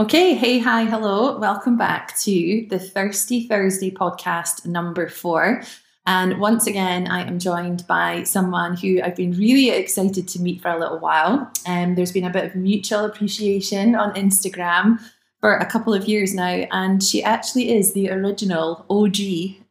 Okay, hey, hi, hello. Welcome back to the Thirsty Thursday podcast number four. And once again, I am joined by someone who I've been really excited to meet for a little while. And um, there's been a bit of mutual appreciation on Instagram for a couple of years now, and she actually is the original OG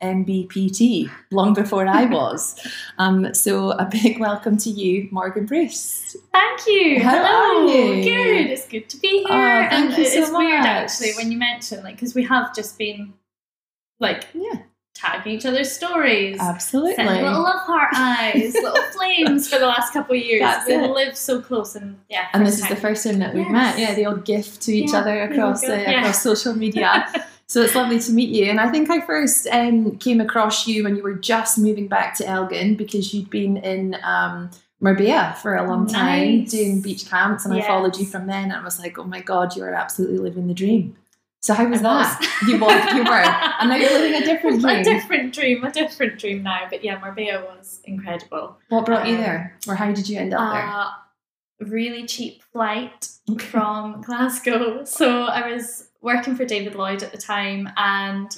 MBPT, long before I was. um, so a big welcome to you, Morgan Bruce. Thank you. How Hello. you? Good. It's good to be here. Oh, thank and you so it's weird much. actually when you mention like because we have just been like Yeah, tagging each other's stories. absolutely. Sending little love heart eyes, little flames for the last couple of years. That's we it. live so close and yeah. and this is the first time that we've Yes. met. Yeah, the old gift to each Yeah, other across uh, Yeah. across social media. so it's lovely to meet you. And I think I first um, came across you when you were just moving back to Elgin because you'd been in um, Marbella for a long time Nice. doing beach camps, and I followed you from then. And I was like, oh my god, you are absolutely living the dream. So how was I that? was. You was, you were, and now you're living a different dream. a different dream, a different dream now. But yeah, Marbella was incredible. what brought you um, there, or how did you end up there? Uh, really cheap flight Okay. from Glasgow. So I was working for David Lloyd at the time, and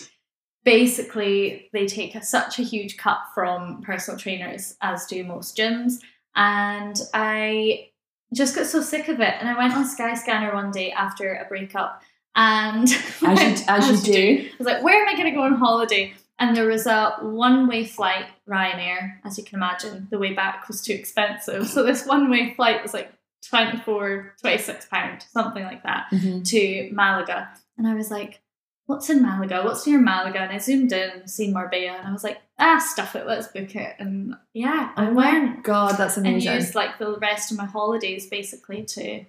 basically they take a, such a huge cut from personal trainers, as do most gyms. And I just got so sick of it, and I went on Skyscanner one day after a breakup, and As you, as you do. I was like, where am I going to go on holiday? And there was a one way flight, Ryanair, as you can imagine. The way back was too expensive. So this one way flight was like 24, 26 pounds, something like that, Mhm. to Malaga. And I was like, what's in Malaga? What's near Malaga? And I zoomed in, seen Marbella, and I was like, ah, stuff it, let's book it. And yeah, I Oh my went God, that's and amazing. used like the rest of my holidays basically to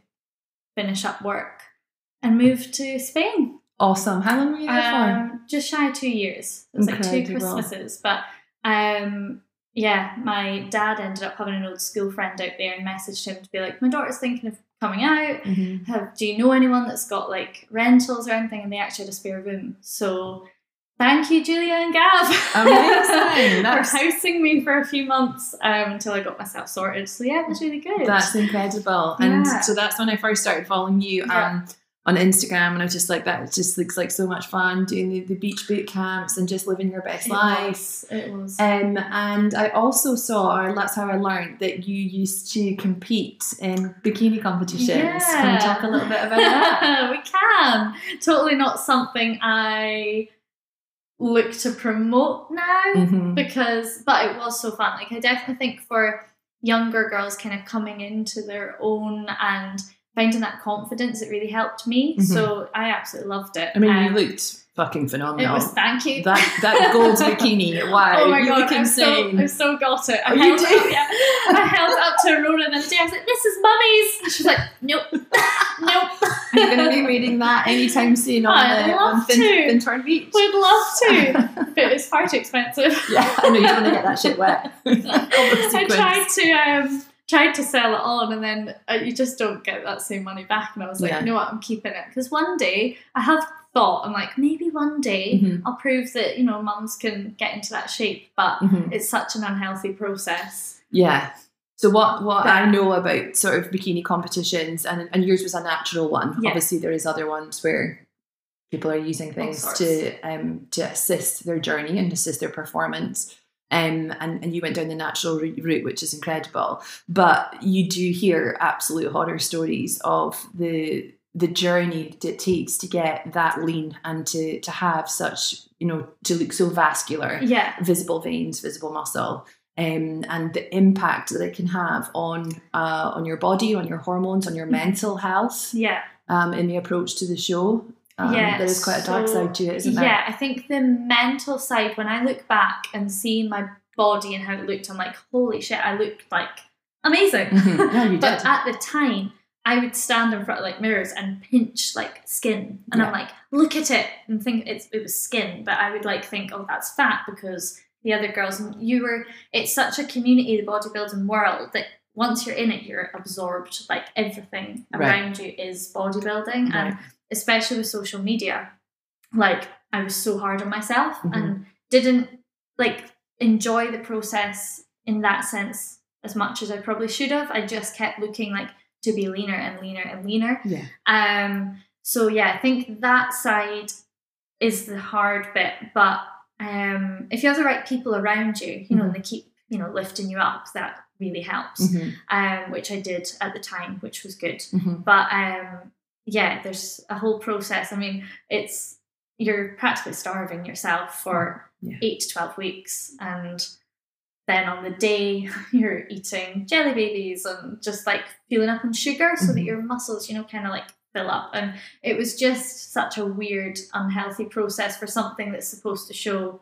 finish up work and moved to Spain. awesome. How long were you there for? Um, just shy of two years. It was like two Christmases. But um, yeah, my dad ended up having an old school friend out there and messaged him to be like, my daughter's thinking of coming out. Mhm. Have do you know anyone that's got like rentals or anything? And they actually had a spare room. So thank you, Julia and Gav, Amazing. for housing me for a few months um, until I got myself sorted. So yeah, it was really good. That's incredible. And Yeah. so that's when I first started following you Yeah. um, on Instagram. And I was just like, that just looks like so much fun doing the, the beach boot camps and just living your best it life. was. It was. Um, and I also saw, or that's how I learned, that you used to compete in bikini competitions. Can Yeah. you talk a little bit about that? we can. Totally not something I look to promote now Mhm. because, but it was so fun. Like, I definitely think for younger girls kind of coming into their own and finding that confidence, it really helped me. Mhm. So I absolutely loved it. I mean, Um, you looked fucking phenomenal. It was, thank you. that, that gold bikini, wow, Oh my you god, look I've so. I've so got it. I Oh, held it up, yeah. I held up to Aurora the other day. I was like, "This is mummy's." And she's like, "Nope, nope." You're going to be reading that anytime soon on, I'd uh, love on fin- to. Findhorn Beach? Would love to, but it's far too expensive. Yeah, I know you don't want to get that shit wet. I tried to um tried to sell it on, and then uh, you just don't get that same money back. And I was like, Yeah. you know what, I'm keeping it because one day I have thought, I'm like, maybe one day Mhm, I'll prove that you know mums can get into that shape, but mhm. it's such an unhealthy process. Yeah. So what what But- I know about sort of bikini competitions, and and yours was a natural one. Yeah. Obviously, there is other ones where people are using things to um to assist their journey and assist their performance. Um, and, and you went down the natural route, which is incredible. But you do hear absolute horror stories of the the journey that it takes to get that lean and to to have such you know to look so vascular Yeah, visible veins, visible muscle, um, and the impact that it can have on uh, on your body, on your hormones, on your Mhm. mental health, yeah. um, in the approach to the show. Um, Yeah, there is quite a dark so- side to it, isn't there? Yeah, I think the mental side, when I look back and see my body and how it looked, I'm like, holy shit, I looked like amazing. Yeah, you but did. at the time, I would stand in front of like mirrors and pinch like skin, and I'm like, look at it, and think it's it was skin, but I would like think, oh, that's fat because the other girls and you were. It's such a community, the bodybuilding world that once you're in it, you're absorbed. Like everything Right. around you is bodybuilding, and Right. Especially with social media, like I was so hard on myself Mhm. and didn't like enjoy the process in that sense as much as I probably should have. I just kept looking like to be leaner and leaner and leaner. Yeah. Um, so yeah, I think that side is the hard bit. But um, if you have the right people around you, you know, and they keep you know lifting you up, that really helps. Mhm. Um, which I did at the time, which was good. Mhm. But um, yeah, there's a whole process. I mean, it's you're practically starving yourself for Yeah. eight to twelve weeks, and then on the day you're eating jelly babies and just like filling up on sugar so that Mhm. your muscles, you know, kind of like fill up. And it was just such a weird, unhealthy process for something that's supposed to show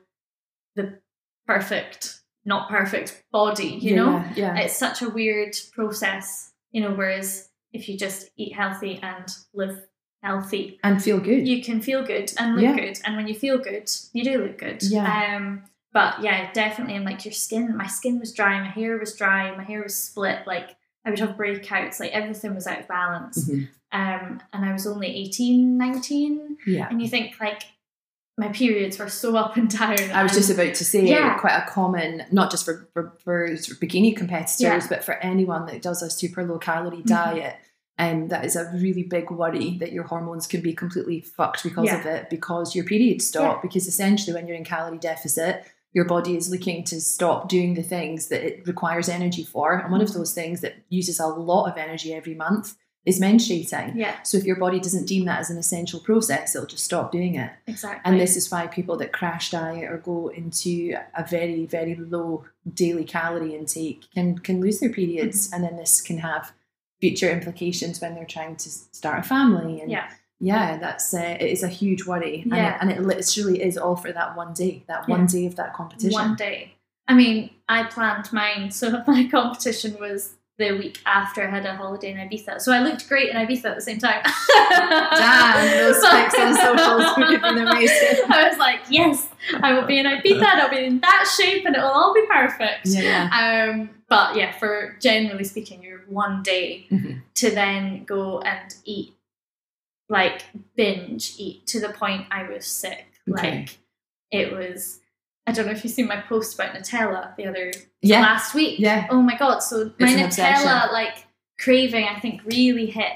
the perfect, not perfect body, you know? yeah, yeah. it's such a weird process, you know, whereas if you just eat healthy and live healthy, and feel good. you can feel good and look Yeah. good. And when you feel good, you do look good. Yeah. Um but yeah, definitely and like your skin, my skin was dry, my hair was dry, my hair was split, like I would have breakouts, like everything was out of balance. Mhm. Um and I was only 18, 19. Yeah. And you think like my periods were so up and down. I was and- just about to say Yeah. quite a common, not just for, for, for bikini competitors, Yeah. but for anyone that does a super low calorie Mhm. diet. Um, that is a really big worry that your hormones can be completely fucked because Yeah. of it because your periods stop. Because essentially, when you're in calorie deficit, your body is looking to stop doing the things that it requires energy for. And one of Mhm. those things that uses a lot of energy every month is menstruating. Yeah, So if your body doesn't deem that as an essential process, it'll just stop doing it. exactly. And this is why people that crash diet or go into a very, very low daily calorie intake can can lose their periods, Mm-hmm. and then this can have future implications when they're trying to start a family. And Yeah. yeah, that's uh, it is a huge worry, and, Yeah. it, and it literally is all for that one day, that one Yeah. day of that competition. One day. I mean, I planned mine, so my competition was the week after I had a holiday in Ibiza. So I looked great in Ibiza at the same time. Damn, those pics on socials would have been amazing. I was like, yes, I will be in Ibiza and I'll be in that shape and it will all be perfect. Yeah, Um, but yeah, for generally speaking, you're one day Mhm. to then go and eat, like binge eat to the point I was sick. Okay. Like it was. I don't know if you've seen my post about Nutella the other yeah, last week. yeah. Oh my god! So my It's an Nutella obsession. like craving, I think, really hit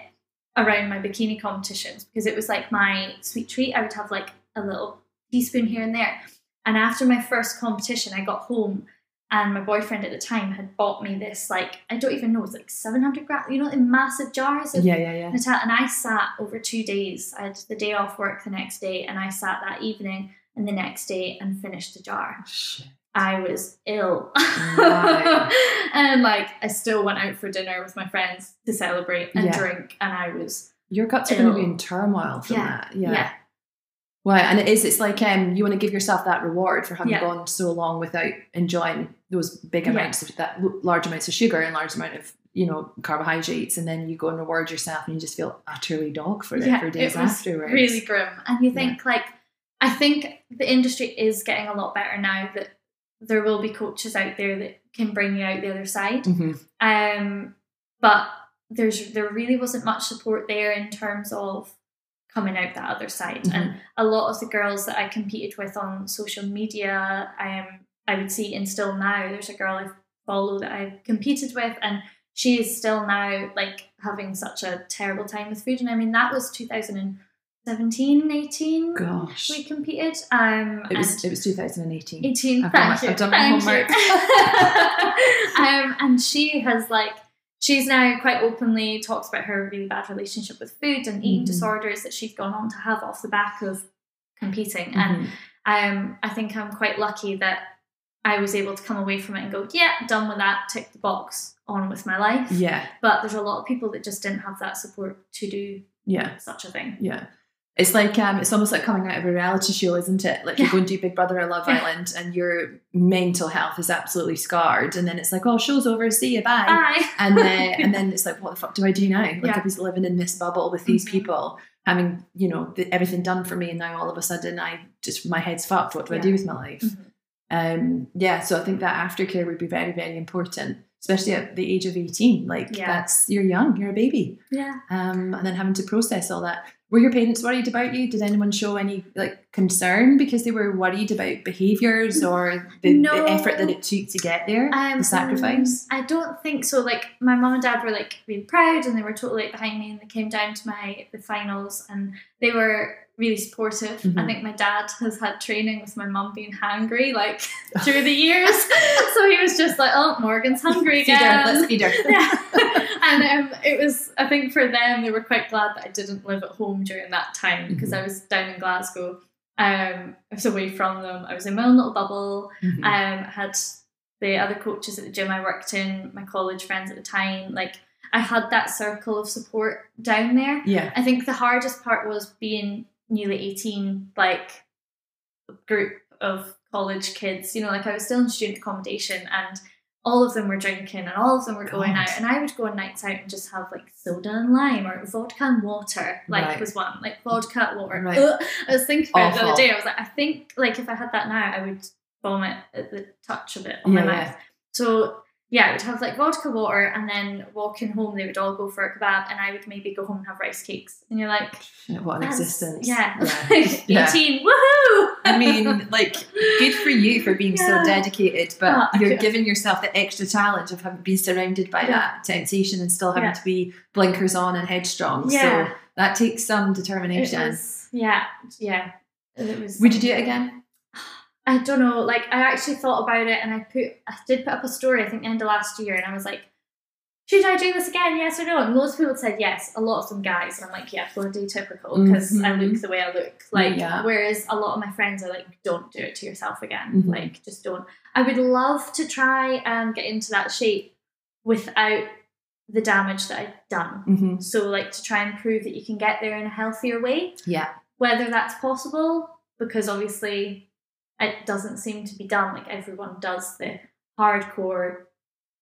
around my bikini competitions because it was like my sweet treat. I would have like a little teaspoon here and there. And after my first competition, I got home and my boyfriend at the time had bought me this like I don't even know, it's like seven hundred grams. You know, in massive jars of Yeah, yeah, yeah. Nutella. And I sat over two days. I had the day off work the next day, and I sat that evening and the next day and finished the jar. Shit. I was ill. Wow. and like I still went out for dinner with my friends to celebrate and Yeah. drink and I was Your guts are going to be in turmoil from Yeah, that. yeah. Yeah. Well, and it is. It's like um, you want to give yourself that reward for having Yeah. gone so long without enjoying those big amounts of that large amounts of sugar and large amount of you know carbohydrates, and then you go and reward yourself, and you just feel utterly dog for it for it days was afterwards. really grim. And you think like I think the industry is getting a lot better now that there will be coaches out there that can bring you out the other side. Mhm. Um but there's there really wasn't much support there in terms of coming out that other side. Mm-hmm. And a lot of the girls that I competed with on social media, um, I would see in still now, there's a girl I follow that I competed with and she is still now like having such a terrible time with food. And I mean that was 2017, 18 Gosh, we competed. Um it was it was 2018. 18 I've done thank my- you I've done my homework. um, and she has like she's now quite openly talks about her really bad relationship with food and eating Mhm. disorders that she's gone on to have off the back of competing and Mhm. um, I think I'm quite lucky that I was able to come away from it and go yeah done with that tick the box on with my life yeah, but there's a lot of people that just didn't have that support to do yeah, such a thing yeah. It's like um, it's almost like coming out of a reality show, isn't it? Like you're Yeah. going to do Big Brother or Love Yeah. Island, and your mental health is absolutely scarred, and then it's like, oh, show's over, see you, bye. Bye. and then and then it's like, what the fuck do I do now? Like Yeah. I was living in this bubble with these Mhm. people, having you know the, everything done for me, and now all of a sudden I just my head's fucked. What do I do with my life? Mhm. Um, yeah, so I think that aftercare would be very very important, especially at the age of eighteen. Like Yeah. that's you're young, you're a baby, yeah um, and then having to process all that. Were your parents worried about you? Did anyone show any like concern because they were worried about behaviours or the, No. the effort that it took to get there, Um, the sacrifice? I don't think so. Like my mum and dad were like really proud, and they were totally behind me, and they came down to my the finals, and they were really supportive. I Mhm. think my dad has had training with my mum being hangry like through the years, so he was just like, "Oh, Morgan's hungry Feed her, let's feed her. yeah. and um, it was, I think for them, they were quite glad that I didn't live at home during that time because Mhm. I was down in Glasgow. Um, I was away from them. I was in my own little bubble. Mhm. Um, had the other coaches at the gym I worked in, my college friends at the time. Like I had that circle of support down there. yeah. I think the hardest part was being newly 18, like group of college kids. You know, like I was still in student accommodation and all of them were drinking and all of them were going God. out. And I would go on nights out and just have like soda and lime or vodka and water, like Right. was one. Like vodka, water. Right. Ugh. I was thinking about it the other day. I was like, I think like if I had that now, I would vomit at the touch of it on Yeah, my yeah. mouth. So yeah, I would have like vodka water and then walking home they would all go for a kebab and I would maybe go home and have rice cakes. And you're like, What an existence. Yeah. Yeah. Yeah. 18, woohoo! I mean, like, good for you for being so dedicated, but Oh, you're giving yourself the extra challenge of having been surrounded by Yeah. that temptation and still having Yeah. to be blinkers on and headstrong. Yeah. So that takes some determination. was, yeah, yeah. It was, Would you do it again? I don't know. Like I actually thought about it, and I put, I did put up a story. I think the end of last year, and I was like, should I do this again? Yes or no? And most people said yes. A lot of them guys, and I'm like, yeah, bloody typical because I Mhm. look the way I look. Like, Yeah. whereas a lot of my friends are like, don't do it to yourself again. Mhm. Like, just don't. I would love to try and get into that shape without the damage that I've done. Mm-hmm. So, like, to try and prove that you can get there in a healthier way Yeah. whether that's possible because obviously it doesn't seem to be done like everyone does the hardcore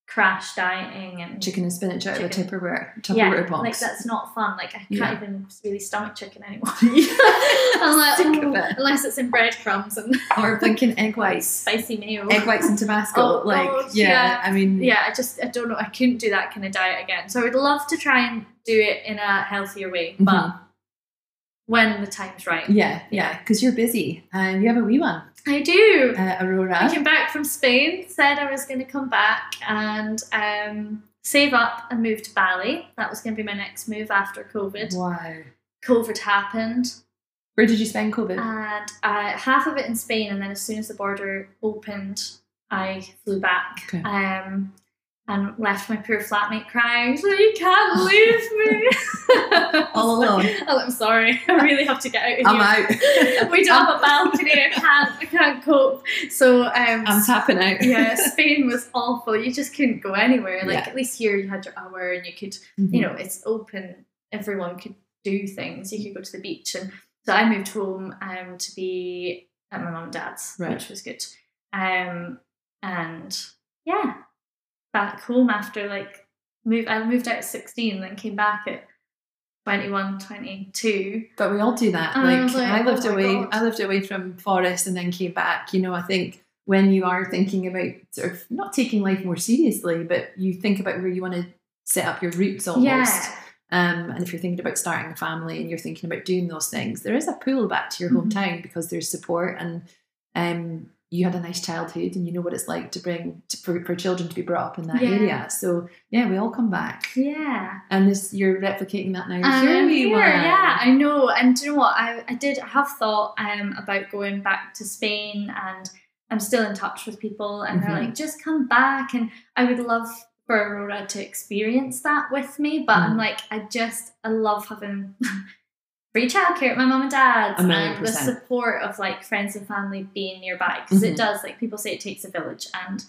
crash dieting and Chicken and spinach out of a Chicken. Tupperware, yeah box. like that's not fun like I can't Yeah. even really stomach chicken anymore I'm like "Oh," it. unless it's in breadcrumbs and or thinking egg whites. spicy mayo Egg whites and Tabasco. Oh, like, God, yeah, yeah. I mean, yeah I just I don't know I couldn't do that kind of diet again so I would love to try and do it in a healthier way but Mhm. when the time's right yeah, yeah, because you're busy and you have a wee one, I do uh, Aurora. I came back from Spain, said I was going to come back and um, save up and move to Bali. That was going to be my next move after COVID. Wow. COVID happened, Where did you spend COVID? and uh, half of it in Spain, and then as soon as the border opened, I flew back. Okay. Um, and left my poor flatmate crying. She's like, You can't leave me. All alone. Oh, I'm sorry. I really have to get out of I'm here. out. we don't have a balcony. I can't. I can't cope. So um, I'm tapping out. yeah, Spain was awful. You just couldn't go anywhere. Like Yeah. at least here you had your hour and you could, Mhm. you know, it's open. Everyone could do things. You could go to the beach, and so I moved home um to be at my mum and dad's, Right. which was good. Um and yeah, back home after like move. I moved out at sixteen, then came back at 21, 22. But we all do that. And I Like, like, I lived oh away. God. I lived away from Forres and then came back. You know, I think when you are thinking about sort of not taking life more seriously, but you think about where you want to set up your roots almost. Yeah, Um, and if you're thinking about starting a family and you're thinking about doing those things, there is a pull back to your Mhm. hometown because there's support and um, you had a nice childhood and you know what it's like to bring to, for, for children to be brought up in that Yeah. area. So yeah, we all come back, yeah. and this you're replicating that now. And with your I'm here, yeah, I know. And do you know what? I, I did have thought um about going back to Spain, and I'm still in touch with people, and Mhm. they're like, just come back, and I would love for Aurora to experience that with me. But I'm Mm. like, I just I love having free childcare at my mum and dad's, and the support of like friends and family being nearby because Mhm. it does. Like people say, it takes a village, and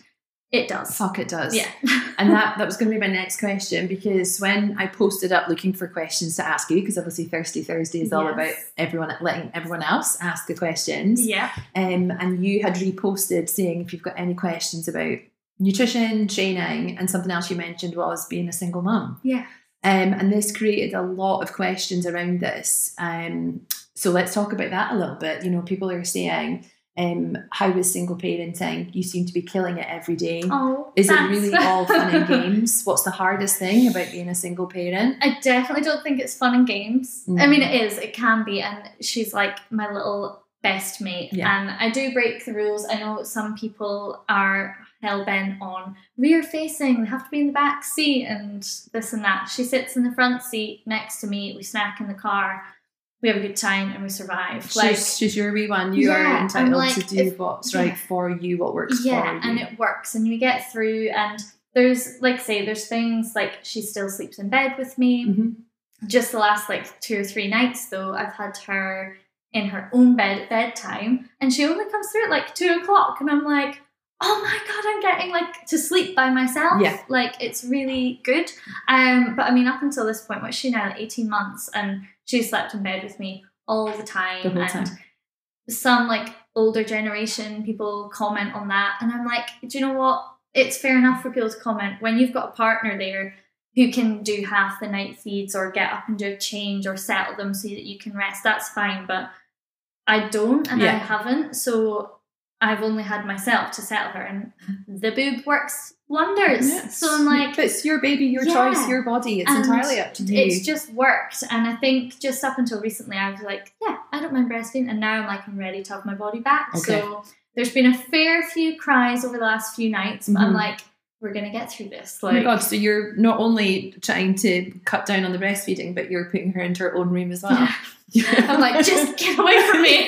it does. Fuck, it does. Yeah. and that that was going to be my next question because when I posted up looking for questions to ask you, because obviously Thirsty Thursday is all Yes. about everyone letting everyone else ask the questions. yeah. Um, and you had reposted saying if you've got any questions about nutrition, training, and something else you mentioned was being a single mum. Yeah. Um, and this created a lot of questions around this. Um, so let's talk about that a little bit. You know, people are saying, Um, how was single parenting? You seem to be killing it every day. Oh, Is thanks. it really all fun and games? What's the hardest thing about being a single parent? I definitely don't think it's fun and games. I Mm. mean, it is. It can be, and she's like my little best mate. Yeah. And I do break the rules. I know some people are hell bent on rear facing. They have to be in the back seat and this and that. She sits in the front seat next to me. We snack in the car. We have a good time and we survive. Like she's, she's your wee one. You Yeah, are entitled like, to do what's yeah. right for you, what works yeah, for you. and it works, and you get through. And there's like say, there's things like she still sleeps in bed with me. Mhm. Just the last like two or three nights though, I've had her in her own bed at bedtime, and she only comes through at like two o'clock, and I'm like. Oh my god, I'm getting like to sleep by myself. Yeah. Like it's really good. Um, but I mean, up until this point, what's she now? 18 months, and she slept in bed with me all the time. The whole and time. some like older generation people comment on that and i'm like do you know what it's fair enough for people to comment when you've got a partner there who can do half the night feeds or get up and do a change or settle them so that you can rest that's fine but i don't and i haven't so i've only had myself to settle her and the boob works wonders Yes. so i'm like it's your baby, your Yeah. choice, your body. It's And entirely up to you. it's just worked and i think just up until recently i was like yeah i don't mind breastfeeding and now i'm like i'm ready to have my body back Okay. so there's been a fair few cries over the last few nights but i'm Mhm. like we're gonna get through this Oh like my god! So you're not only trying to cut down on the breastfeeding, but you're putting her into her own room as well. yeah. i'm like just get away from me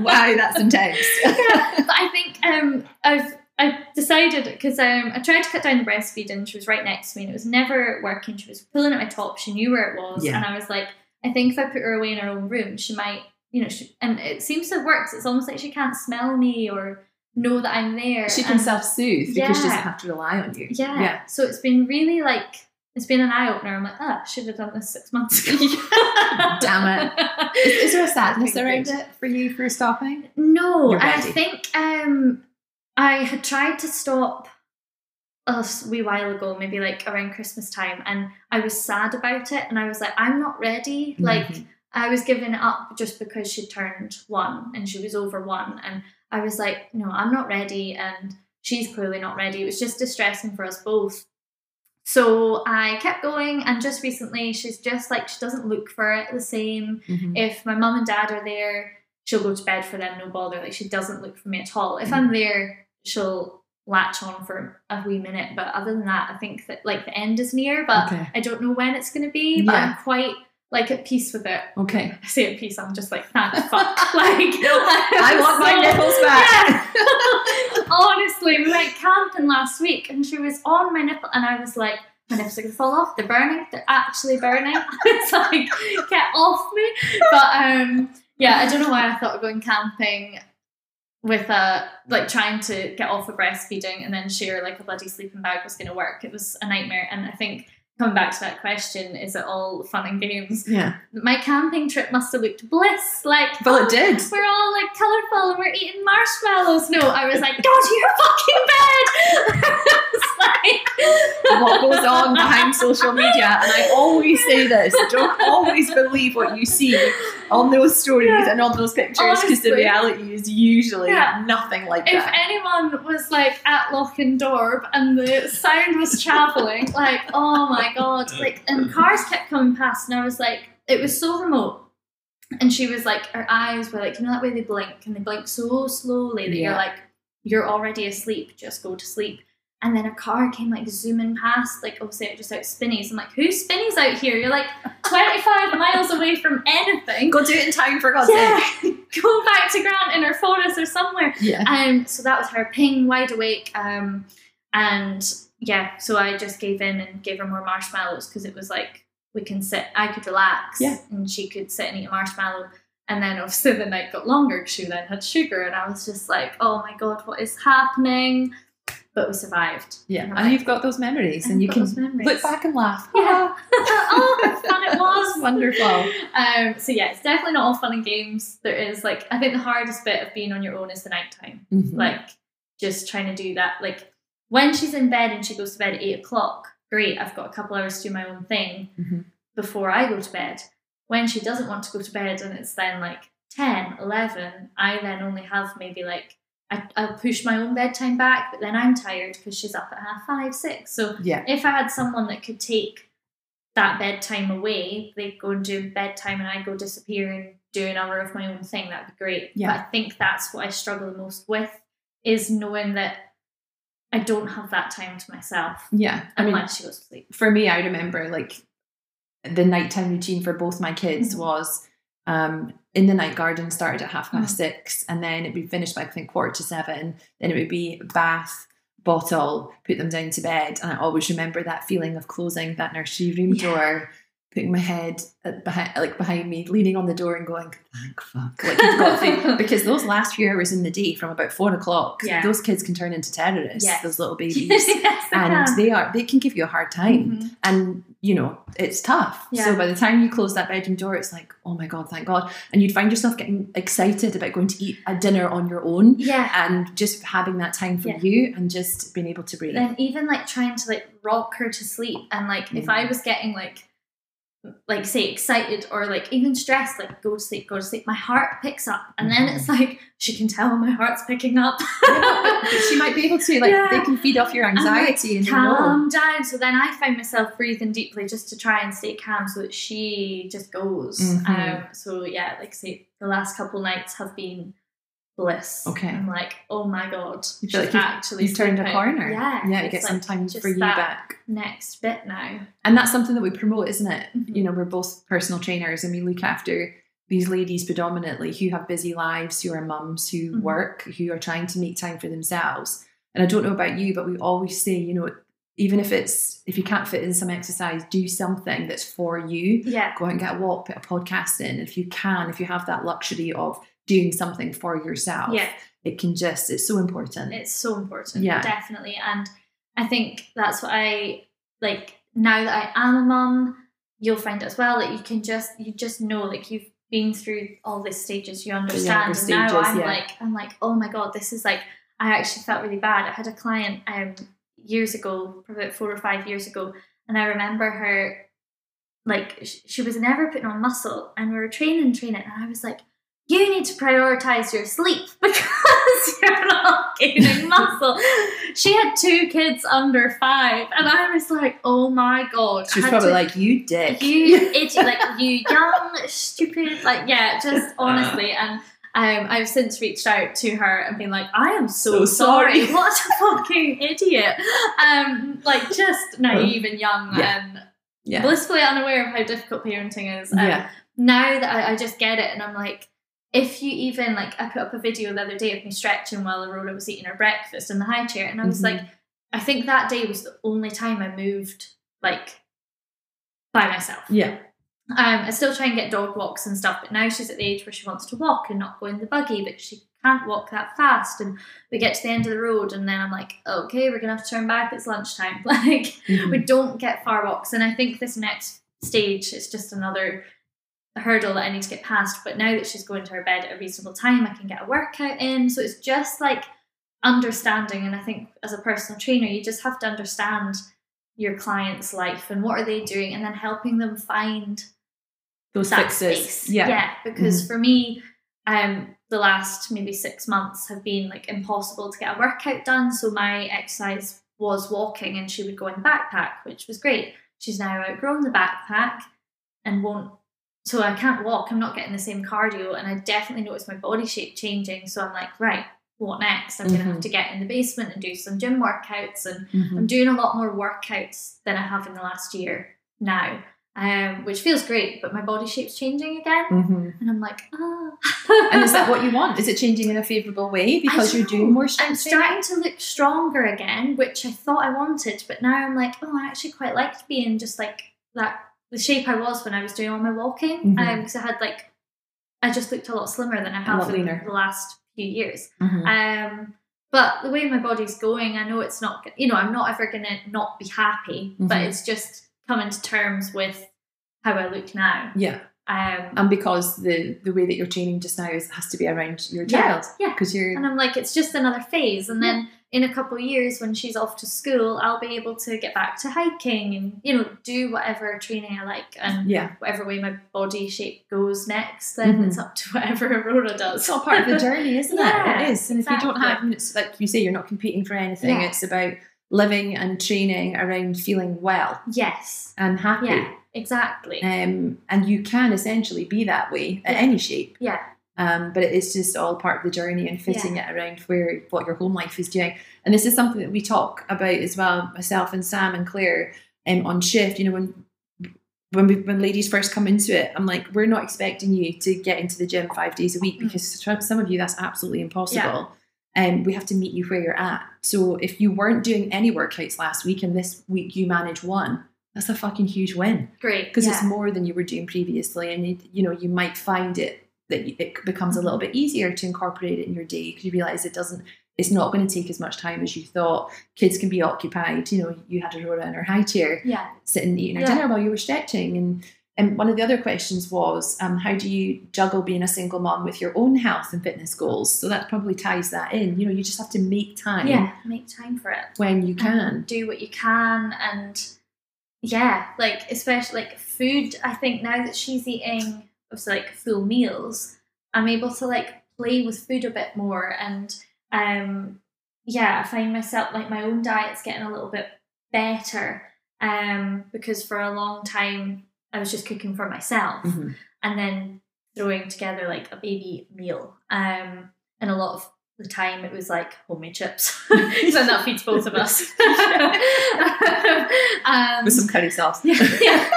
wow, that's intense. yeah, but I think um, I've I decided because um, I tried to cut down the breastfeeding. She was right next to me, and it was never working. She was pulling at my top. She knew where it was, Yeah. and I was like, I think if I put her away in her own room, she might, you know, she, and it seems to have worked. It's almost like she can't smell me or know that I'm there. She can self-soothe because she doesn't have to rely on you. yeah. Yeah. So it's been really like it's been an eye opener. I'm like, oh, I should have done this six months ago. Damn it. Is, is there a sadness around good. it for you for stopping? No, I think um, I had tried to stop a wee while ago, maybe like around Christmas time, and I was sad about it, and I was like, I'm not ready. Like Mhm. I was giving up just because she turned one and she was over one, and I was like, no, I'm not ready, and she's clearly not ready. It was just distressing for us both. So I kept going, and just recently, she's just like she doesn't look for it the same Mhm. if my mum and dad are there, she'll go to bed for them, no bother. Like she doesn't look for me at all. If I'm there, she'll latch on for a wee minute. But other than that, I think that like the end is near, but Okay. I don't know when it's gonna be. But Yeah. I'm quite like at peace with it. Okay. I say at peace, I'm just like, thank fuck. like I want my nipples back. Yeah. Honestly, we went camping last week and she was on my nipple and I was like, my nipples are gonna fall off. They're burning. They're actually burning. it's like, get off me. But um, yeah, I don't know why I thought of going camping with a like trying to get off of breastfeeding and then share like a bloody sleeping bag was gonna work. It was a nightmare. And I think coming back to that question, is it all fun and games? Yeah. My camping trip must have looked bliss. Like Well, it oh, did. we're all like colourful and we're eating marshmallows. No, I was like, go to your fucking bed. like what goes on behind social media. And I always say this don't always believe what you see on those stories Yeah. and on those pictures because the reality is usually Yeah. nothing like If that. If anyone was like at Lochindorb and the sound was travelling, like, oh my god, like, and cars kept coming past, and I was like, it was so remote. And she was like, her eyes were like, you know, that way they blink, and they blink so slowly that you're like, you're already asleep, just go to sleep. And then a car came like zooming past, like obviously it just out Spinneys. I'm like, who's spinnies out here? You're like 25 miles away from anything. Go do it in time for God's yeah, sake. go back to Grantown or Forres or somewhere. Yeah. Um, so that was her ping, wide awake. Um, and yeah, so I just gave in and gave her more marshmallows because it was like we can sit, I could relax, Yeah. and she could sit and eat a marshmallow. And then obviously the night got longer because she then had sugar, and I was just like, oh my god, what is happening? But we survived. Yeah. And And like, you've got those memories and I've you can look back and laugh. Yeah. oh, how fun it was! Wonderful. Um, so yeah, it's definitely not all fun and games. There is like I think the hardest bit of being on your own is the nighttime. Mhm. Like just trying to do that. Like when she's in bed and she goes to bed at eight o'clock, great, I've got a couple hours to do my own thing Mhm. before I go to bed. When she doesn't want to go to bed and it's then like 10, 11, I then only have maybe like, I, I'll push my own bedtime back, but then I'm tired because she's up at half five, six. So Yeah. if I had someone that could take that bedtime away, they go and do bedtime and I go disappear and do an hour of my own thing, that'd be great. Yeah. But I think that's what I struggle the most with is knowing that I don't have that time to myself Yeah. I mean, unless she goes to sleep. for me, I remember like the nighttime routine for both my kids Mhm. was um, in the night garden started at half past Mhm. six, and then it'd be finished by I think quarter to seven. Then it would be bath, bottle, put them down to bed, and I always remember that feeling of closing that nursery room Yeah. door. Putting my head behind, like behind me, leaning on the door, and going, "Thank fuck!" Like you've got to, because those last few hours in the day, from about four o'clock, Yeah. those kids can turn into terrorists. Yes. Those little babies, yes, I and can. they are they can give you a hard time Mhm. and you know it's tough Yeah. so by the time you close that bedroom door it's like oh my god thank god and you'd find yourself getting excited about going to eat a dinner on your own Yeah. and just having that time for Yeah. you and just being able to breathe then even like trying to like rock her to sleep and like if Mm. I was getting like like say excited or like even stressed like go to sleep go to sleep my heart picks up. And then it's like she can tell my heart's picking up. But she might be able to like Yeah. they can feed off your like, anxiety and you know. Calm down. So then I find myself breathing deeply just to try and stay calm so that she just goes. Mhm. um so yeah like say the last couple nights have been bliss. Okay. I'm like oh my god You feel like actually you've turned a corner. Yeah yeah you get some time for you back. next bit now. And that's something that we promote isn't it? Mhm. you know we're both personal trainers and we look after these ladies predominantly who have busy lives who are mums who Mhm. work who are trying to make time for themselves. And i don't know about you but we always say you know even if it's if you can't fit in some exercise do something that's for you. Yeah. Go out and get a walk put a podcast in. If you can if you have that luxury of doing something for yourself. Yeah. It can just it's so important. It's so important Yeah. definitely. And i think that's what i like now that i am a mum you'll find as well that you can just you just know like you've been through all these stages you understand. And now i'm yeah. like i'm like oh my god this is like i actually felt really bad. I had a client um years ago probably four or five years ago and i remember her like she was never putting on muscle and we were training training and i was like you need to prioritize your sleep because you're not gaining muscle. she had two kids under five, and I was like, oh my god. she was probably to- like you dick you idiot, like you young, stupid, like yeah, just honestly. And um, I've since reached out to her and been like, I am so, So sorry. sorry. What a fucking idiot. Um, like just naive and young Yeah. and yeah blissfully unaware of how difficult parenting is. Um, yeah now that I, I just get it and I'm like, if you even like I put up a video the other day of me stretching while Aurora was eating her breakfast in the high chair and I was Mhm. like, I think that day was the only time I moved like by myself. yeah Um, I still try and get dog walks and stuff, but now she's at the age where she wants to walk and not go in the buggy, but she can't walk that fast. And we get to the end of the road, and then I'm like, okay, we're gonna have to turn back. It's lunchtime. Like, Mhm. we don't get far walks. And I think this next stage is just another hurdle that I need to get past. But now that she's going to her bed at a reasonable time, I can get a workout in. So it's just like understanding. And I think as a personal trainer, you just have to understand your client's life and what are they doing, and then helping them find those that fixes space. yeah Yeah, because for me, um, the last maybe six months have been like impossible to get a workout done. So my exercise was walking, and she would go in the backpack, which was great. She's now outgrown the backpack and won't. So I can't walk. I'm not getting the same cardio, and I definitely noticed my body shape changing. So I'm like, right, what next? I'm gonna Mhm. have to get in the basement and do some gym workouts and Mhm. I'm doing a lot more workouts than I have in the last year now, um, which feels great. But my body shape's changing again, Mhm. and I'm like, ah. and is that what you want is it changing in a favorable way because you're doing more I'm strength starting to look stronger again, which I thought I wanted, but now I'm like, oh, I actually quite liked being just like that, the shape I was when I was doing all my walking, because I had like, I just looked a lot slimmer than I have in leaner. the last few years. Mhm. Um, but the way my body's going, I know it's not, you know, I'm not ever to not be happy, but Mhm. it's just coming to terms with how I look now. yeah Um, And because the the way that you're training just now is has to be around your child. yeah. Because you're and I'm like, it's just another phase. And then in a couple of years, when she's off to school, I'll be able to get back to hiking and, you know, do whatever training I like. And yeah. whatever way my body shape goes next, then Mhm. it's up to whatever Aurora does. It's all part of the journey, isn't Yeah, it? It is. And if you don't have, it's like you say, you're not competing for anything. Yeah. It's about living and training around feeling well Yes. and happy. Yeah, exactly. Um, and you can essentially be that way at Yeah. any shape. yeah. Um, but it is just all part of the journey and fitting it around where what your home life is doing. And this is something that we talk about as well, myself and Sam and Claire, um, on shift. You know, when when we, when ladies first come into it, I'm like, we're not expecting you to get into the gym five days a week because some of you that's absolutely impossible. And we have to meet you where you're at. So if you weren't doing any workouts last week and this week you manage one, that's a fucking huge win Great. because yeah. it's more than you were doing previously and you, you know you might find it that it becomes a little bit easier to incorporate it in your day because you realize it doesn't it's not going to take as much time as you thought kids can be occupied you know you had aurora in her high chair Yeah. sitting eating her Yeah. dinner while you were stretching and and one of the other questions was um, how do you juggle being a single mom with your own health and fitness goals so that probably ties that in you know you just have to make time Yeah. Make time for it. when you can and do what you can and yeah like especially like food i think now that she's eating obviously like full meals i'm able to like play with food a bit more and um yeah i find myself like my own diet's getting a little bit better um because for a long time i was just cooking for myself Mhm. and then throwing together like a baby meal. Um, and a lot of the time it was like homemade chips. so then that feeds both of us. um, with some curry sauce yeah. yeah.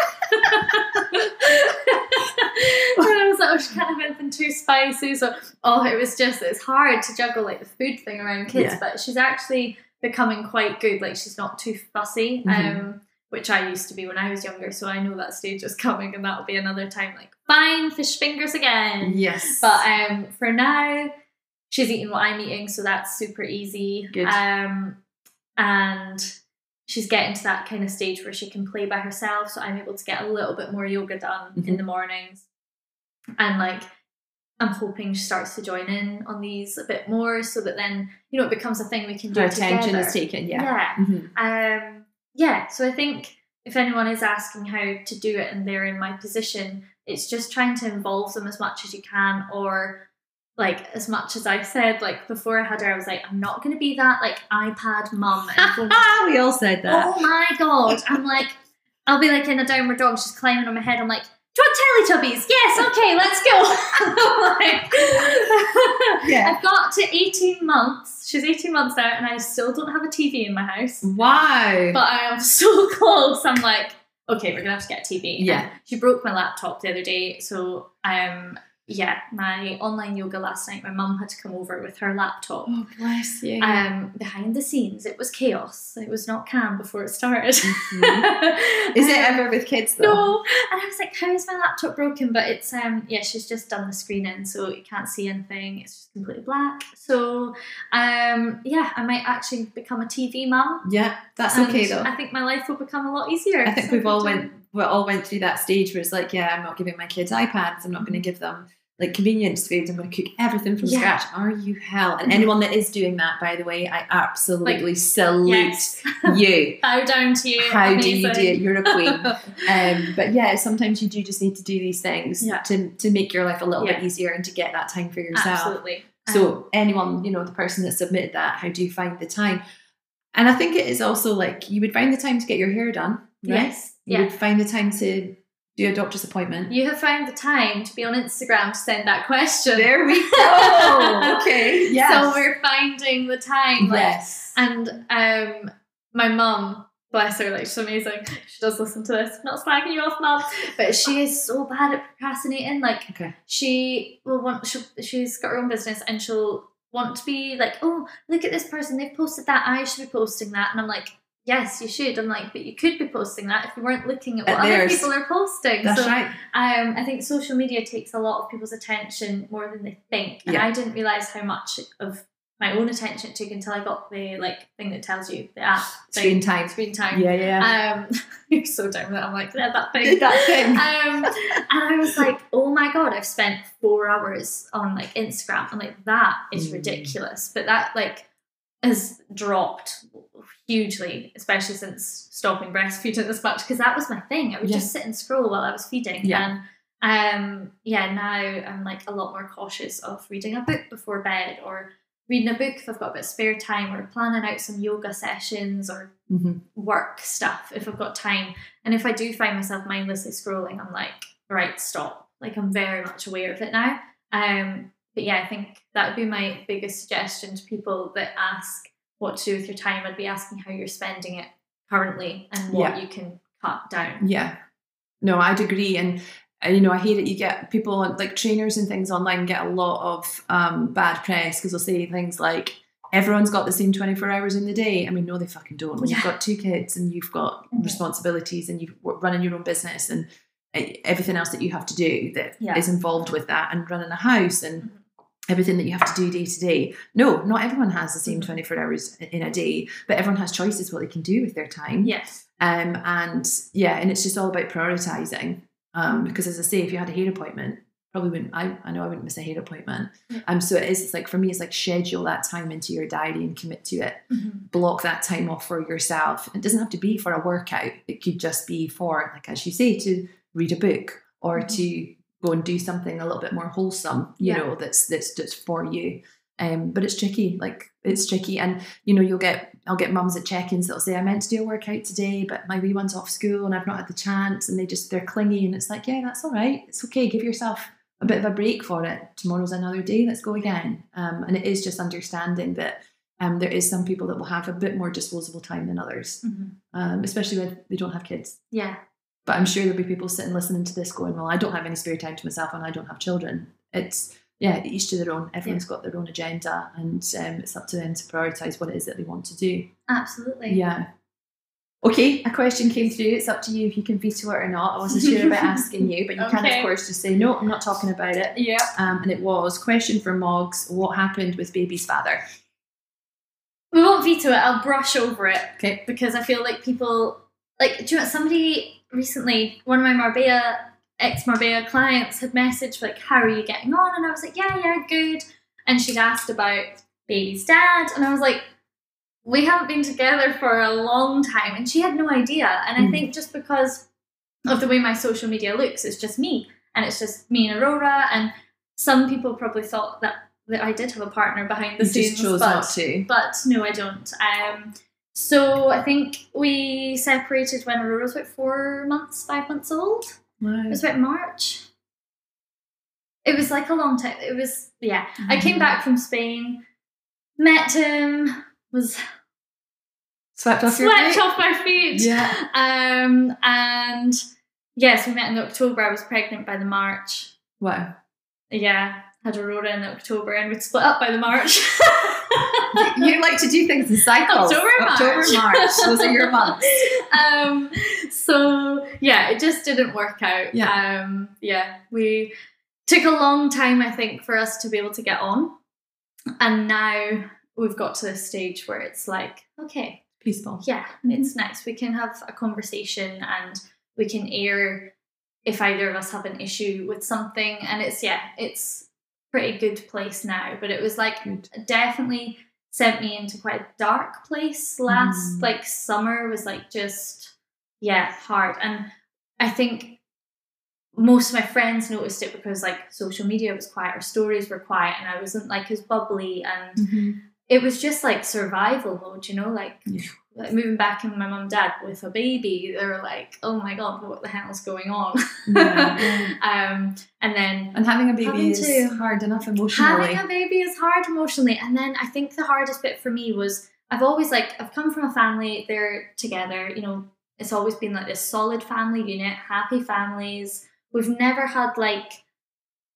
and I was like, oh, she can't have anything too spicy. So, oh, it was just, it's hard to juggle like the food thing around kids, Yeah. but she's actually becoming quite good. Like, she's not too fussy, Mhm. um, which I used to be when I was younger. So I know that stage is coming and that'll be another time like, fine, fish fingers again. yes But um, for now, she's eating what I'm eating, so that's super easy. Good. Um, and she's getting to that kind of stage where she can play by herself, so I'm able to get a little bit more yoga done in Mhm. the mornings. And like, I'm hoping she starts to join in on these a bit more, so that then you know it becomes a thing we can do her attention is taken yeah, yeah. Mhm. Um, yeah, so I think if anyone is asking how to do it and they're in my position, it's just trying to involve them as much as you can, or like as much as I said, like before I had her, I was like, I'm not going to be that like iPad mum. And we all said that oh my god! I'm like, I'll be like in a downward dog, she's climbing on my head. I'm like, do you want Teletubbies? Yes, okay, let's go. Yeah. I've got to 18 months. She's 18 months now, and I still don't have a TV in my house Wow. but I am so close. I'm like, okay, we're gonna have to get a TV. Yeah. And she broke my laptop the other day, so um, yeah, my online yoga last night. My mum had to come over with her laptop. oh, bless you. Um, behind the scenes, it was chaos. It was not calm before it started. Mhm. Is it Um, ever with kids though? no, and I was like, "How is my laptop broken?" But it's um, yeah, she's just done the screen in, so you can't see anything. It's just completely black. So, um, yeah, I might actually become a TV mum. Yeah, that's okay though. I think my life will become a lot easier. I think we've all went we all went through that stage where it's like, yeah, I'm not giving my kids iPads. I'm not going to give them like convenience foods. I'm going to cook everything from Yeah. scratch. Are you hell? And Mhm. anyone that is doing that, by the way, I absolutely salute Yes. you. Bow down to you. How do you do it? You're a queen. Um, but yeah, sometimes you do just need to do these things Yeah. to to make your life a little bit easier and to get that time for yourself. Absolutely. Um, So anyone, you know, the person that submitted that, how do you find the time? And I think it is also like you would find the time to get your hair done, right? yes. You Yeah. would find the time to do a doctor's appointment. You have found the time to be on Instagram to send that question. There we go. okay. Yes. So we're finding the time. Like, yes. And um, my mum, bless her, like she's amazing. She does listen to this. I'm not slagging you off, mum, but she is so bad at procrastinating. Like okay. she will want. She'll, she's got her own business, and she'll want to be like, "Oh, look at this person. They've posted that. I should be posting that." And I'm like. Yes, you should. I'm like, but you could be posting that if you weren't looking at what At other people are posting. That's so right. um, I think social media takes a lot of people's attention more than they think, and Yeah. I didn't realize how much of my own attention it took until I got the like thing that tells you the app Screen time. Screen time. Yeah, yeah. Um, you're so down with it. I'm like, yeah, that thing. that thing. Um, and I was like, oh my god, I've spent four hours on like Instagram. I'm like, that is Mm. ridiculous. But that like has dropped hugely, especially since stopping breastfeeding this much, because that was my thing. I would Yeah. just sit and scroll while I was feeding. Yeah. And um yeah, now I'm like a lot more cautious of reading a book before bed or reading a book if I've got a bit of spare time or planning out some yoga sessions or Mhm. work stuff if I've got time. And if I do find myself mindlessly scrolling, I'm like, right, stop. Like I'm very much aware of it now. Um, but yeah, I think that would be my biggest suggestion to people that ask what to do with your time. I'd be asking how you're spending it currently and what Yeah. you can cut down. Yeah. No, I'd agree. And, uh, you know, I hear that you get people like trainers and things online get a lot of um, bad press because they'll say things like, everyone's got the same 24 hours in the day. I mean, no, they fucking don't. When you've got two kids and you've got Mhm. responsibilities and you're running your own business and uh, everything else that you have to do that is Yeah. involved with that and running a house and Mhm. Everything that you have to do day to day. No, not everyone has the same Mhm. 24 hours in a day, but everyone has choices what they can do with their time. Yes. Um, and yeah, and it's just all about prioritizing. Um, because as I say, if you had a hair appointment, probably wouldn't. I, I know I wouldn't miss a hair appointment. Yeah. Um, so it is. It's like for me, it's like schedule that time into your diary and commit to it. Mhm. Block that time off for yourself. It doesn't have to be for a workout. It could just be for, like as you say, to read a book or Mhm. to go and do something a little bit more wholesome. You Yeah. know, that's that's just for you. Um, but it's tricky. Like it's tricky, and you know, you'll get I'll get mums at check-ins that'll say I meant to do a workout today, but my wee one's off school and I've not had the chance, and they just they're clingy, and it's like, yeah, that's all right. It's okay. Give yourself a bit of a break for it. Tomorrow's another day. Let's go again. Um, and it is just understanding that um, there is some people that will have a bit more disposable time than others, Mhm. um, especially when they don't have kids. Yeah. But I'm sure there'll be people sitting listening to this going, well, I don't have any spare time to myself and I don't have children. It's, yeah, each to their own. Everyone's got their own agenda and um, it's up to them to prioritise what it is that they want to do. Absolutely. Yeah. Okay, a question came through. It's up to you if you can veto it or not. I wasn't sure about asking you, but you can, of course, just say, no, I'm not talking about it. Yeah. Um, and it was question for Moggs What happened with baby's father? We won't veto it. I'll brush over it. Okay. because I feel like people like do you know somebody recently one of my Marbella ex Marbella clients had messaged like how are you getting on and I was like yeah yeah good and she'd asked about baby's dad and I was like we haven't been together for a long time and she had no idea and I Mm. think just because of the way my social media looks it's just me and it's just me and Aurora and some people probably thought that that I did have a partner behind the You scenes but not to. but no, I don't. Um, so I think we separated when Aurora was about four months, five months old. It was about March. It was like a long time. It was yeah. I came back from Spain, met him, was Swept off your swept off my feet. Yeah. Um, and yes, we met in October. I was pregnant by the March. Wow. Yeah, had Aurora in October, and we'd split up by the March. You like to do things in cycles. October, March. October, March. Those are your months. um, so yeah, it just didn't work out. Yeah. Um, yeah, we took a long time, I think, for us to be able to get on, and now we've got to this stage where it's like, okay, Peaceful. yeah, Mhm. it's nice. We can have a conversation and we can air if either of us have an issue with something, and it's yeah, it's pretty good place now. But it was like Good. definitely sent me into quite a dark place last Mm. like summer was like just yeah hard and i think most of my friends noticed it because like social media was quiet our stories were quiet and i wasn't like as bubbly and Mhm. it was just like survival mode you know like, Yeah. Like moving back in my mum and dad with a baby they were like oh my god what the hell is going on Yeah. um and then And having a baby Having is to- hard enough emotionally. Having a baby is hard emotionally. And then I think the hardest bit for me was I've always like I've come from a family, they're together, you know, it's always been like this solid family unit, happy families. We've never had like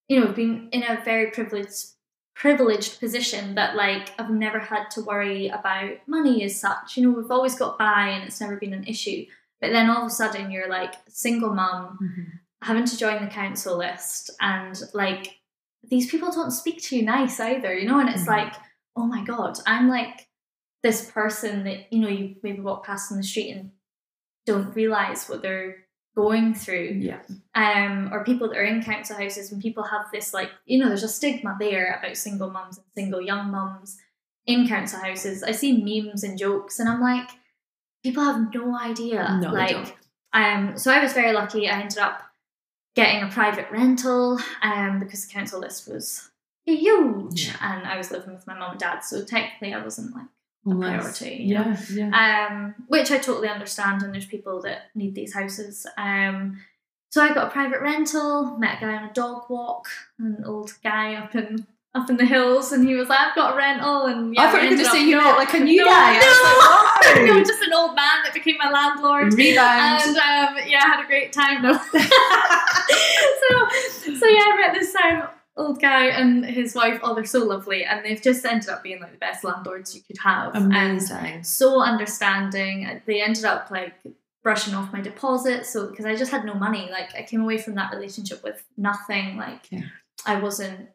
you know, been in a very privileged privileged position that like I've never had to worry about money as such. You know, we've always got by and it's never been an issue. But then all of a sudden you're like single mum Mhm. having to join the council list and like these people don't speak to you nice either you know and it's Mhm. like oh my god i'm like this person that you know you maybe walk past on the street and don't realize what they're going through Yeah. um, or people that are in council houses, and people have this, like, you know, there's a stigma there about single mums and single young mums in council houses. I see memes and jokes, and I'm like, people have no idea. No, like, um, so I was very lucky. I ended up getting a private rental um, because the council list was huge, Yeah. and I was living with my mum and dad, so technically I wasn't like Unless- priority, know? Yeah. Yeah. um, which I totally understand. And there's people that need these houses. Um, so I got a private rental, met a guy on a dog walk, an old guy up in up in the hills, and he was like, "I've got a rental," and yeah, I thought you were going to say you met like a new no, guy. No, no, just an old man that became my landlord. Rebound. And um, yeah, I had a great time. No. so, so yeah, I met this um, old guy and his wife. Oh, they're so lovely, and they've just ended up being like the best landlords you could have. And Amazing. so understanding. Uh, they ended up like brushing off my deposit, so because I just had no money. Like I came away from that relationship with nothing. Like Yeah. I wasn't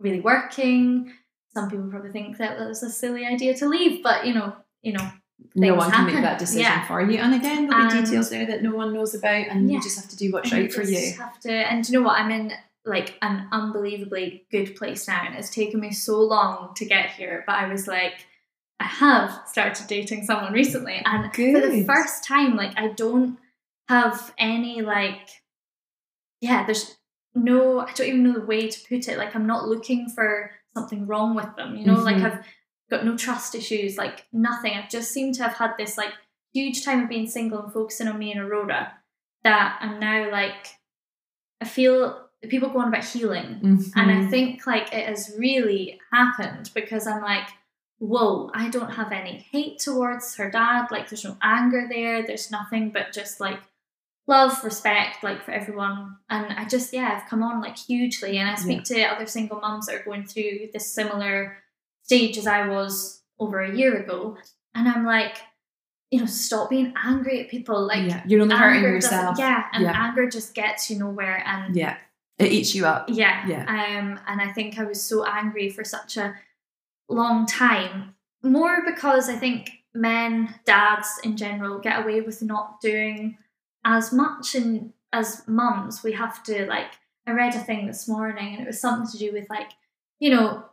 really working. Some people probably think that that was a silly idea to leave, but you know, you know, no one can make that decision Yeah. for you. And again, there'll be And- details there that no one knows about, and Yeah. you just have to do what's And right for you. Have to, and you know what? I'm in like an unbelievably good place now, and it's taken me so long to get here. But I was like, I have started dating someone recently, and for the first time, like I don't have any like, yeah, there's no, I don't even know the way to put it. Like I'm not looking for something wrong with them, you know. Like Mhm. I've got no trust issues, like nothing. I've just seemed to have had this like huge time of being single and focusing on me and Aurora that I'm now like I feel people go on about healing. And I Mhm. think like it has really happened because I'm like, whoa, I don't have any hate towards her dad. Like there's no anger there. There's nothing but just like love, respect, like for everyone. And I just, yeah, I've come on like hugely. And I speak to other single mums that are going through this similar stage as I was over a year ago. And I'm like, you know, stop being angry at people. Like yeah, you're only hurting yourself. Yeah, and Yeah. anger just gets you nowhere. And Yeah. It eats you up. yeah. Yeah. Um, and I think I was so angry for such a long time. More because I think men, dads in general, get away with not doing as much. And as mums, we have to like. I read a thing this morning, and it was something to do with like, you know,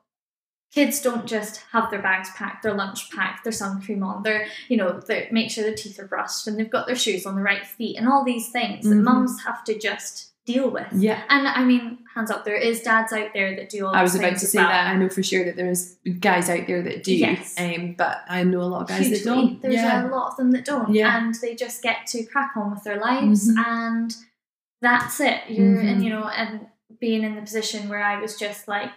kids don't just have their bags packed, their lunch packed, their sun cream on, their you know, their, make sure their teeth are brushed, and they've got their shoes on the right feet, and all these things that Mhm. mums have to just deal with. Yeah. And I mean, hands up, there is dads out there that do all. I was about to say well. that. I know for sure that there's guys out there that do. Yes. Um, but I know a lot of guys that don't. There's yeah. a lot of them that don't, Yeah. and they just get to crack on with their lives, Mhm. and that's it. You're, Mhm. and you know, and being in the position where I was just like,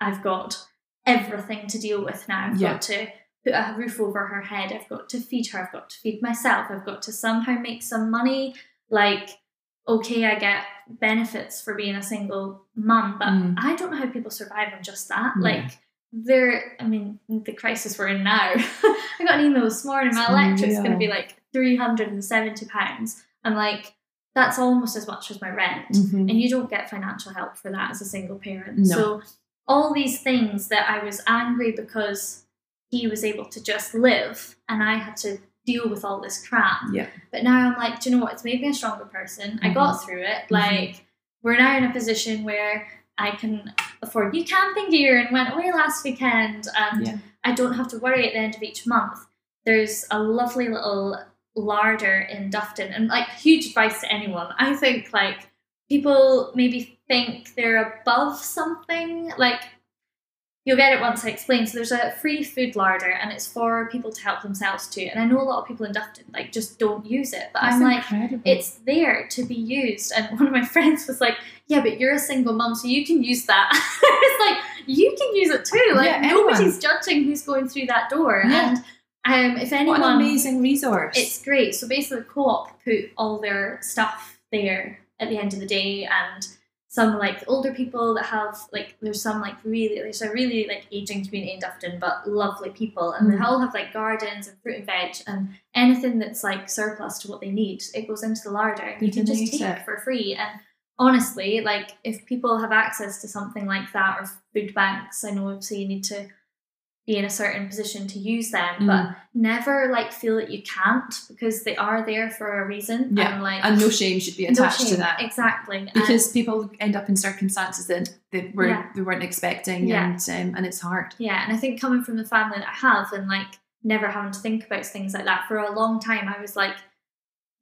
I've got everything to deal with now. I've Yeah. got to put a roof over her head. I've got to feed her. I've got to feed myself. I've got to somehow make some money. Like, okay, I get benefits for being a single mum, but Mm. I don't know how people survive on just that. Yeah. Like, there, I mean, the crisis we're in now. I got an email this morning. My electric's going to be like three hundred and seventy pounds. I'm like, that's almost as much as my rent Mhm. and you don't get financial help for that as a single parent. No. So all these things that I was angry because he was able to just live and I had to deal with all this crap. Yeah. But now I'm like, do you know what? It's made me a stronger person. I Mhm. got through it. Like we're now in a position where I can afford new camping gear and went away last weekend and Yeah. I don't have to worry at the end of each month. There's a lovely little larder in Dufftown and like huge advice to anyone. I think like people maybe think they're above something like you'll get it once I explain. So there's a free food larder and it's for people to help themselves to. And I know a lot of people in Dufftown like just don't use it. But That's I'm like incredible. it's there to be used. And one of my friends was like, Yeah, but you're a single mum, so you can use that. it's like, you can use it too. Like, Yeah, nobody's judging who's going through that door. Yeah. And um, if what anyone. an amazing resource. It's great. So basically, the co op put all their stuff there at the end of the day. And some like older people that have like there's some like really there's a really like aging community in Dufftown but lovely people and they Mm. all have like gardens and fruit and veg and anything that's like surplus to what they need it goes into the larder They you can can just take it. for free and honestly like if people have access to something like that or food banks I know obviously you need to be in a certain position to use them, Mm. but never like feel that you can't because they are there for a reason. Yeah, and like and no shame should be no attached to that exactly because people end up in circumstances that they were Yeah. they weren't expecting, Yeah. and um, and it's hard. Yeah, and I think coming from the family that I have and like never having to think about things like that for a long time, I was like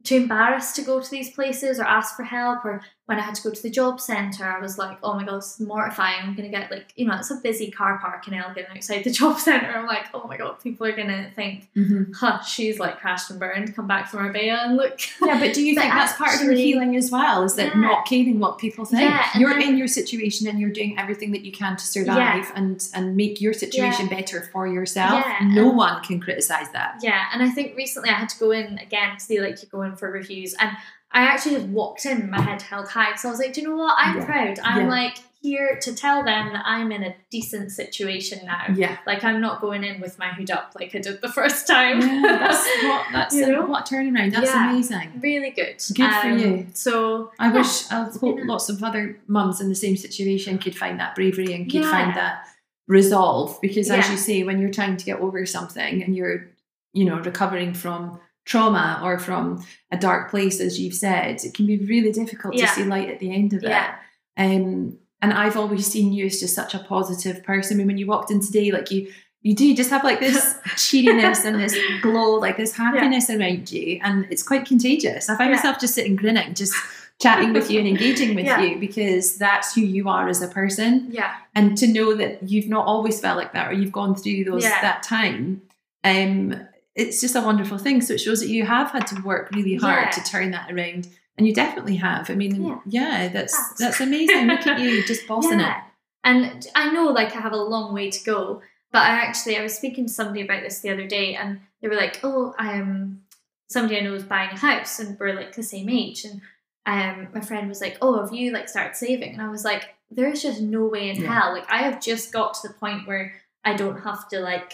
too embarrassed to go to these places or ask for help. Or when I had to go to the job centre, I was like, oh my god, it's mortifying. I'm gonna get like, you know, it's a busy car park in Elgin outside the job centre. I'm like, oh my god, people are gonna think, mm-hmm. huh, she's like crashed and burned, come back from Marbella and look. Yeah, but do you think that's part of your healing as well? Is that Yeah. not caring what people think? Yeah, you're then- in your situation and you're doing everything that you can to survive and and make your situation better for yourself. Yeah, no and- one can criticize that. Yeah, and I think recently I had to go in again because they like you go in for reviews, and I actually just walked in, my head held high, so I was like, do you know what? I'm Yeah. proud. I'm Yeah. like here to tell them that I'm in a decent situation now. Yeah. Like I'm not going in with my hood up like I did the first time. Yeah, that's what that's You a, know? what a turnaround. That's Yeah. amazing. really good. Good for Um, you. So I yeah, wish I hope lots of other mums in the same situation could find that bravery and could find that resolve because as you say when you're trying to get over something and you're you know recovering from trauma or from a dark place as you've said it can be really difficult Yeah. to see light at the end of Yeah. it um and I've always seen you as just such a positive person I mean when you walked in today like you you do just have like this cheeriness and this glow like this happiness around you and it's quite contagious I find Yeah. myself just sitting grinning just chatting with you and engaging with Yeah. you because that's who you are as a person yeah, and to know that you've not always felt like that or you've gone through those Yeah. that time um it's just a wonderful thing so it shows that you have had to work really hard Yeah. to turn that around and you definitely have i mean Yeah. yeah, that's Thanks. that's amazing look at you just bossing yeah. And I know like I have a long way to go, but I actually I was speaking to somebody about this the other day and they were like, Oh, um somebody I know is buying a house and we're like the same age and um my friend was like, Oh, have you like started saving? And I was like, There's just no way in Yeah. hell. Like I have just got to the point where I don't have to like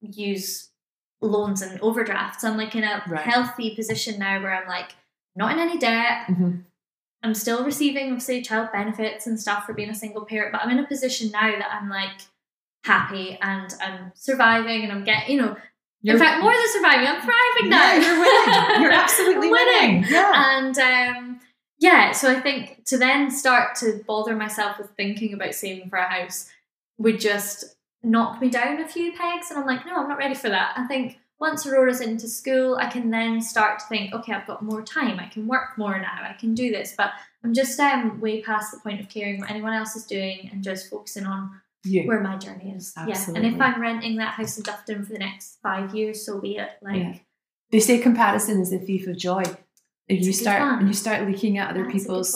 use loans and overdrafts. I'm like in a Right. healthy position now where I'm like not in any debt. Mhm. I'm still receiving obviously child benefits and stuff for being a single parent, but I'm in a position now that I'm like happy and I'm surviving and I'm getting, you know, You're- in fact, more than surviving, I'm thriving now. yeah, you're winning you're absolutely winning, yeah And um, yeah, so I think to then start to bother myself with thinking about saving for a house would just knock me down a few pegs. And I'm like, no, I'm not ready for that. I think once Aurora's into school, I can then start to think, okay, I've got more time. I can work more now. I can do this. But I'm just um, way past the point of caring what anyone else is doing and just focusing on where my journey is. Yeah. And if I'm renting that house in Dufftown for the next five years, so be it. Like, Yeah. they say comparison is the thief of joy if you It's a good start when you start looking at other people's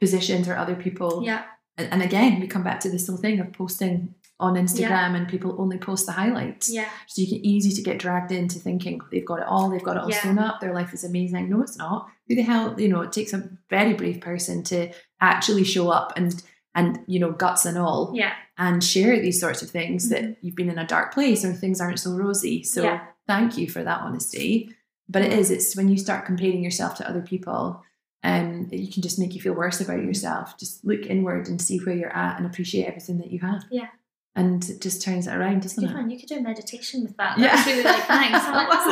positions or other people Yeah. and, and again we come back to this whole thing of posting on instagram and people only post the highlights Yeah. so you get easy to get dragged into thinking they've got it all they've got it all Yeah. sewn up their life is amazing no it's not who the hell you know it takes a very brave person to actually show up and and you know guts and all Yeah. and share these sorts of things Mhm. that you've been in a dark place or things aren't so rosy so Yeah. thank you for that honesty but it is it's when you start comparing yourself to other people um you can just make you feel worse about yourself just look inward and see where you're at and appreciate everything that you have Yeah. And it just turns it around doesn't Good it. You could do meditation with that. Yeah. Really like thanks. I'm like, Was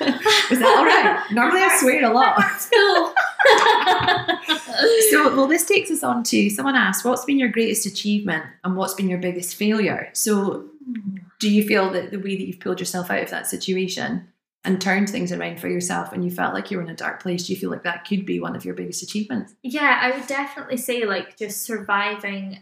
it? Is that all right normally i swear a lot Cool. so well this takes us on to someone asked what's been your greatest achievement and what's been your biggest failure so hmm. do you feel that the way that you've pulled yourself out of that situation and turned things around for yourself and you felt like you were in a dark place do you feel like that could be one of your biggest achievements yeah, I would definitely say like just surviving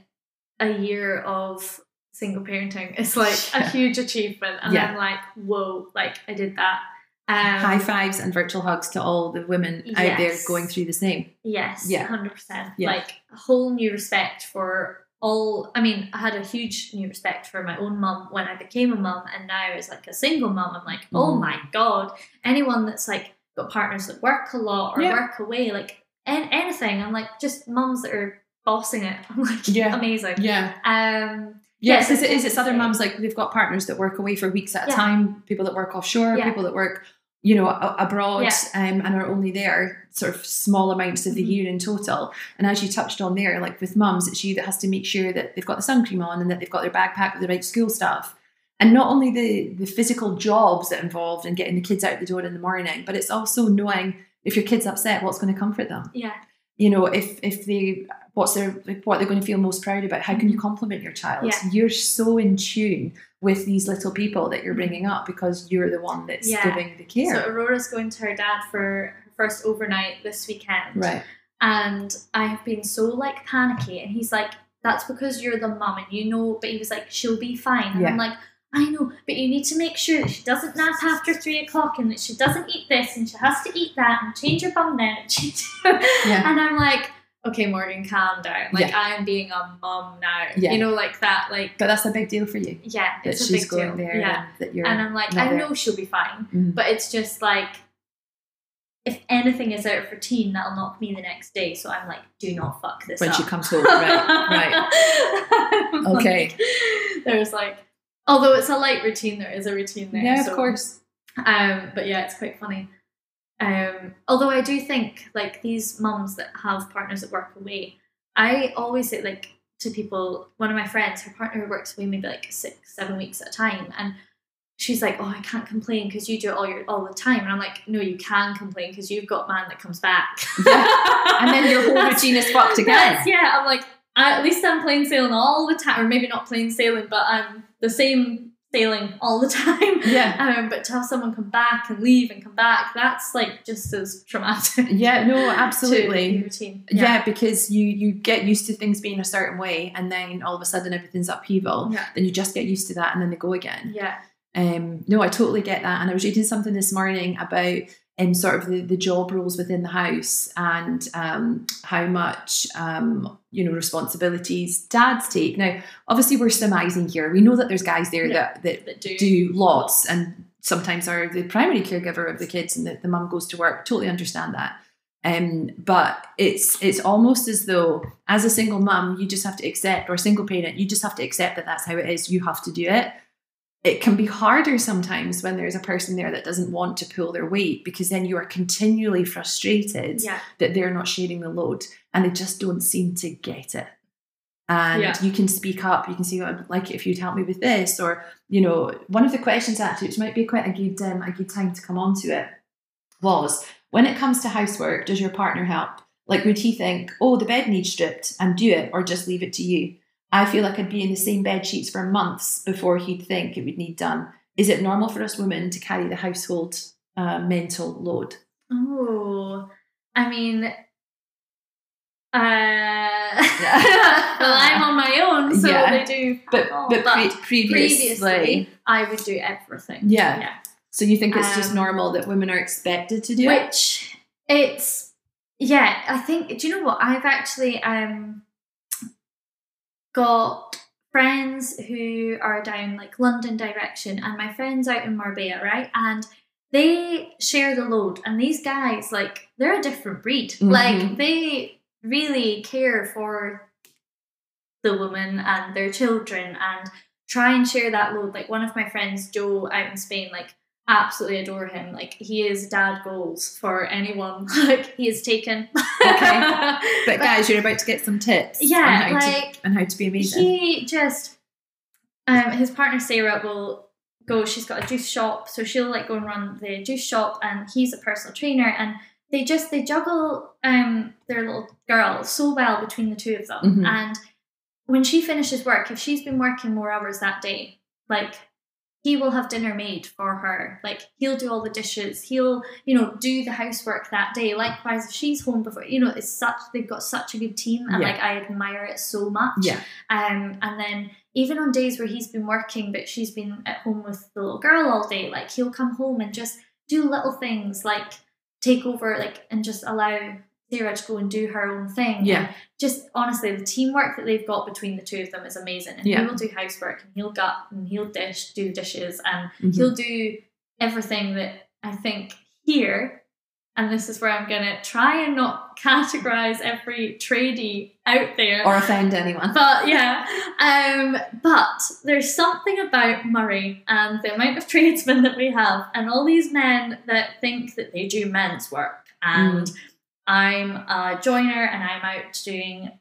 a year of single parenting is like a huge achievement, and Yeah. I'm like, whoa, like I did that. Um, high fives and virtual hugs to all the women out there going through the same Yes, Yeah. hundred percent. Yeah. Like a whole new respect for all. I mean, I had a huge new respect for my own mum when I became a mum, and now as like a single mum, I'm like, oh Mm. my god, anyone that's like got partners that work a lot or Yeah. work away, like an- anything. I'm like just mums that are bossing it. I'm like, Yeah. amazing. yeah Um, Yes, is it, is it other mums like they've got partners that work away for weeks at a Yeah. time, people that work offshore, Yeah. people that work, you know, abroad Yeah. um, and are only there sort of small amounts of the Mhm. year in total. And as you touched on there, like with mums, it's you that has to make sure that they've got the sun cream on and that they've got their backpack with the right school stuff and not only the the physical jobs that involved in getting the kids out the door in the morning, but it's also knowing if your kid's upset, what's going to comfort them. Yeah. You know, if if they what's their what they're going to feel most proud about. How can you mm-hmm. compliment your child? Yeah. You're so in tune with these little people that you're mm-hmm. bringing up because you're the one that's Yeah. giving the care. So Aurora's going to her dad for her first overnight this weekend. right. And I have been so like panicky. And he's like, that's because you're the mum and you know, but he was like, she'll be fine. And I'm like, I know, but you need to make sure that she doesn't nap after three o'clock and that she doesn't eat this and she has to eat that and change her bum then Yeah. And I'm like, okay, Morgan, calm down. Like Yeah. I am being a mum now. Yeah. You know, like that, like But that's a big deal for you yeah, that it's a she's big going deal. there Yeah. and that you're And I'm like, I there. know she'll be fine. Mhm. But it's just like if anything is out of routine, that'll knock me the next day. So I'm like, do not fuck this when up. she comes home. Right. Right. Okay. like- there's like, although it's a light routine, there is a routine there. Yeah, so- of course. Um, but yeah, it's quite funny. Um, although I do think like these mums that have partners that work away, I always say like to people, one of my friends, her partner works away maybe like six, seven weeks at a time, and she's like, "Oh, I can't complain because you do it all your all the time," and I'm like, "No, you can complain because you've got a man that comes back." And then your whole routine is fucked again. yeah, I'm like, at least I'm plain sailing all the time, or maybe not plain sailing, but I'm the same sailing all the time. Yeah. Um, but to have someone come back and leave and come back, that's like just as traumatic. Yeah, no, absolutely. routine. Yeah. because you you get used to things being a certain way, and then all of a sudden everything's upheaval. Yeah. Then you just get used to that, and then they go again. Yeah. Um, no, I totally get that. And I was reading something this morning about um, sort of the, the job roles within the house and um, how much, um, you know, responsibilities dads take. Now, obviously, we're surmising here. We know that there's guys there Yeah. that, that That do. do lots and sometimes are the primary caregiver of the kids and the, the mum goes to work. Totally understand that. Um, but it's it's almost as though as a single mum, you just have to accept, or a single parent, you just have to accept that that's how it is. You have to do it. It can be harder sometimes when there's a person there that doesn't want to pull their weight because then you are continually frustrated Yeah. that they're not sharing the load and they just don't seem to get it. And Yeah. you can speak up, you can say, oh, I'd like it if you'd help me with this. Or, you know, one of the questions actually, which might be quite a good um, a good time to come on to it, was when it comes to housework, does your partner help? Like would he think, oh, the bed needs stripped and do it, or just leave it to you? I feel like I'd be in the same bed sheets for months before he'd think it would need done. Is it normal for us women to carry the household uh, mental load? Oh, I mean, uh, well, I'm on my own, so Yeah. they do. But all, but, pre- previously, previously, I would do everything. Yeah. Yeah. so you think it's just Um, normal that women are expected to do it? Which it's yeah, I think do you know what? I've actually um got friends who are down like London direction and my friends out in Marbella, right? And they share the load and these guys like they're a different breed. Mhm. Like they really care for the woman and their children and try and share that load. Like one of my friends, Joe, out in Spain, like absolutely adore him. Like he is dad goals for anyone. like he is taken. Okay. But guys, you're about to get some tips yeah, on how, like to, on how to be amazing. he just um his partner Sarah will go, she's got a juice shop, so she'll like go and run the juice shop and he's a personal trainer and they just they juggle um their little girl so well between the two of them. Mhm. And when she finishes work, if she's been working more hours that day, like he will have dinner made for her. Like he'll do all the dishes. He'll, you know, do the housework that day. Likewise, if she's home before, you know, it's such they've got such a good team, and Yeah. like I admire it so much. yeah, Um, and then even on days where he's been working, but she's been at home with the little girl all day, like he'll come home and just do little things like take over, like and just allow Sarah to go and do her own thing. Yeah. And just honestly, the teamwork that they've got between the two of them is amazing. And Yeah. he will do housework and he'll gut and he'll dish, do dishes, and Mhm. he'll do everything that I think here. And this is where I'm gonna try and not categorize every tradie out there. or offend anyone. But yeah, um, but there's something about Moray and the amount of tradesmen that we have, and all these men that think that they do men's work, and I'm a joiner and I'm out doing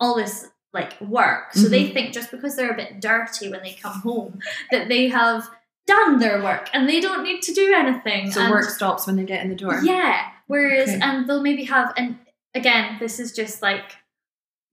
all this like work. So they Mhm. think just because they're a bit dirty when they come home that they have done their work and they don't need to do anything. So And- work stops when they get in the door. yeah. Whereas, Okay. and they'll maybe have, and again, this is just like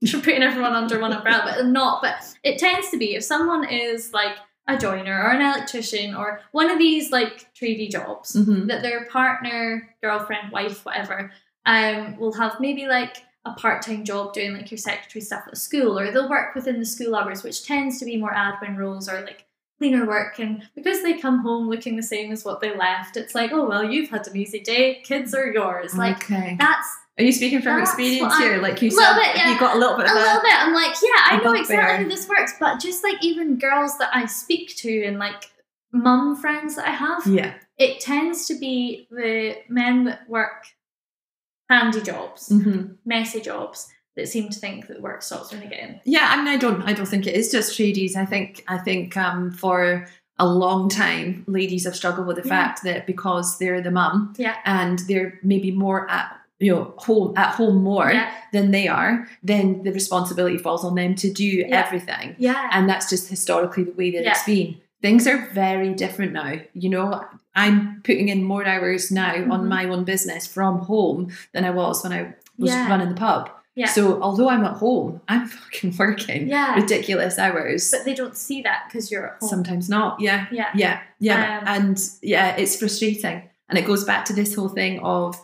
putting everyone under one umbrella, but not. But it tends to be if someone is like a joiner or an electrician or one of these like tradie jobs, Mhm. that their partner, girlfriend, wife, whatever, um, will have maybe like a part-time job doing like your secretary stuff at school, or they'll work within the school hours, which tends to be more admin roles or like cleaner work. And because they come home looking the same as what they left, it's like, oh well, you've had an easy day, kids are yours. Like okay. that's Are you speaking from experience here? Like you said, bit, yeah. you got a little bit a of little bit. I'm like, yeah, I know exactly how this works, but just like even girls that I speak to and like mum friends that I have, Yeah. it tends to be the men that work handy jobs, hmm messy jobs, that seem to think that work stops when they get in. Yeah, I mean, I don't, I don't think it is just tradies. I think, I think um, for a long time, ladies have struggled with the Yeah. fact that because they're the mum Yeah. and they're maybe more at you know home at home more Yeah, than they are, then the responsibility falls on them to do Yeah. everything, yeah, and that's just historically the way that Yeah. it's been. Things are very different now. You know, I'm putting in more hours now on Mhm. my own business from home than I was when I was Yeah. running the pub. Yeah. So although I'm at home, I'm fucking working yeah. ridiculous hours. But they don't see that because you're at home. Sometimes not. Yeah. yeah, Yeah. Yeah. Um, and yeah, it's frustrating. And it goes back to this whole thing of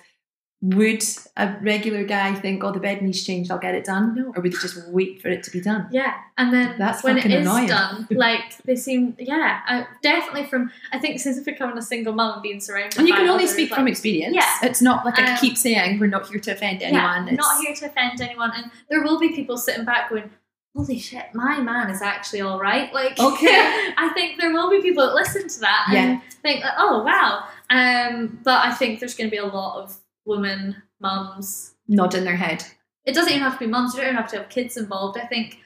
would a regular guy think, oh, the bed needs changed, I'll get it done? No. Or would they just wait for it to be done? Yeah, and then That's when it fucking annoying. done, like they seem, yeah, I, definitely from. I think since becoming a single mum and being surrounded, And you can only speak like, from experience. Yeah. It's not like I Um, keep saying we're not here to offend anyone. Yeah, It's- not here to offend anyone, and there will be people sitting back going, "Holy shit, my man is actually all right." Like, Okay. I think there will be people that listen to that and think, like, "Oh wow," um, but I think there's going to be a lot of women mums Nod in their head. it doesn't even have to be mums. You don't even have to have kids involved. I think,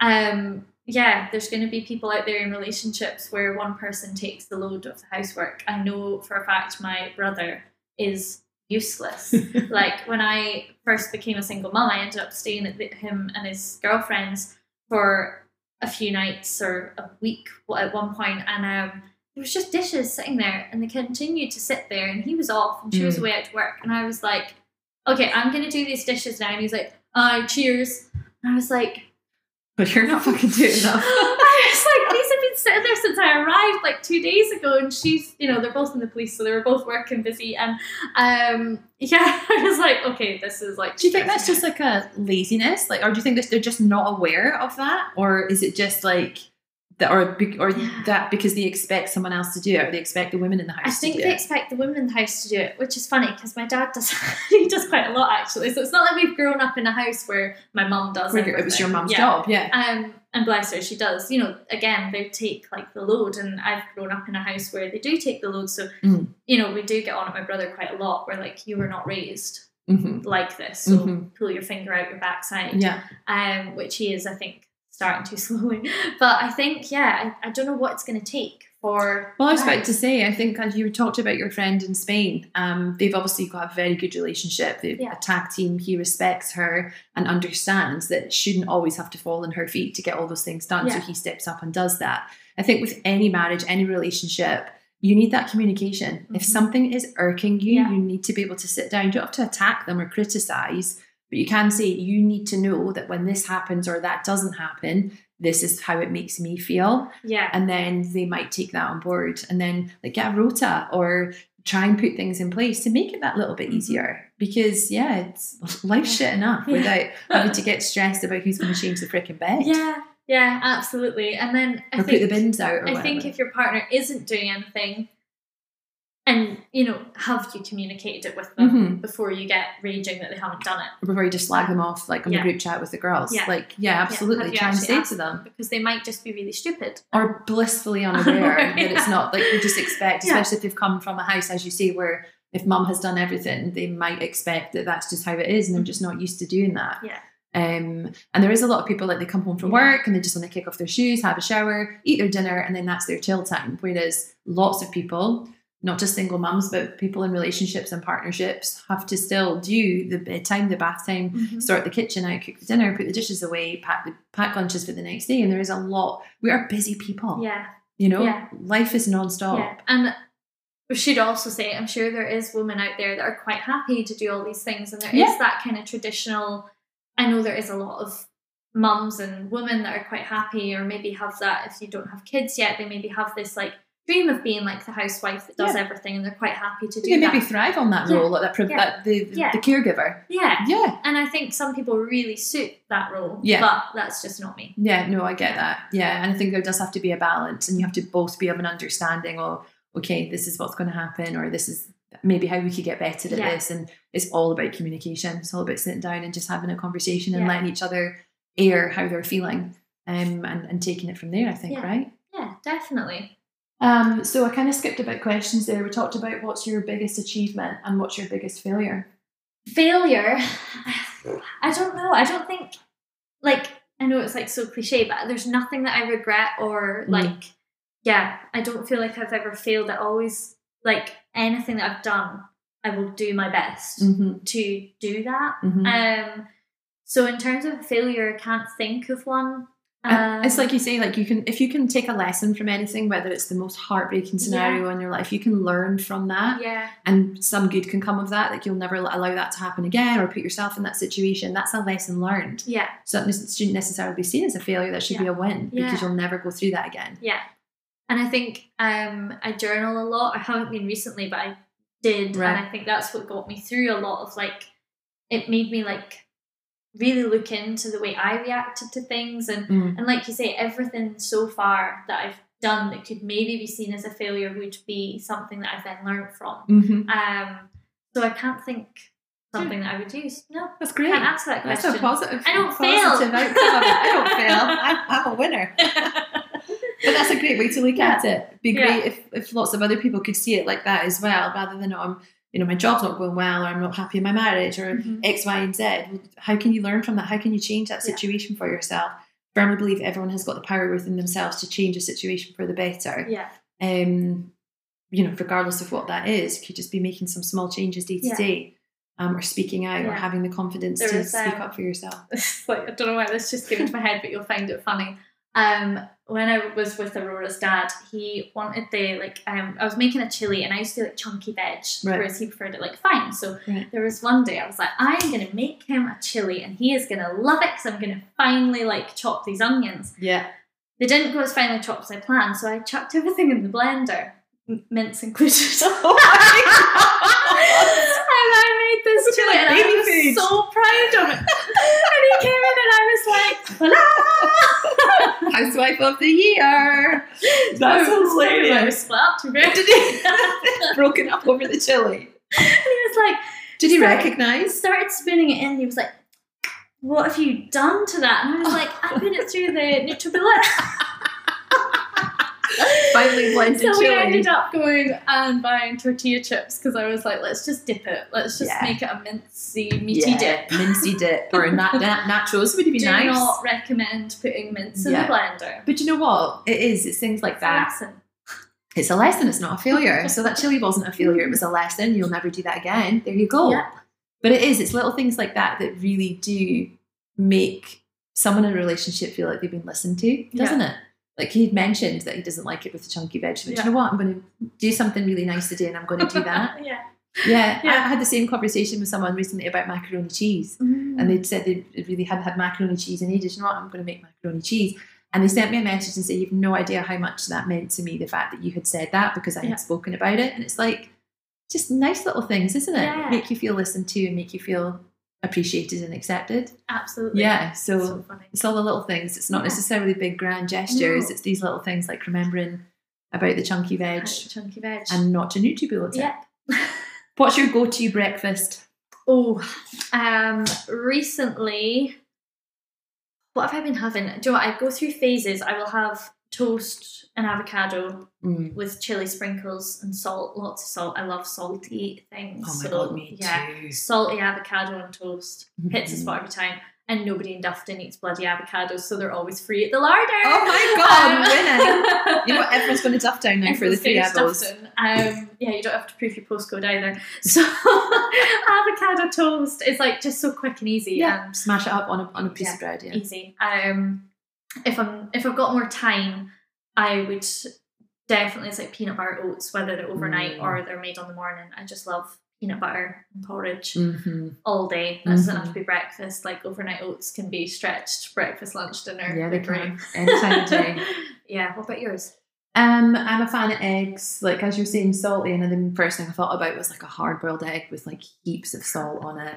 um, yeah, there's going to be people out there in relationships where one person takes the load of the housework. I know for a fact my brother is useless. like when I first became a single mum, I ended up staying at him and his girlfriends for a few nights or a week at one point, and um, there was just dishes sitting there, and they continued to sit there, and he was off, and she was Mm. away at work, and I was like, okay, I'm gonna do these dishes now, and he's like, aye, cheers. And I was like, But you're not fucking doing enough. I was like, these have been sitting there since I arrived like two days ago, and she's, you know, they're both in the police, so they were both working busy, and um, yeah, I was like, okay, this is like. Do you think that's just like a laziness, like, or do you think that they're just not aware of that, or is it just like that, or or Yeah. that because they expect someone else to do it, or they expect the women in the house I think they it? expect the women in the house to do it, which is funny because my dad does. he does quite a lot actually. So it's not like we've grown up in a house where my mum does. Where It was your mum's Yeah. job, yeah. Um, and bless her, she does. You know, again, they take like the load, and I've grown up in a house where they do take the load. So, Mm. you know, we do get on at my brother quite a lot. Where like you were not raised hmm like this, so Mhm. pull your finger out your backside. Yeah. Um, which he is, I think, starting to slowly. But I think, yeah, I, I don't know what it's going to take for. Well, I was about to say, I think as you talked about your friend in Spain, um, they've obviously got a very good relationship. They've Yeah. a tag team. He respects her and understands that it shouldn't always have to fall on her feet to get all those things done. So he steps up and does that. I think with any marriage, any relationship, you need that communication. If Mhm. something is irking you, Yeah. you need to be able to sit down. You don't have to attack them or criticize, but you can say, you need to know that when this happens or that doesn't happen, this is how it makes me feel Yeah. and then they might take that on board and then like get a rota or try and put things in place to make it that little bit Mhm. easier because yeah it's life shit enough Yeah. without having to get stressed about who's going to change the freaking bed Yeah, yeah, absolutely. And then I or think put the bins out I whatever. think if your partner isn't doing anything, and you know, have you communicated it with them Mhm. before you get raging that they haven't done it? before you just slag them off like on Yeah. the group chat with the girls Yeah. like yeah absolutely have try and say to them Because they might just be really stupid. or blissfully unaware that it's not like you just expect, Yeah. especially if they've come from a house, as you say, where if mum has done everything, they might expect that that's just how it is, and they're just not used to doing that. Yeah. Um, and there is a lot of people like they come home from Yeah. work and they just want to kick off their shoes, have a shower, eat their dinner, and then that's their chill time. Whereas lots of people not just single mums, but people in relationships and partnerships have to still do the bedtime, the bath time, Mhm. sort the kitchen out, cook the dinner, put the dishes away, pack the pack lunches for the next day. And there is a lot. We are busy people. Yeah. You know, Yeah. life is non-stop. Yeah. And we should also say, I'm sure there is women out there that are quite happy to do all these things. And there is Yeah. that kind of traditional, I know there is a lot of mums and women that are quite happy, or maybe have that if you don't have kids yet, they maybe have this like dream of being like the housewife that does Yeah. everything and they're quite happy to do You that. maybe thrive on that Yeah. role, like that, priv- Yeah. that the, the, the caregiver. yeah. Yeah. And I think some people really suit that role. Yeah. But that's just not me. Yeah, no, I get that. Yeah, and I think there does have to be a balance, and you have to both be of an understanding of, okay, this is what's going to happen, or this is maybe how we could get better at this. And it's all about communication. It's all about sitting down and just having a conversation and letting each other air how they're feeling, um, and, and taking it from there. I think, right? Yeah, definitely. Um, so I kind of skipped about questions there. We talked about what's your biggest achievement and what's your biggest failure. failure i don't know i don't think like i know it's like so cliche but there's nothing that i regret or Mm. like yeah i don't feel like i've ever failed i always like anything that i've done i will do my best Mm-hmm. to do that Mm-hmm. um so in terms of failure i can't think of one Uh, it's Um, like you say, like you can if you can take a lesson from anything, whether it's the most heartbreaking scenario in your life, you can learn from that, yeah and some good can come of that. Like you'll never allow that to happen again, or put yourself in that situation. That's a lesson learned. yeah So it shouldn't necessarily be seen as a failure. That should be a win because Yeah. you'll never go through that again. yeah and i think um i journal a lot i haven't been recently but i did Right. and i think that's what got me through a lot of like it made me like really look into the way i reacted to things and Mm. and like you say everything so far that i've done that could maybe be seen as a failure would be something that i've then learned from Mm-hmm. um so i can't think something that i would use no That's great. I can't answer that question. That's a positive. I don't positive fail. outcome. of it. I don't fail. I'm, I'm a winner. But that's a great way to look at it. It'd be Yeah. great if, if lots of other people could see it like that as well, rather than um, you know, my job's not going well or I'm not happy in my marriage or Mhm. X, Y, and Z. How can you learn from that? How can you change that Yeah. situation for yourself? Firmly believe everyone has got the power within themselves to change a situation for the better. yeah Um, you know, regardless of what that is, you could just be making some small changes day to Yeah. day, um, or speaking out or having the confidence There to was, speak um, up for yourself. Like I don't know why this just came into my head, but you'll find it funny. Um, when I was with Aurora's dad, he wanted the like um, I was making a chili and I used to do like chunky veg, Right. whereas he preferred it like fine. So Right. there was one day I was like, I'm gonna make him a chili and he is gonna love it because I'm gonna finally like chop these onions. Yeah. They didn't go as finely chopped as I planned, so I chucked everything in the blender, mince included. and I made this chili, like and I was food. so proud of it. and he came in, and I was like, "Voila!" Housewife of the year. That's was hilarious. split up to bed. Did he broken up over the chili? And he was like, Did he Sorry. recognise? started spinning it in. And he was like, "What have you done to that?" And I was like, "I put it through the NutriBullet." Finally blended so we ended up going and buying tortilla chips because I was like, "Let's just dip it. Let's just Yeah. make it a mincy, meaty yeah, dip." mincy dip or nat- nat- nachos would be Do nice. Do not recommend putting mince in Yeah. the blender. But you know what? It is. It's things like that. Lesson. It's a lesson. It's not a failure. so that chili wasn't a failure. It was a lesson. You'll never do that again. There you go. But it is. It's little things like that that really do make someone in a relationship feel like they've been listened to, doesn't it? Like he'd mentioned that he doesn't like it with the chunky veg. But Yeah. you know what? I'm going to do something really nice today, and I'm going to do that. yeah. yeah, Yeah. I had the same conversation with someone recently about macaroni cheese, Mm. and they'd said they really hadn't had macaroni cheese in ages. You know what? I'm going to make macaroni cheese. And they sent me a message and said, You've no idea how much that meant to me, the fact that you had said that because I Yeah. had spoken about it. And it's like just nice little things, isn't it? Yeah. Make you feel listened to and make you feel appreciated and accepted. Absolutely. Yeah. So, so funny. it's all the little things. It's not Yeah. necessarily big grand gestures. No. It's these little things like remembering about the chunky veg Chunky veg. and not to NutriBullet yeah. What's your go-to breakfast? Oh, um, recently, what have I been having? Do you know what? I go through phases. I will have toast and avocado Mm. with chili sprinkles and salt, lots of salt. I love salty things. Oh my so, god, me yeah. too. Salty avocado and toast hits the spot every time. and nobody in Dufftown eats bloody avocados, so they're always free at the larder. Oh my god, winning! You know what? Everyone's going to Dufftown now for the three apples. Um, yeah, you don't have to prove your postcode either. So avocado toast is like just so quick and easy Yeah, and smash it up on a on a piece Yeah. of bread. Yeah. easy. Um, if I'm if I've got more time, I would definitely it's like peanut butter oats, whether they're overnight Mm. or they're made on the morning. I just love peanut butter and porridge Mm-hmm. all day. That doesn't Mhm. have to be breakfast. Like overnight oats can be stretched breakfast, lunch, dinner. Yeah, they can. Any time of day. yeah. What about yours? Um, I'm a fan of eggs. Like as you're saying, salty, and then the first thing I thought about was like a hard boiled egg with like heaps of salt on it.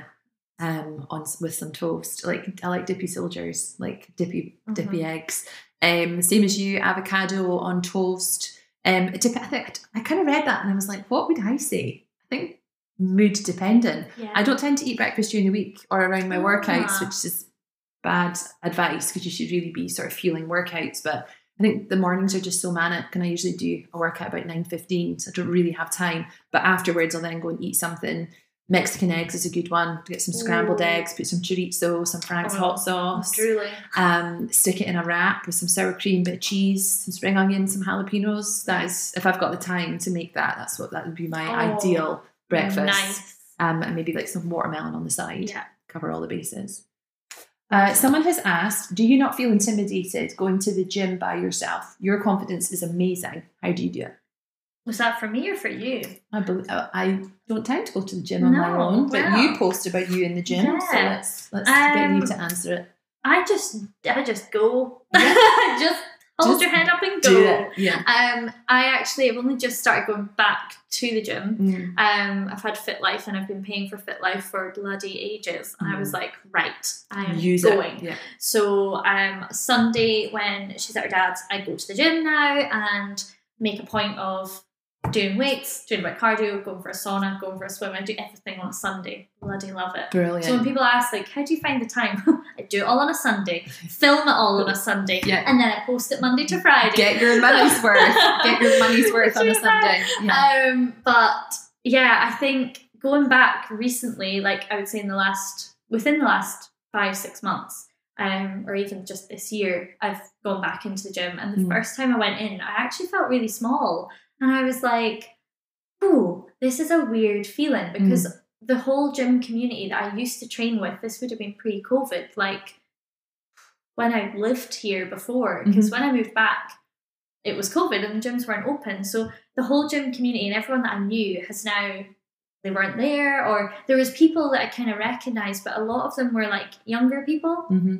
Um, on with some toast. Like I like dippy soldiers, like dippy dippy eggs. Um, same as you, avocado on toast. Um, dep- I think I kind of read that and I was like, what would I say? I think mood dependent. Yeah. I don't tend to eat breakfast during the week or around my workouts, Ah. which is bad advice because you should really be sort of fueling workouts. But I think the mornings are just so manic, and I usually do a workout about nine fifteen, so I don't really have time. But afterwards, I'll then go and eat something. Mexican eggs is a good one. Get some scrambled Ooh. eggs, put some chorizo, some Frank's Oh, hot sauce, Drooling. um, stick it in a wrap with some sour cream, bit of cheese, some spring onions, some jalapenos. That is, if I've got the time to make that, that's what that would be my Oh, ideal breakfast Nice. um, and maybe like some watermelon on the side. Yeah. Cover all the bases. Uh, someone has asked, do you not feel intimidated going to the gym by yourself? Your confidence is amazing. How do you do it? Was that for me or for you? I believe, I don't tend to go to the gym on my own, but wow. you post about you in the gym, so let's let's get you Um, to answer it. I just I just go. Yeah. just hold Just your head up and go. Yeah. Um, I actually have only just started going back to the gym. Mm. Um, I've had Fit Life and I've been paying for Fit Life for bloody ages, and I was like, right, I am Use going. it. Yeah. So um, Sunday when she's at her dad's, I go to the gym now and make a point of doing weights, doing of cardio, going for a sauna, going for a swim. I do everything on a Sunday. Bloody love it. Brilliant. So when people ask like, how do you find the time? I do it all on a Sunday, film it all on a Sunday, Yeah. and then I post it Monday to Friday. Get your money's worth. Get your money's worth on a Sunday. Yeah. Um, but yeah, I think going back recently, like I would say in the last within the last five six months, um, or even just this year, I've gone back into the gym, and the Mm. first time I went in, I actually felt really small, and I was like, "Oh, this is a weird feeling," because Mm. the whole gym community that I used to train with, this would have been pre-COVID, like when I lived here before, because Mm-hmm. when I moved back, it was COVID and the gyms weren't open. So the whole gym community and everyone that I knew has now they weren't there, or there was people that I kind of recognized, but a lot of them were like younger people, hmm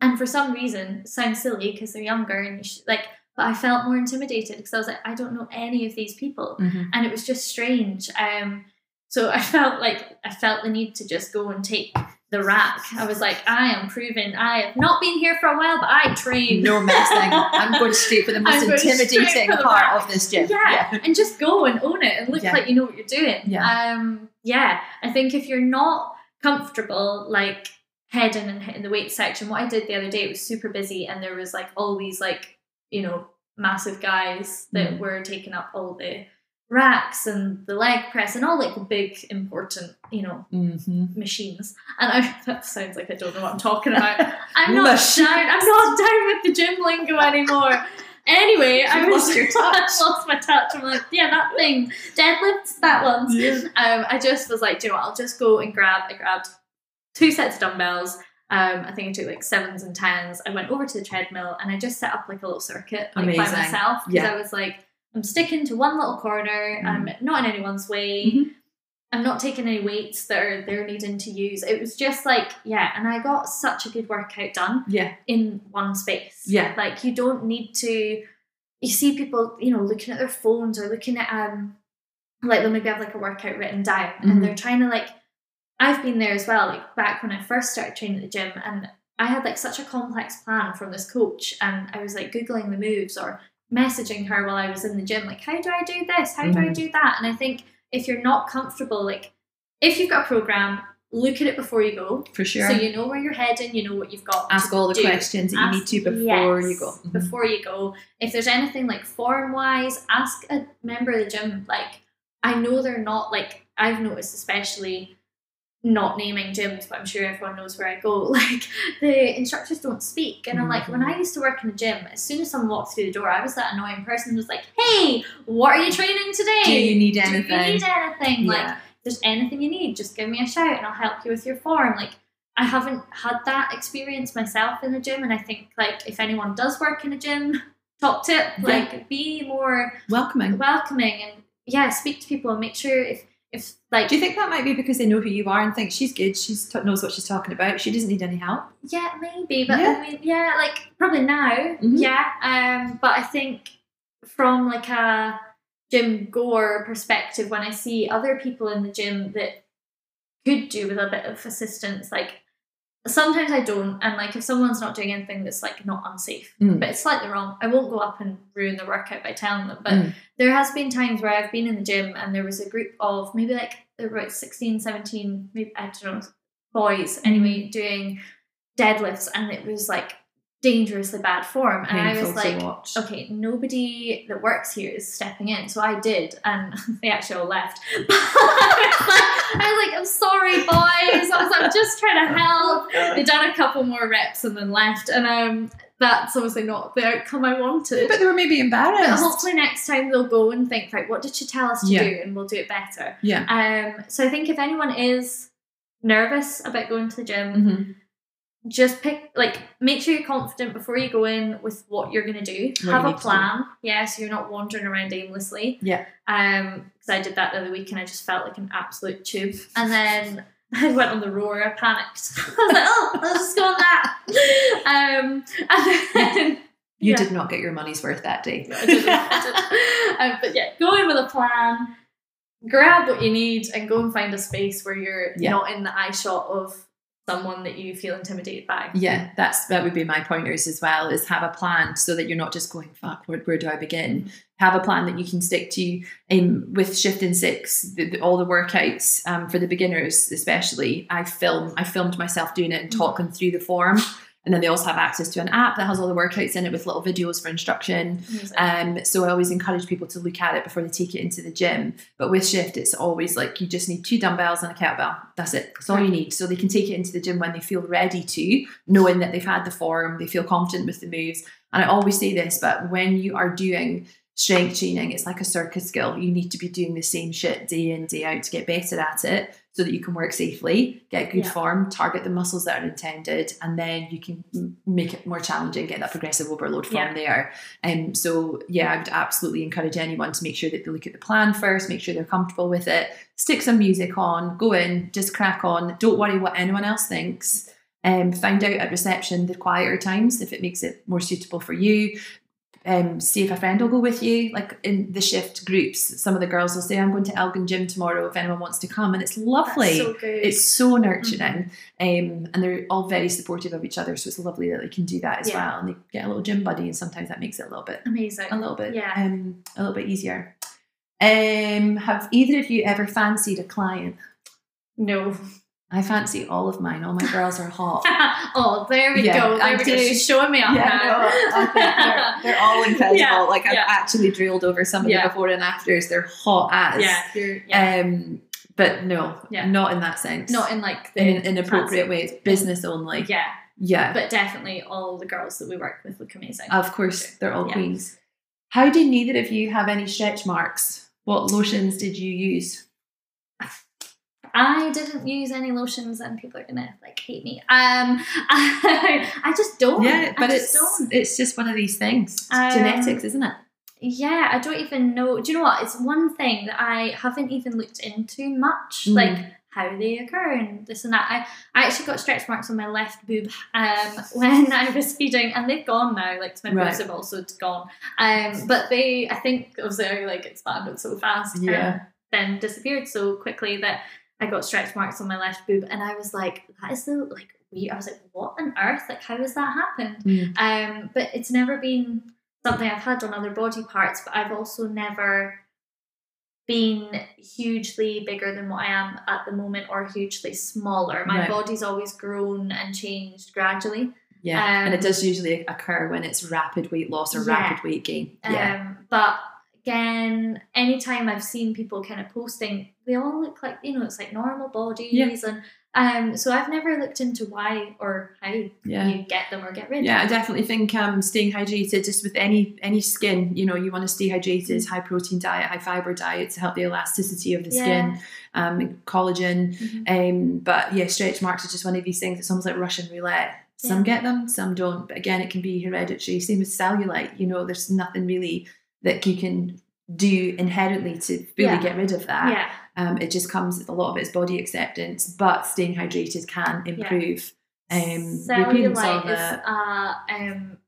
and for some reason, sounds silly because they're younger and you should, like. But I felt more intimidated because I was like, I don't know any of these people hmm and it was just strange. Um, so I felt like I felt the need to just go and take the rack. I was like, I am proven. I have not been here for a while, but I train. No messing. I'm going straight for the most I'm going straight intimidating the part back. of this gym. Yeah, and just go and own it and look Yeah. like you know what you're doing. Yeah. Um, yeah. I think if you're not comfortable, like heading and hitting the weight section, what I did the other day, it was super busy, and there was like all these like you know massive guys that Mm. were taking up all the racks and the leg press and all like the big important you know hmm machines and I that sounds like I don't know what I'm talking about I'm not Machines. down I'm not down with the gym lingo anymore anyway I was lost your touch. I lost my touch I'm like yeah that thing deadlifts that one Yeah. um, I just was like, do you know what? I'll just go and grab. I grabbed two sets of dumbbells. Um, I think I took like sevens and tens. I went over to the treadmill and I just set up like a little circuit like by myself because Yeah. I was like, I'm sticking to one little corner. I'm not in anyone's way. Mhm. I'm not taking any weights that are they're needing to use. It was just like, yeah, and I got such a good workout done Yeah. in one space. Yeah. Like you don't need to you see people, you know, looking at their phones or looking at um like they'll maybe have like a workout written down Mhm. and they're trying to like I've been there as well, like back when I first started training at the gym and I had like such a complex plan from this coach and I was like Googling the moves or messaging her while I was in the gym, like, how do I do this? How do I Mhm. do that? And I think if you're not comfortable, like if you've got a program, look at it before you go. For sure. So you know where you're heading, you know what you've got. Ask all the do. questions that you need to before yes, you go. Mhm. Before you go. If there's anything like form wise, ask a member of the gym. Like, I know they're not like, I've noticed, especially not naming gyms, but I'm sure everyone knows where I go. Like the instructors don't speak, and I'm like, when I Mm-hmm. used to work in a gym, as soon as someone walked through the door, I was that annoying person who's like, "Hey, what are you training today? Do you need anything? Do you need anything? Like, Yeah. if there's anything you need, just give me a shout, and I'll help you with your form." Like. I haven't had that experience myself in the gym, and I think like if anyone does work in a gym, top tip, Yeah. like be more Welcoming. welcoming and yeah, speak to people and make sure if if like Do you think that might be because they know who you are and think she's good, she's t- knows what she's talking about, she doesn't need any help? yeah maybe but Yeah. I mean yeah like probably now Mhm. yeah um but I think from like a gym goer perspective when I see other people in the gym that could do with a bit of assistance like sometimes I don't and like if someone's not doing anything that's like not unsafe Mm. but it's slightly wrong I won't go up and ruin the workout by telling them but Mm. there has been times where I've been in the gym and there was a group of maybe like there were about 16 17 maybe I don't know boys anyway doing deadlifts and it was like dangerously bad form and I was like okay, nobody that works here is stepping in. So I did, and they actually all left. I was like, I'm sorry, boys. I was like, I'm just trying to help. They done a couple more reps and then left, and um, that's obviously not the outcome I wanted. But they were maybe But embarrassed. hopefully next time they'll go and think, right, what did she tell us to Yeah. do, and we'll do it better. yeah. Um, so I think if anyone is nervous about going to the gym, hmm just pick like make sure you're confident before you go in with what you're gonna do. What Have a to plan. Yeah, so you're not wandering around aimlessly. Yeah. Um, because I did that the other week and I just felt like an absolute tube. And then I went on the rower, I panicked. I was like, oh, I'll just go on that. Um, and then You Yeah. did not get your money's worth that day. I didn't, I didn't. Um, but yeah, go in with a plan, grab what you need, and go and find a space where you're Yeah. not in the eye shot of someone that you feel intimidated by. Yeah, that's that would be my pointers as well. Is have a plan so that you're not just going fuck. Where, where do I begin? Have a plan that you can stick to. Um, with shift in six, the, the- all the workouts um, for the beginners, especially. I film. I filmed myself doing it and Mhm. talking through the form. And then they also have access to an app that has all the workouts in it with little videos for instruction. Um, so I always encourage people to look at it before they take it into the gym. But with shift, it's always like you just need two dumbbells and a kettlebell. That's it. That's all you need. So they can take it into the gym when they feel ready to, knowing that they've had the form, they feel confident with the moves. And I always say this, but when you are doing strength training, it's like a circus skill. You need to be doing the same shit day in, day out to get better at it so that you can work safely, get good Yeah. form, target the muscles that are intended, and then you can make it more challenging, get that progressive overload from Yeah. there. Um, so yeah, I would absolutely encourage anyone to make sure that they look at the plan first, make sure they're comfortable with it, stick some music on, go in, just crack on. Don't worry what anyone else thinks. Um, find out at reception the quieter times if it makes it more suitable for you. Um, see if a friend will go with you. Like in the shift groups, some of the girls will say, "I'm going to Elgin Gym tomorrow. If anyone wants to come," and it's lovely. So good. It's so nurturing, um, and they're all very supportive of each other. So it's lovely that they can do that as Yeah. well, and they get a little gym buddy, and sometimes that makes it a little bit, amazing. a little bit, Yeah. um, a little bit easier. Um, have either of you ever fancied a client? No. I fancy all of mine. All my girls are hot. oh, there we Yeah, go. There I we go. She's showing me up Yeah, no, they're, they're all incredible. Yeah, like I've yeah. actually drilled over some of the before and afters. They're hot as. yeah, yeah. Um, but no, Yeah. not in that sense. Not in like the in inappropriate ways. Business only. Yeah, Yeah. but definitely all the girls that we work with look amazing. Of course, they're all queens. How do neither of you have any stretch marks? What lotions did you use? I didn't use any lotions, and people are gonna like hate me. Um, I, I just don't. yeah, but I it's just don't. it's just one of these things. It's Um, genetics, isn't it? Yeah, I don't even know. Do you know what? It's one thing that I haven't even looked into much, Mm. like how they occur and this and that. I, I actually got stretch marks on my left boob um, when I was feeding, and they've gone now. Like my Right. boobs have also gone. Um, but they, I think, obviously, like expanded so fast. Yeah. and then disappeared so quickly that I got stretch marks on my left boob, and I was like, that is the like weird. I was like, what on earth? Like, how has that happened? Mm. Um, but it's never been something I've had on other body parts, but I've also never been hugely bigger than what I am at the moment or hugely smaller. My Right. body's always grown and changed gradually. Yeah, Um, and it does usually occur when it's rapid weight loss or Yeah. rapid weight gain. Yeah, Um, but again, anytime I've seen people kind of posting, they all look like you know it's like normal bodies, and um, so I've never looked into why or how Yeah. you get them or get rid Yeah, of them. Yeah, I definitely think um, staying hydrated just with any any skin, you know, you want to stay hydrated, high protein diet, high fiber diet to help the elasticity of the skin, um, collagen. Mhm. Um, but yeah, stretch marks are just one of these things. It's almost like Russian roulette. Some get them, some don't. But again, it can be hereditary. Same with cellulite. You know, there's nothing really that you can do inherently to fully Yeah. get rid of that. Yeah, Um, it just comes with a lot of it's body acceptance, but staying hydrated can improve. Um, the appearance cellulite is a um,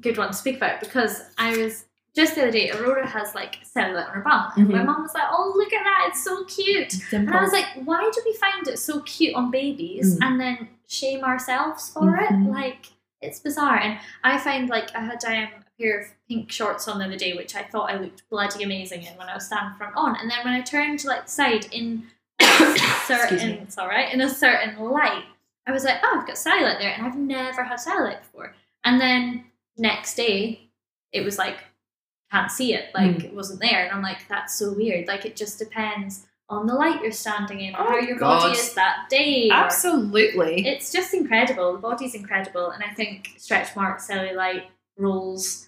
good one to speak about because I was just the other day. Aurora has like cellulite on her bum, and my Mhm. mum was like, "Oh, look at that! It's so cute." And I was like, why do we find it so cute on babies Mm. and then shame ourselves for it? Mhm. Like, it's bizarre. And I find, like, I had um, pair of pink shorts on the other day, which I thought I looked bloody amazing in when I was standing front on. And then when I turned to, like, the side in a certain, it's all right, in a certain light, I was like, oh, I've got cellulite there. And I've never had cellulite before. And then next day, it was like, can't see it. Like, Mm. it wasn't there. And I'm like, that's so weird. Like, it just depends on the light you're standing in, Oh, how your God. body is that day. Absolutely. It's just incredible. The body's incredible, and I think stretch marks, cellulite, rolls,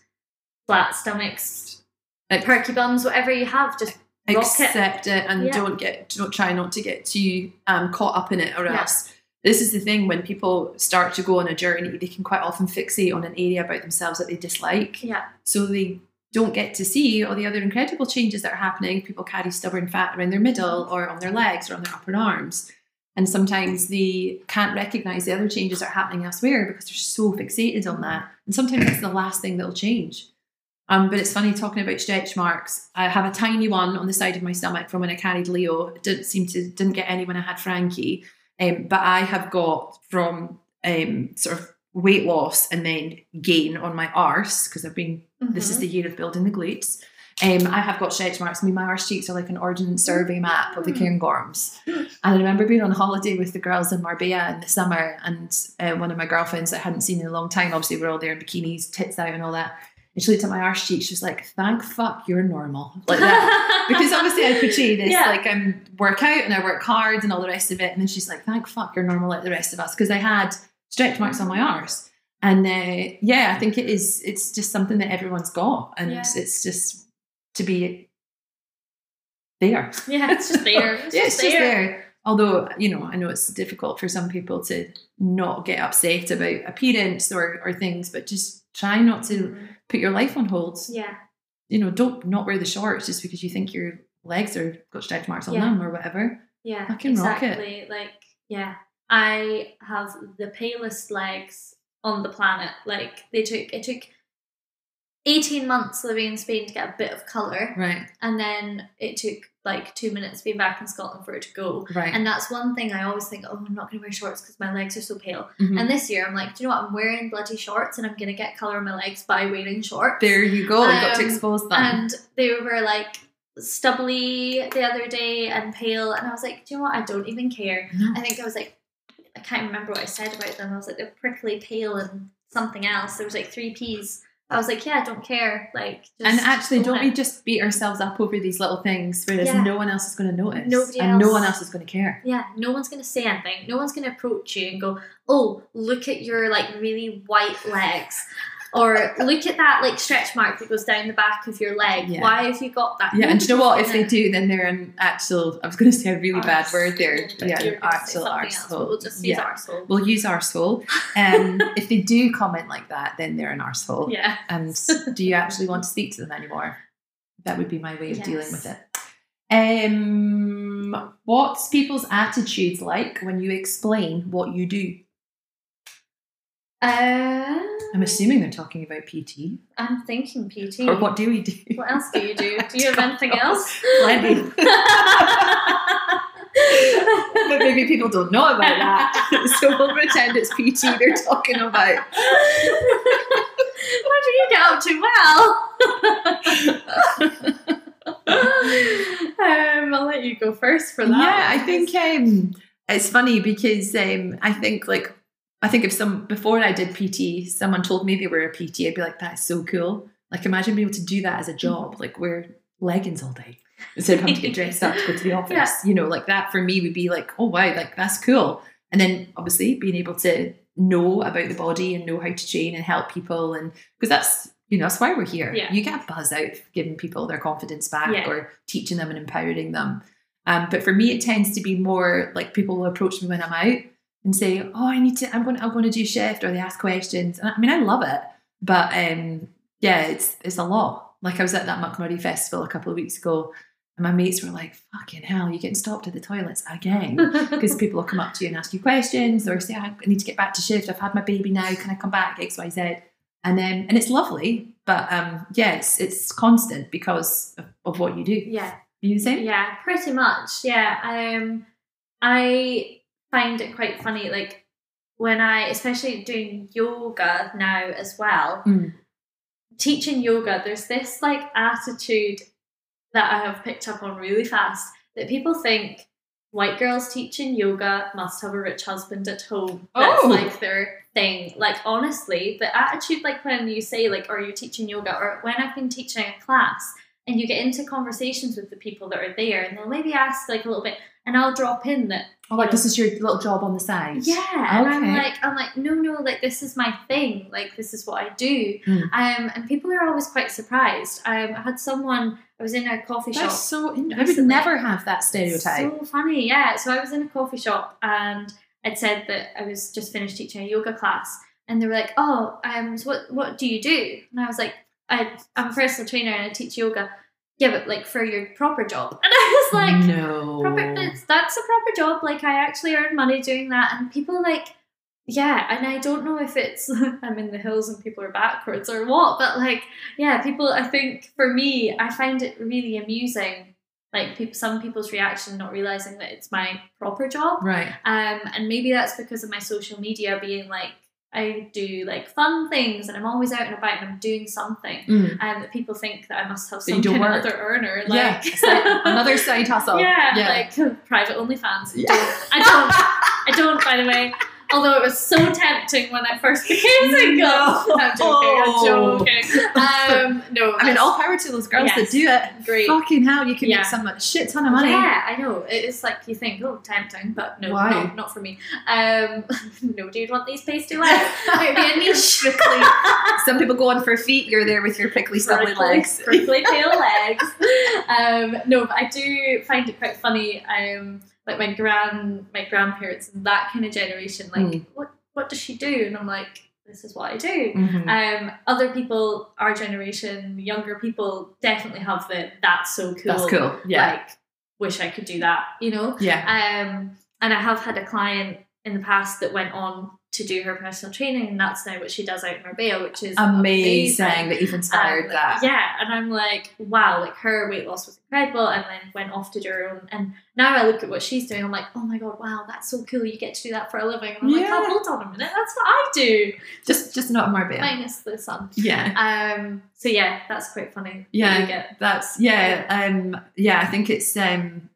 flat stomachs, Like- perky bums, whatever you have, just rock it. accept it, and Yeah. don't get don't try not to get too um, caught up in it or Yeah. else. This is the thing when people start to go on a journey they can quite often fixate on an area about themselves that they dislike. Yeah, so they don't get to see all the other incredible changes that are happening. People carry stubborn fat around their middle or on their legs or on their upper arms. And sometimes they can't recognize the other changes that are happening elsewhere because they're so fixated on that. And sometimes that's the last thing that'll change um, but it's funny talking about stretch marks. I have a tiny one on the side of my stomach from when I carried Leo. It didn't seem to didn't get any when I had Frankie, um, but I have got from um, sort of weight loss and then gain on my arse because I've been. This is Mhm. the year of building the glutes. Um, I have got stretch marks. I mean, my arse cheeks are like an ordnance survey map of the Cairngorms. And I remember being on holiday with the girls in Marbella in the summer, and uh, one of my girlfriends that I hadn't seen in a long time. Obviously, we're all there in bikinis, tits out, and all that. And she looked at my arse cheek. She was like, "Thank fuck you're normal," like that. because obviously I portray this Yeah. like I'm work out and I work hard and all the rest of it. And then she's like, "Thank fuck you're normal like the rest of us," because I had stretch marks on my arse. And uh, yeah, I think it is. It's just something that everyone's got, and Yeah. it's just to be there. yeah, it's just there. It's yeah, just it's just there. there. Although you know, I know it's difficult for some people to not get upset about appearance or or things, but just try not to Mhm. put your life on hold. Yeah, You know, don't not wear the shorts just because you think your legs are got stretch marks on Yeah. them or whatever. yeah, Fucking rock it. exactly. Like, yeah, I have the palest legs on the planet. Like, they took it took. 18 months living in Spain to get a bit of colour, Right, and then it took like two minutes being back in Scotland for it to go. right. And that's one thing I always think, oh, I'm not going to wear shorts because my legs are so pale. Mhm. And this year, I'm like, do you know what? I'm wearing bloody shorts and I'm going to get colour on my legs by wearing shorts. there you go. you got to Um, expose them. And they were like stubbly the other day and pale. And I was like, do you know what? I don't even care. No. I think I was like, I can't remember what I said about them. I was like, they're prickly, pale, and something else. There was like three P's. I was like, yeah, I don't care. Like, just and actually, don't we just beat ourselves up over these little things, whereas Yeah. no one else is going to notice, Nobody and no one else is going to care. Yeah, no one's gonna say anything. No one's gonna approach you and go, "Oh, look at your like really white legs," or "Look at that like stretch mark that goes down the back of your leg. Yeah. Why have you got that?" Yeah, and do you know what? If they do, then they're an actual. I was going to say a really bad word there. Yeah, you're an actual something else, but arsehole. We'll just use yeah. arsehole. We'll use arsehole. Um, if they do comment like that, then they're an arsehole. Yeah. And do you actually want to speak to them anymore? That would be my way of dealing with it. Um, what's people's attitudes like when you explain what you do? Uh, I'm assuming they're talking about PT. I'm thinking PT. Or what do we do? What else do you do? Do you have anything else? Plenty. but maybe people don't know about that. so we'll pretend it's PT they're talking about. what do you get up to? Well, um, I'll let you go first for that. Yeah, I think um, it's funny because um, I think like I think if some before I did PT, someone told me they were a PT, I'd be like, "That's so cool." Like imagine being able to do that as a job. Like wear leggings all day instead of having to get dressed up to go to the office. Yeah. You know, like that for me would be like, oh wow, like that's cool. And then obviously being able to know about the body and know how to train and help people and because that's you know that's why we're here. Yeah. You get a buzz out giving people their confidence back Yeah. or teaching them and empowering them. Um, but for me, it tends to be more like people will approach me when I'm out and say, "Oh, I need to. I'm going. I'm going to do shift," or they ask questions. And I mean, I love it, but um, yeah, it's it's a lot. Like I was at that MacMoray festival a couple of weeks ago, and my mates were like, "Fucking hell, you're getting stopped at the toilets again." Because people will come up to you and ask you questions, or say, "I need to get back to shift. I've had my baby now. Can I come back?" X, Y, Z. And then, and it's lovely, but um, yeah, it's it's constant because of, of what you do. yeah. You the same? Yeah, pretty much. Yeah. Um I find it quite funny, like when I especially doing yoga now as well, Mm. teaching yoga, there's this like attitude that I have picked up on really fast that people think white girls teaching yoga must have a rich husband at home. That's Oh. like their thing. Like honestly, the attitude like when you say like or you're teaching yoga or when I've been teaching a class and you get into conversations with the people that are there and they'll maybe ask like a little bit and I'll drop in that Oh, like this is your little job on the side. yeah, and I'm like, I'm like, no, no, like this is my thing. Like this is what I do. Mm. Um, and people are always quite surprised. Um, I had someone. I was in a coffee shop. So. In- I would never have that stereotype. So funny, yeah. So I was in a coffee shop and I'd said that I was just finished teaching a yoga class, and they were like, "Oh, um, so what what do you do?" And I was like, I, "I'm a personal trainer and I teach yoga." Yeah, but like for your proper job, and I was like, no. proper that's, that's a proper job like i actually earn money doing that and people like yeah and i don't know if it's i'm in the hills and people are backwards or what but like yeah people i think for me i find it really amusing like people, some people's reaction not realizing that it's my proper job Right. um and maybe that's because of my social media being like i do like fun things and i'm always out and about and i'm doing something Mm. and people think that i must have some kind of other earner like yeah. Another side hustle. yeah, Yeah. like private OnlyFans. Yeah. Don't, I don't. I don't. By the way, although it was so tempting when I first became single. No. I'm joking. I'm joking. Um, no, I mean, all power to those girls Yes. that do it. great. Fucking hell, you can Yeah. make some a shit ton of money. Yeah, I know. It is like you think, oh, tempting, but no, Why? no, not for me. Um, no, do you want these pasty legs? It would be a niche. Prickly. Some people go on for feet. You're there with your prickly, stubbly legs. prickly tail legs. Um, no, but I do find it quite funny. Um, like my grand, my grandparents and that kind of generation. Like, Mm. what what does she do? And I'm like, this is what I do. Mhm. Um, other people, our generation, younger people, definitely have the that's so cool. That's cool. Yeah. Like, wish I could do that. You know. yeah. Um, and I have had a client in the past that went on to do her personal training, and that's now what she does out in Marbella, which is Amazing amazing. that you've inspired Um, that. Yeah, and I'm like, wow, like her weight loss was incredible, and then went off to do her own. And now I look at what she's doing, I'm like, oh my god, wow, that's so cool. You get to do that for a living. And I'm like, oh, hold on a minute, that's what I do, Just, just not Marbella. minus the sun. Yeah. Um, so yeah, that's quite funny. that Yeah. get That's yeah, um, yeah. I think it's um,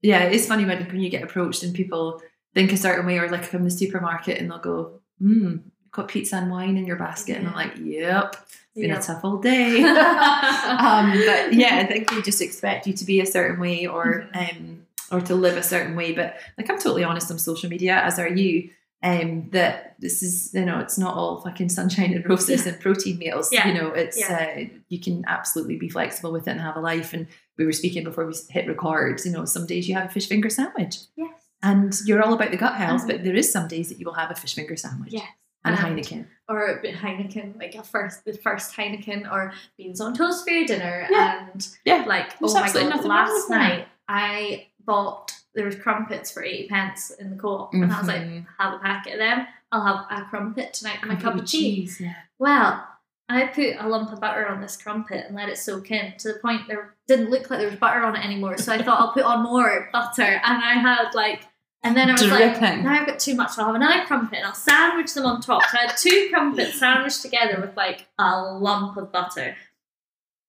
yeah, it's funny when when you get approached and people think a certain way, or like if I'm the supermarket, and they'll go, "Hmm, got pizza and wine in your basket," and I'm like, "Yep, it's been Yeah. a tough old day." um, but yeah, I think they just expect you to be a certain way, or Mm-hmm. um, or to live a certain way. But like, I'm totally honest on social media, as are you. Um, that this is you know it's not all fucking sunshine and roses and protein meals Yeah. you know it's Yeah. uh, you can absolutely be flexible with it and have a life and we were speaking before we hit record you know some days you have a fish finger sandwich yes, and you're all about the gut health Mhm. but there is some days that you will have a fish finger sandwich yes. and And- Heineken or a bit Heineken, like a first the first Heineken, or beans on toast for your dinner, Yeah. and Yeah. like There's oh my god, last night I bought there was crumpets for eighty pence in the co-op, and I was like, Mhm. have a packet of them. I'll have a crumpet tonight and a cup of cheese yeah Well, I put a lump of butter on this crumpet and let it soak in to the point there didn't look like there was butter on it anymore. So I thought I'll put on more butter, and I had like, and then I was like, Dripping. now I've got too much. I'll have an another crumpet and I'll sandwich them on top. So I had two crumpets sandwiched together with like a lump of butter.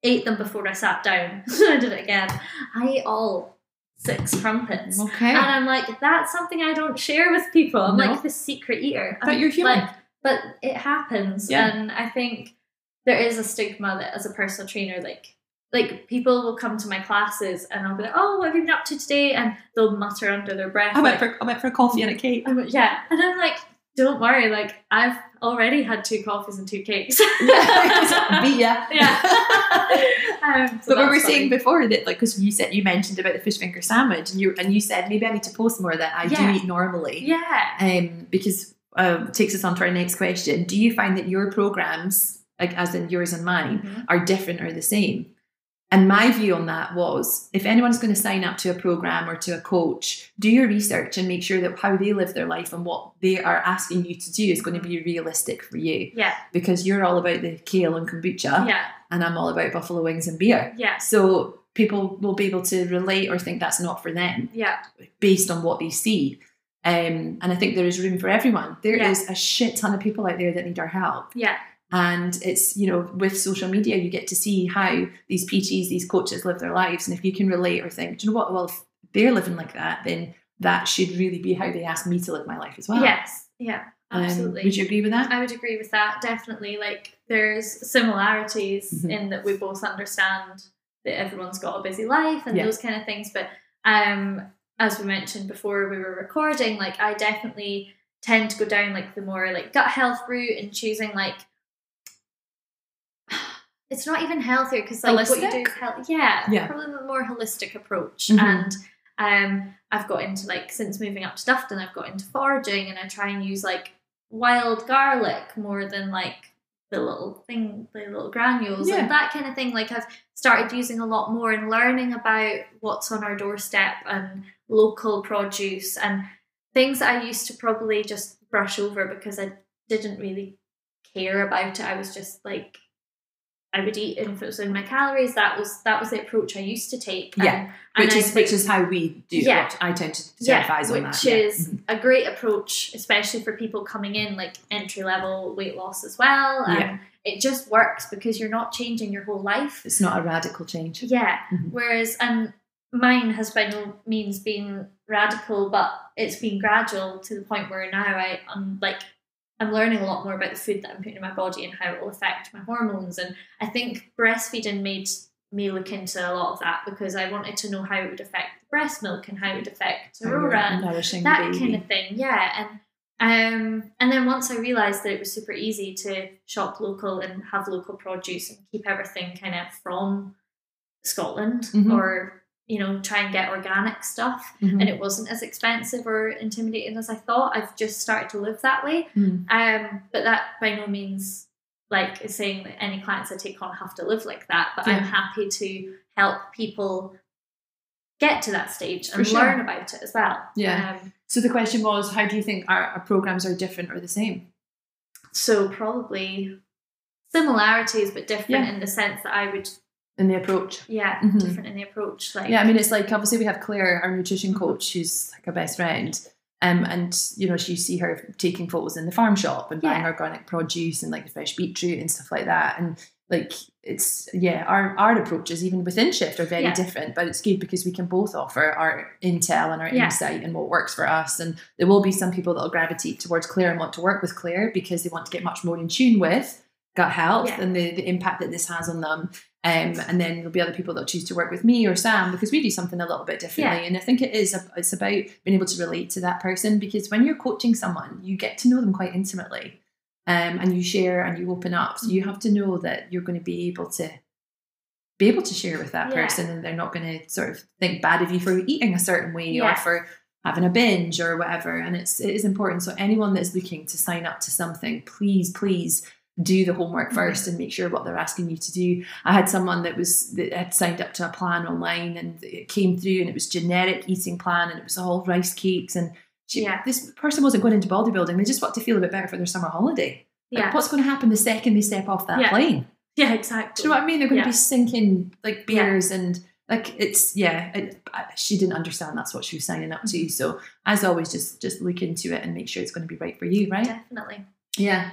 Ate them before I sat down. I did it again. I ate all six crumpets. okay And I'm like, that's something I don't share with people. I'm No. like the secret eater. but I'm you're human like, but it happens. Yeah. And I think there is a stigma that as a personal trainer, like like people will come to my classes and I'll be like, "Oh, what have you been up to today?" And they'll mutter under their breath. I went like, for I went for a coffee and a cake. Yeah, and I'm like, don't worry, like I've already had two coffees and two cakes. Beat ya. yeah. um, so But we were saying before that, like, because you said you mentioned about the fish finger sandwich, and you and you said maybe I need to post more that I Yeah. do eat normally. yeah, Um, because um, takes us on to our next question. Do you find that your programs, like as in yours and mine, Mhm. are different or the same? And my view on that was if anyone's going to sign up to a program or to a coach, do your research and make sure that how they live their life and what they are asking you to do is going to be realistic for you. yeah, Because you're all about the kale and kombucha, yeah, and I'm all about buffalo wings and beer. yeah, So people will be able to relate or think that's not for them yeah, based on what they see. Um, and I think there is room for everyone. There is Yeah. a shit ton of people out there that need our help. yeah, And it's, you know, with social media, you get to see how these PTs, these coaches live their lives. And if you can relate or think, do you know what? Well, if they're living like that, then that should really be how they ask me to live my life as well. yes, yeah, Um, absolutely. would you agree with that? I would agree with that. Definitely, like there's similarities Mhm. in that we both understand that everyone's got a busy life and Yeah. those kind of things. But um, as we mentioned before we were recording, like I definitely tend to go down like the more like gut health route and choosing like it's not even healthier because like what you do is Holistic? health. Yeah, Yeah. probably the more holistic approach Mhm. and. Um, I've got into like since moving up to Dufftown, I've got into foraging and I try and use like wild garlic more than like the little thing, the little granules Yeah. and that kind of thing. Like I've started using a lot more and learning about what's on our doorstep and local produce and things that I used to probably just brush over because I didn't really care about it. I was just like I would eat and if it was in my calories, that was that was the approach I used to take. Yeah. And, and Which is think- which is how we do Yeah. what I tend to to yeah, advise on which that. Yeah. is Mhm. a great approach, especially for people coming in like entry level weight loss as well. And Yeah. it just works because you're not changing your whole life. It's not a radical change. Yeah. Mhm. Whereas, and mine has by no means been radical, but it's been gradual to the point where now I, I'm like, I'm learning a lot more about the food that I'm putting in my body and how it will affect my hormones. And I think breastfeeding made me look into a lot of that because I wanted to know how it would affect the breast milk and how it would affect Aurora and that kind of thing. Yeah. And um, and then once I realised that it was super easy to shop local and have local produce and keep everything kind of from Scotland Mhm. or you know try and get organic stuff Mhm. and it wasn't as expensive or intimidating as I thought. I've just started to live that way. Mm. Um, but that by no means like is saying that any clients I take on have to live like that. But Yeah. I'm happy to help people get to that stage For and sure. learn about it as well. Yeah. Um, So the question was, how do you think our, our programs are different or the same? so probably similarities, but different Yeah. in the sense that I would, in the approach? yeah, Mhm. different in the approach. Like, Yeah, I mean, it's like obviously we have Claire, our nutrition Mm-hmm. coach, who's like our best friend. Um, and you know, you see her taking photos in the farm shop and buying Yeah. organic produce and like the fresh beetroot and stuff like that. And like it's yeah, our our approaches even within shift are very Yeah. different, but it's good because we can both offer our intel and our Yeah. insight and what works for us. And there will be some people that will gravitate towards Claire and want to work with Claire because they want to get much more in tune with gut health Yeah. and the, the impact that this has on them. Um, and then there'll be other people that choose to work with me or Sam because we do something a little bit differently. And I think it is it's about being able to relate to that person because when you're coaching someone, you get to know them quite intimately, um, and you share and you open up. So you Mm-hmm. have to know that you're going to be able to be able to share with that Yeah. person, and they're not going to sort of think bad of you for eating a certain way Yeah. or for having a binge or whatever. And it's it is important. So anyone that's looking to sign up to something, please, please do the homework Mhm. first and make sure what they're asking you to do. I had someone that was that had signed up to a plan online and it came through and it was generic eating plan and it was all rice cakes and she, Yeah. this person wasn't going into bodybuilding. They just want to feel a bit better for their summer holiday. Like, yeah, what's going to happen the second they step off that Yeah. plane? yeah, exactly. Do you know what I mean? They're going Yeah. to be sinking like beers and like it's yeah. It, she didn't understand that's what she was signing up Mm-hmm. to. So as always, just just look into it and make sure it's going to be right for you, right? Definitely. Yeah.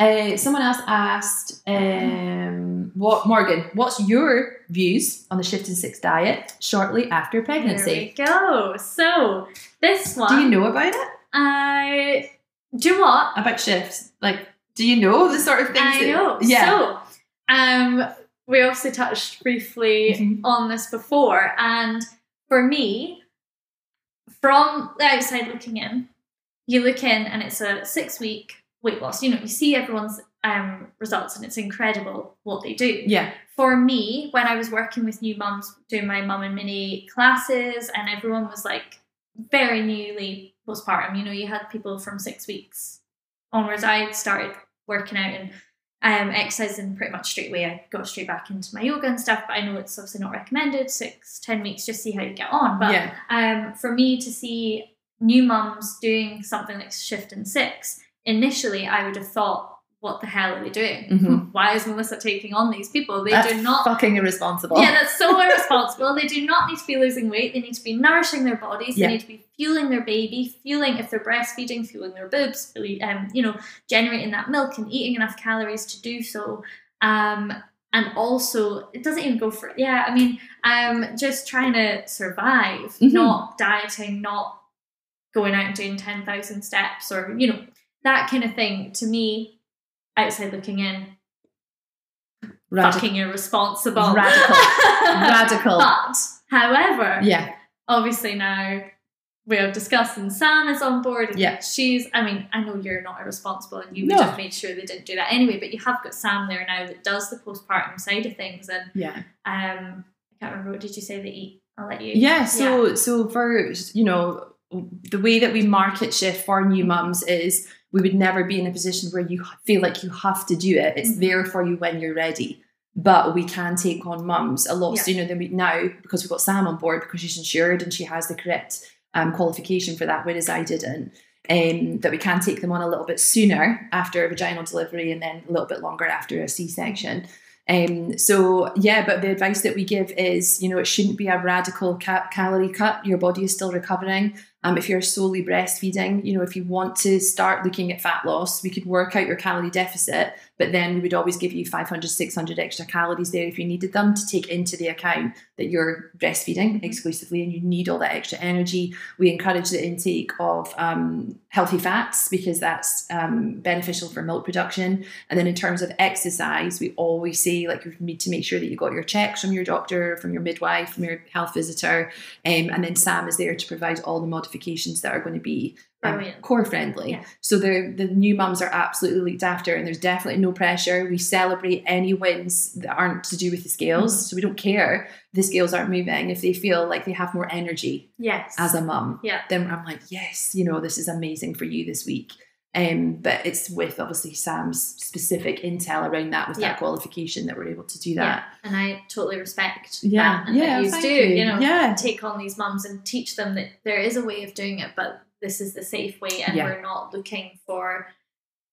Uh, someone else asked, um, "What Morgan? What's your views on the shift in six diet shortly after pregnancy? There we go. So this one, Do you know about it? I do what? About shifts? Like, do you know the sort of things? I that- know. Yeah. So um, we obviously touched briefly Mhm. on this before, and for me, from the outside looking in, you look in and it's a six week weight loss. You know, you see everyone's um, results and it's incredible what they do. Yeah. For me, when I was working with new mums doing my mum and mini classes, and everyone was like very newly postpartum, you know, you had people from six weeks onwards. I started working out and um, exercising pretty much straight away. I got straight back into my yoga and stuff, but I know it's obviously not recommended. Six, ten weeks, just see how you get on. But yeah. um, for me to see new mums doing something like shift in six, initially I would have thought, what the hell are they doing? Mhm. Why is Melissa taking on these people? They That's do not. fucking irresponsible. Yeah, that's so irresponsible. They do not need to be losing weight. They need to be nourishing their bodies. Yeah. They need to be fueling their baby, fueling if they're breastfeeding, fueling their boobs, um, you know, generating that milk and eating enough calories to do so. Um, and also, it doesn't even go for yeah. I mean, um, just trying to survive, Mhm. not dieting, not going out and doing ten thousand steps or you know that kind of thing. To me, outside looking in, Radical. fucking irresponsible. Radical. Radical. But, however, Yeah. obviously now we have discussed and Sam is on board. And Yeah. She's, I mean, I know you're not irresponsible and you would No. have made sure they didn't do that anyway, but you have got Sam there now that does the postpartum side of things. And Yeah. um, I can't remember, what did you say they eat? I'll let you. Yeah, so so for you know the way that we market shift for new mums is we would never be in a position where you feel like you have to do it. It's Mhm. there for you when you're ready. But we can take on mums a lot Yeah. sooner than we now because we've got Sam on board because she's insured and she has the correct um, qualification for that, whereas I didn't. Um, that we can take them on a little bit sooner after a vaginal delivery and then a little bit longer after a C section. Um, so yeah, but the advice that we give is, you know, it shouldn't be a radical ca- calorie cut. Your body is still recovering. Um, if you're solely breastfeeding, you know, if you want to start looking at fat loss, we could work out your calorie deficit, but then we would always give you 500, 600 extra calories there if you needed them to take into the account that you're breastfeeding exclusively and you need all that extra energy. We encourage the intake of um, healthy fats because that's um, beneficial for milk production. And then in terms of exercise, we always say like you need to make sure that you got your checks from your doctor, from your midwife, from your health visitor, um, and then Sam is there to provide all the modifications that are going to be um, Brilliant. core friendly. Yeah. So the the new mums are absolutely looked after, and there's definitely no pressure. We celebrate any wins that aren't to do with the scales, Mhm. so we don't care the scales aren't moving. If they feel like they have more energy Yes. as a mum, yeah. then I'm like, yes, you know, this is amazing for you this week. Um, but it's with obviously Sam's specific intel around that with Yeah. that qualification that we're able to do Yeah. that. And I totally respect Yeah, that and yeah, that you do, you. you know, Yeah. take on these mums and teach them that there is a way of doing it, but this is the safe way, and Yeah. we're not looking for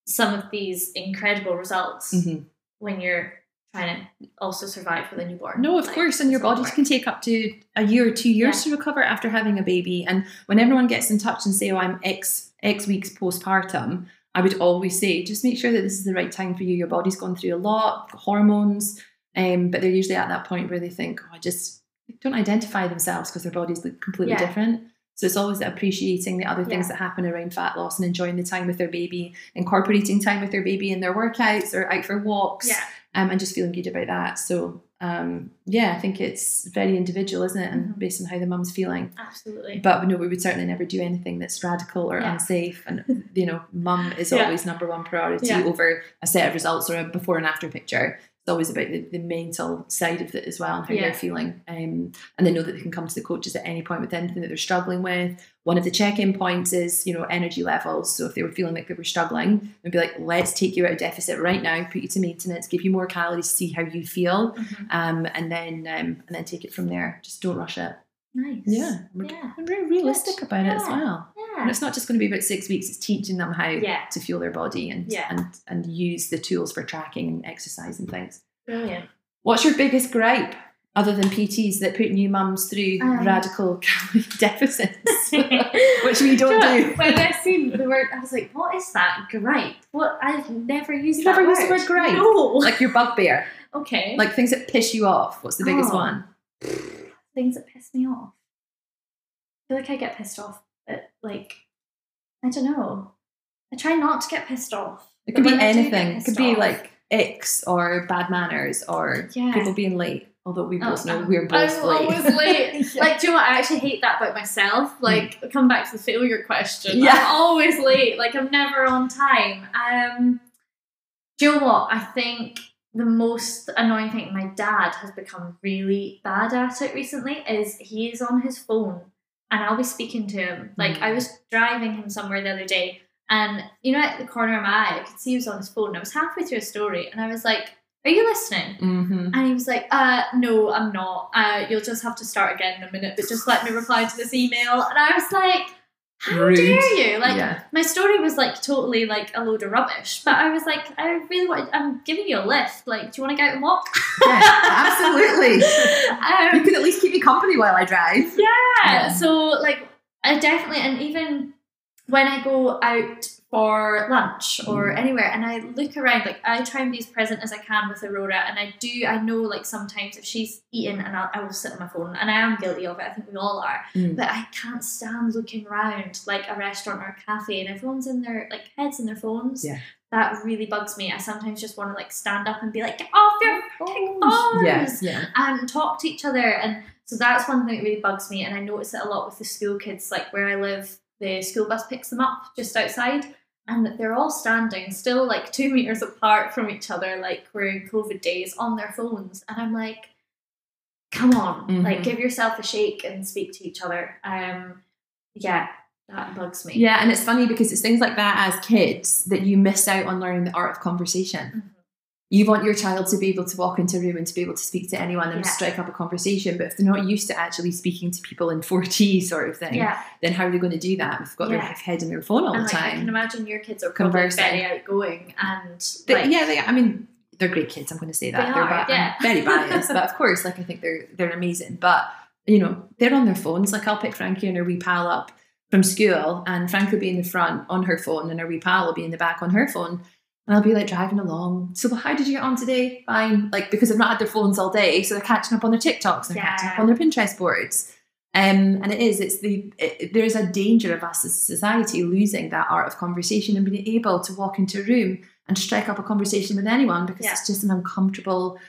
some of these incredible results Mhm. when you're trying to also survive with a newborn. No, of Like, course, and your bodies can take up to a year or two years to recover after having a baby. And when everyone gets in touch and say, "Oh, I'm X X weeks postpartum," I would always say, just make sure that this is the right time for you. Your body's gone through a lot, hormones, um, but they're usually at that point where they think, "Oh, I just don't identify themselves because their bodies look completely Yeah. different." So it's always appreciating the other things Yeah. that happen around fat loss and enjoying the time with their baby, incorporating time with their baby in their workouts or out for walks Yeah. um, and just feeling good about that. So um, yeah, I think it's very individual, isn't it? And Mhm. based on how the mum's feeling. Absolutely. But no, we would certainly never do anything that's radical or Yeah. unsafe. And you know, mum is always number one priority over a set of results or a before and after picture. It's always about the, the mental side of it as well and how Yeah. they're feeling. Um, and they know that they can come to the coaches at any point with anything that they're struggling with. One of the check-in points is, you know, energy levels. So if they were feeling like they were struggling, we'd be like, let's take you out of deficit right now, put you to maintenance, give you more calories, see how you feel, Mhm. um, and then um, and then take it from there. Just don't rush it. Nice. Yeah, Yeah. we're very realistic about it as well. Yeah. And it's not just going to be about six weeks; it's teaching them how Yeah. to fuel their body and Yeah. and and use the tools for tracking and exercise and things. Brilliant. What's your biggest gripe? Other than PTs that put new mums through Um. radical calorie deficits, which we don't Do. When I seen the word, I was like, "What is that? Gripe? What? I've never used You've never word. used the word gripe? No. like your bugbear, okay. like things that piss you off. What's the biggest Oh. one? Things that piss me off. I feel like I get pissed off, but like, I don't know. I try not to get pissed off. It could be when I do get anything. It could be off- like icks or bad manners or Yeah. people being late. Although we Oh, both know we're both I'm late. always late. Yeah. Like, do you know what? I actually hate that about myself. Like, come back to the failure question. Yeah. I'm always late. Like, I'm never on time. Um, do you know what? I think the most annoying thing my dad has become really bad at it recently is he is on his phone and I'll be speaking to him. Like, Mm. I was driving him somewhere the other day and, you know, at the corner of my eye, I could see he was on his phone. I was halfway through a story and I was like, Are you listening? hmm And he was like, uh, no, I'm not. Uh, you'll just have to start again in a minute, but just let me reply to this email. And I was like, how Rude. dare you? Like, yeah. my story was like totally like a load of rubbish, but I was like, I really want, I'm giving you a lift. Like, do you want to go out and walk? Yeah, absolutely. Um, you can at least keep me company while I drive. yeah. Yeah. So, like, I definitely, and even when I go out for lunch or Mm. anywhere and I look around, like, I try and be as present as I can with Aurora. And I do, I know, like, sometimes if she's eating and I'll, I will sit on my phone, and I am guilty of it, I think we all are, Mm. but I can't stand looking around like a restaurant or a cafe and everyone's in their, like, heads in their phones. Yeah. That really bugs me. I sometimes just want to, like, stand up and be like, get off your fucking phones Yes, yeah. and talk to each other. And so that's one thing that really bugs me. And I notice it a lot with the school kids, like where I live, the school bus picks them up just outside. And they're all standing still like two meters apart from each other, like we're in COVID days on their phones. And I'm like, come on, like Mhm. give yourself a shake and speak to each other. Um, yeah, that bugs me. Yeah, and it's funny because it's things like that as kids that you miss out on learning the art of conversation. Mhm. You want your child to be able to walk into a room and to be able to speak to anyone and Yeah. strike up a conversation, but if they're not used to actually speaking to people in 4T sort of thing, Yeah, then how are they going to do that? They've got their head in their phone all and the like I can imagine your kids are probably Conversing. very outgoing and They- like, yeah, they, I mean, they're great kids. I'm going to say that. They are are, yeah. Very biased, but of course, like I think they're they're amazing. But you know, they're on their phones. Like I'll pick Frankie and her wee pal up from school, and Frankie will be in the front on her phone, and her wee pal will be in the back on her phone. And I'll be like driving along. So, well, how did you get on today? Fine. Like because they've not had their phones all day, so they're catching up on their TikToks, they're catching up Yeah. on their Pinterest boards. Um, and it is, it's the, it, there is a danger of us as a society losing that art of conversation and being able to walk into a room and strike up a conversation with anyone because Yeah. it's just an uncomfortable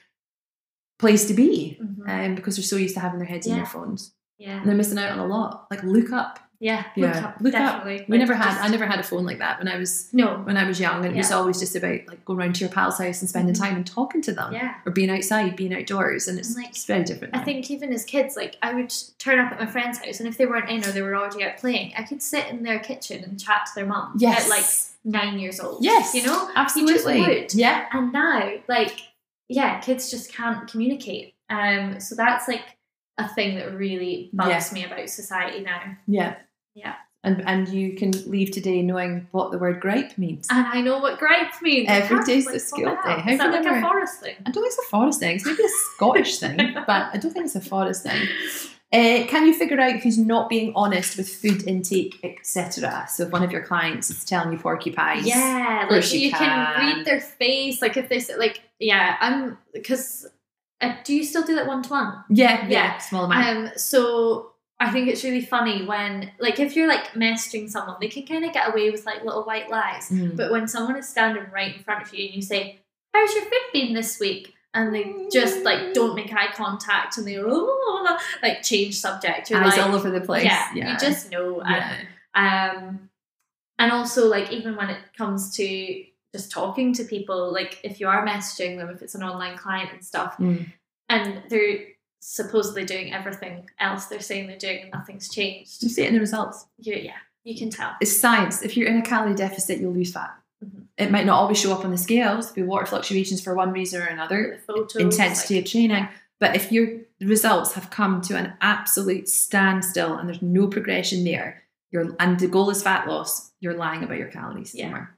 place to be Mhm. um, because they're so used to having their heads in their phones. yeah, And they're missing out on a lot. Like look up. Yeah, Yeah, look up. We Like, never had just- I never had a phone like that when I was No, when I was young and it was always just about like going round to your pal's house and spending Mhm. time and talking to them. yeah. Or being outside, being outdoors and it's, And, like, it's very different. I think even as kids, like I would turn up at my friend's house, and if they weren't in or they were already out playing, I could sit in their kitchen and chat to their mum yes. at like nine years old. Yes. you know. Absolutely. would. Yeah. And now, like, yeah, kids just can't communicate. Um, so that's like a thing that really bugs me about society now. Yeah. Yeah. And and you can leave today knowing what the word gripe means. And I know what gripe means. Every day's like, the hell? day. How Is that can like a Forres thing? I don't think it's a Forres thing. It's maybe a Scottish thing, but I don't think it's a Forres thing. Uh, can you figure out who's not being honest with food intake, etc.? So if one of your clients is telling you porcupines, Yeah, like you you can. can. read their face. Like if they say, like, yeah, I'm because. Uh, do you still do that one to one? yeah, yeah, Yeah. small amount. Um, so I think it's really funny when, like, if you're like messaging someone, they can kind of get away with like little white lies. Mm. But when someone is standing right in front of you and you say, "How's your food been this week?" and they just like don't make eye contact and they go, "Oh," like change subject, you're Eyes like, all over the place. yeah, yeah, you just know. yeah. And, um, and also like even when it comes to just talking to people, like if you are messaging them, if it's an online client and stuff, Mm. and they're supposedly doing everything else they're saying they're doing and nothing's changed. You see it in the results. You, yeah, you can tell. It's science. If you're in a calorie deficit, you'll lose fat. Mhm. It might not always show up on the scales. There'll be water fluctuations for one reason or another. Photos, intensity like- of training. But if your results have come to an absolute standstill and there's no progression there, you're and the goal is fat loss, you're lying about your calories Yeah. somewhere.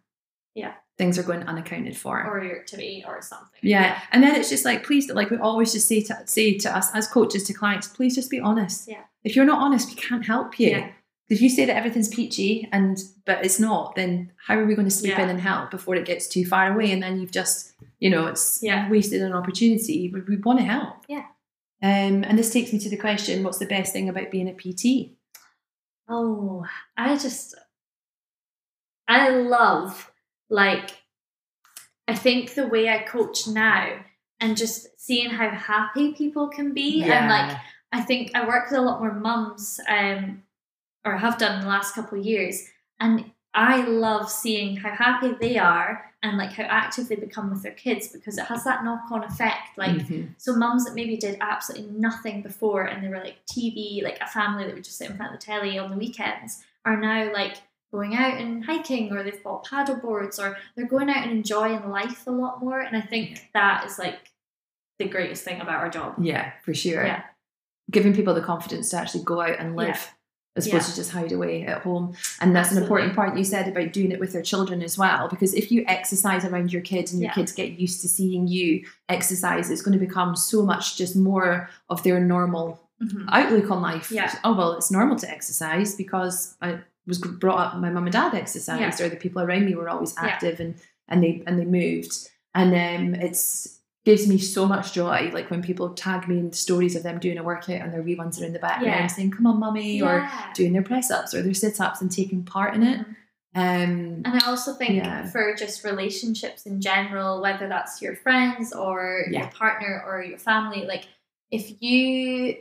Yeah. Things are going unaccounted for. or to activity or something. yeah. And then it's just like, please, like we always just say to say to us as coaches to clients, please just be honest. Yeah. If you're not honest, we can't help you. Yeah. If you say that everything's peachy and but it's not, then how are we going to sleep Yeah. in and help before it gets too far away? And then you've just, you know, it's Yeah. wasted an opportunity. We, we want to help. Yeah. Um, and this takes me to the question: What's the best thing about being a PT? Oh, I just I love like I think the way I coach now and just seeing how happy people can be and like I think I work with a lot more mums, um, or have done in the last couple of years, and I love seeing how happy they are and like how active they become with their kids because it has that knock on effect. Like, Mhm. so mums that maybe did absolutely nothing before and they were like TV, like a family that would just sit in front of the telly on the weekends, are now like going out and hiking or they've bought paddle boards or they're going out and enjoying life a lot more. And I think that is like the greatest thing about our job. yeah, for sure. Yeah. Giving people the confidence to actually go out and live. Yeah. As opposed Yeah. to just hide away at home. And that's an important point you said about doing it with their children as well. Because if you exercise around your kids and your kids get used to seeing you exercise, it's going to become so much just more of their normal Mhm. outlook on life. Yeah. Oh well, it's normal to exercise because I was brought up. My mum and dad exercised, or the people around me were always Yeah. active and and they and they moved. And um, it's gives me so much joy. Like when people tag me in stories of them doing a workout and their wee ones are in the background Yeah. saying, "Come on, mummy," or doing their press ups or their sit ups and taking part in it. Mhm. Um, And I also think Yeah. for just relationships in general, whether that's your friends or Yeah. your partner or your family, like if you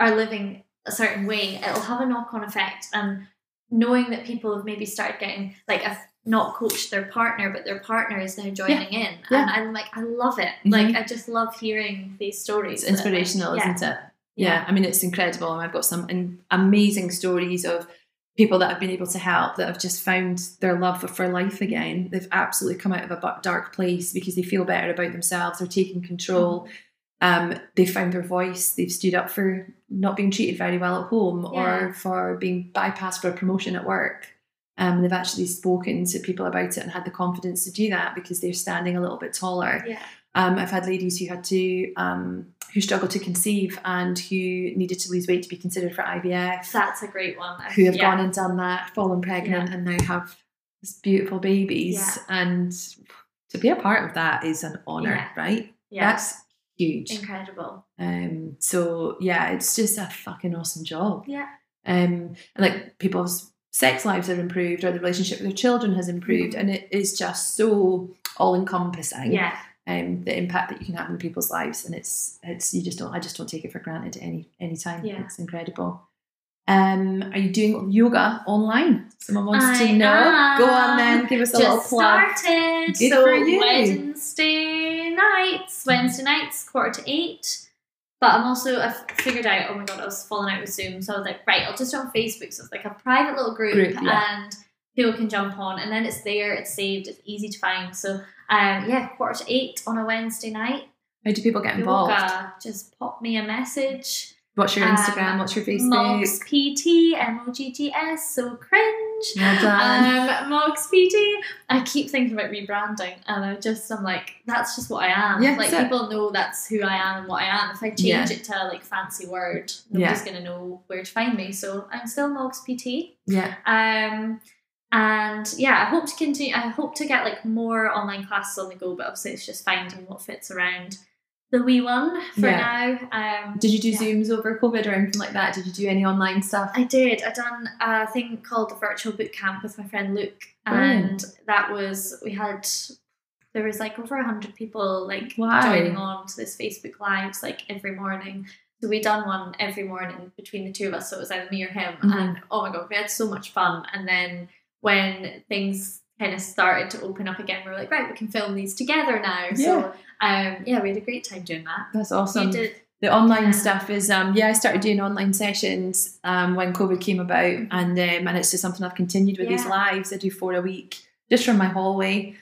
are living a certain way, it'll have a knock on effect. And knowing that people have maybe started getting like I've not coached their partner, but their partner is now joining in. Yeah. And I'm like, I love it. Mhm. Like I just love hearing these stories. it's inspirational, Yeah. isn't it? Yeah. I mean, it's incredible. And I've got some amazing stories of people that I've been able to help that have just found their love for life again. They've absolutely come out of a dark place because they feel better about themselves. They're taking control. Um, they found their voice. They've stood up for not being treated very well at home Yeah. or for being bypassed for a promotion at work. Um, they've actually spoken to people about it and had the confidence to do that because they're standing a little bit taller. Yeah. Um, I've had ladies who had to um, who struggled to conceive and who needed to lose weight to be considered for IVF, That's a great one. who have Yeah. gone and done that, fallen pregnant, and now have these beautiful babies. Yeah. And to be a part of that is an honor, Yeah. right? Yeah. That's huge. incredible. Um, so yeah, it's just a fucking awesome job. Yeah. Um, and like people's sex lives have improved, or the relationship with their children has improved, and it is just so all encompassing Yeah. um, the impact that you can have in people's lives, and it's it's you just don't I just don't take it for granted any any time. Yeah. It's incredible. Um, are you doing yoga online? Someone wants I to know. Go on then, give us a little just plug. started. Good so for you. Wednesday nights, Wednesday nights, quarter to eight. But I'm also I've figured out. Oh my god, I was falling out with Zoom, so I was like, right, I'll just do it on Facebook. So it's like a private little group, Group, yeah. and people can jump on, and then it's there, it's saved, it's easy to find. So um, yeah, quarter to eight on a Wednesday night. How do people get involved? Yoga. Just pop me a message. What's your Um, Instagram? What's your Facebook? Moggs PT M O G G S. So cringe. Well done. Um, Moggs PT. I keep thinking about rebranding, and I just I'm like, that's just what I am. Yeah, like it. people know that's who I am and what I am. If I change Yeah. it to like fancy word, Yeah. nobody's gonna know where to find me. So I'm still Moggs PT. yeah, Um, and yeah, I hope to continue. I hope to get like more online classes on the go, but obviously it's just finding what fits around the wee one for Yeah. now. Um, Did you do yeah. Zooms over COVID or anything like that? Did you do any online stuff? I did. I done a thing called the virtual boot camp with my friend Luke, Brilliant. and that was we had there was like over a hundred people like Wow. joining on to this Facebook lives like every morning. So we done one every morning between the two of us. So it was either me or him, Mhm. and oh my god, we had so much fun. And then when things kind of started to open up again, we were like, right, we can film these together now. So um, yeah, we had a great time doing that. That's awesome. The online Yeah. stuff is um yeah I started doing online sessions um when COVID came about and um and it's just something I've continued with these lives I do four a week just from my hallway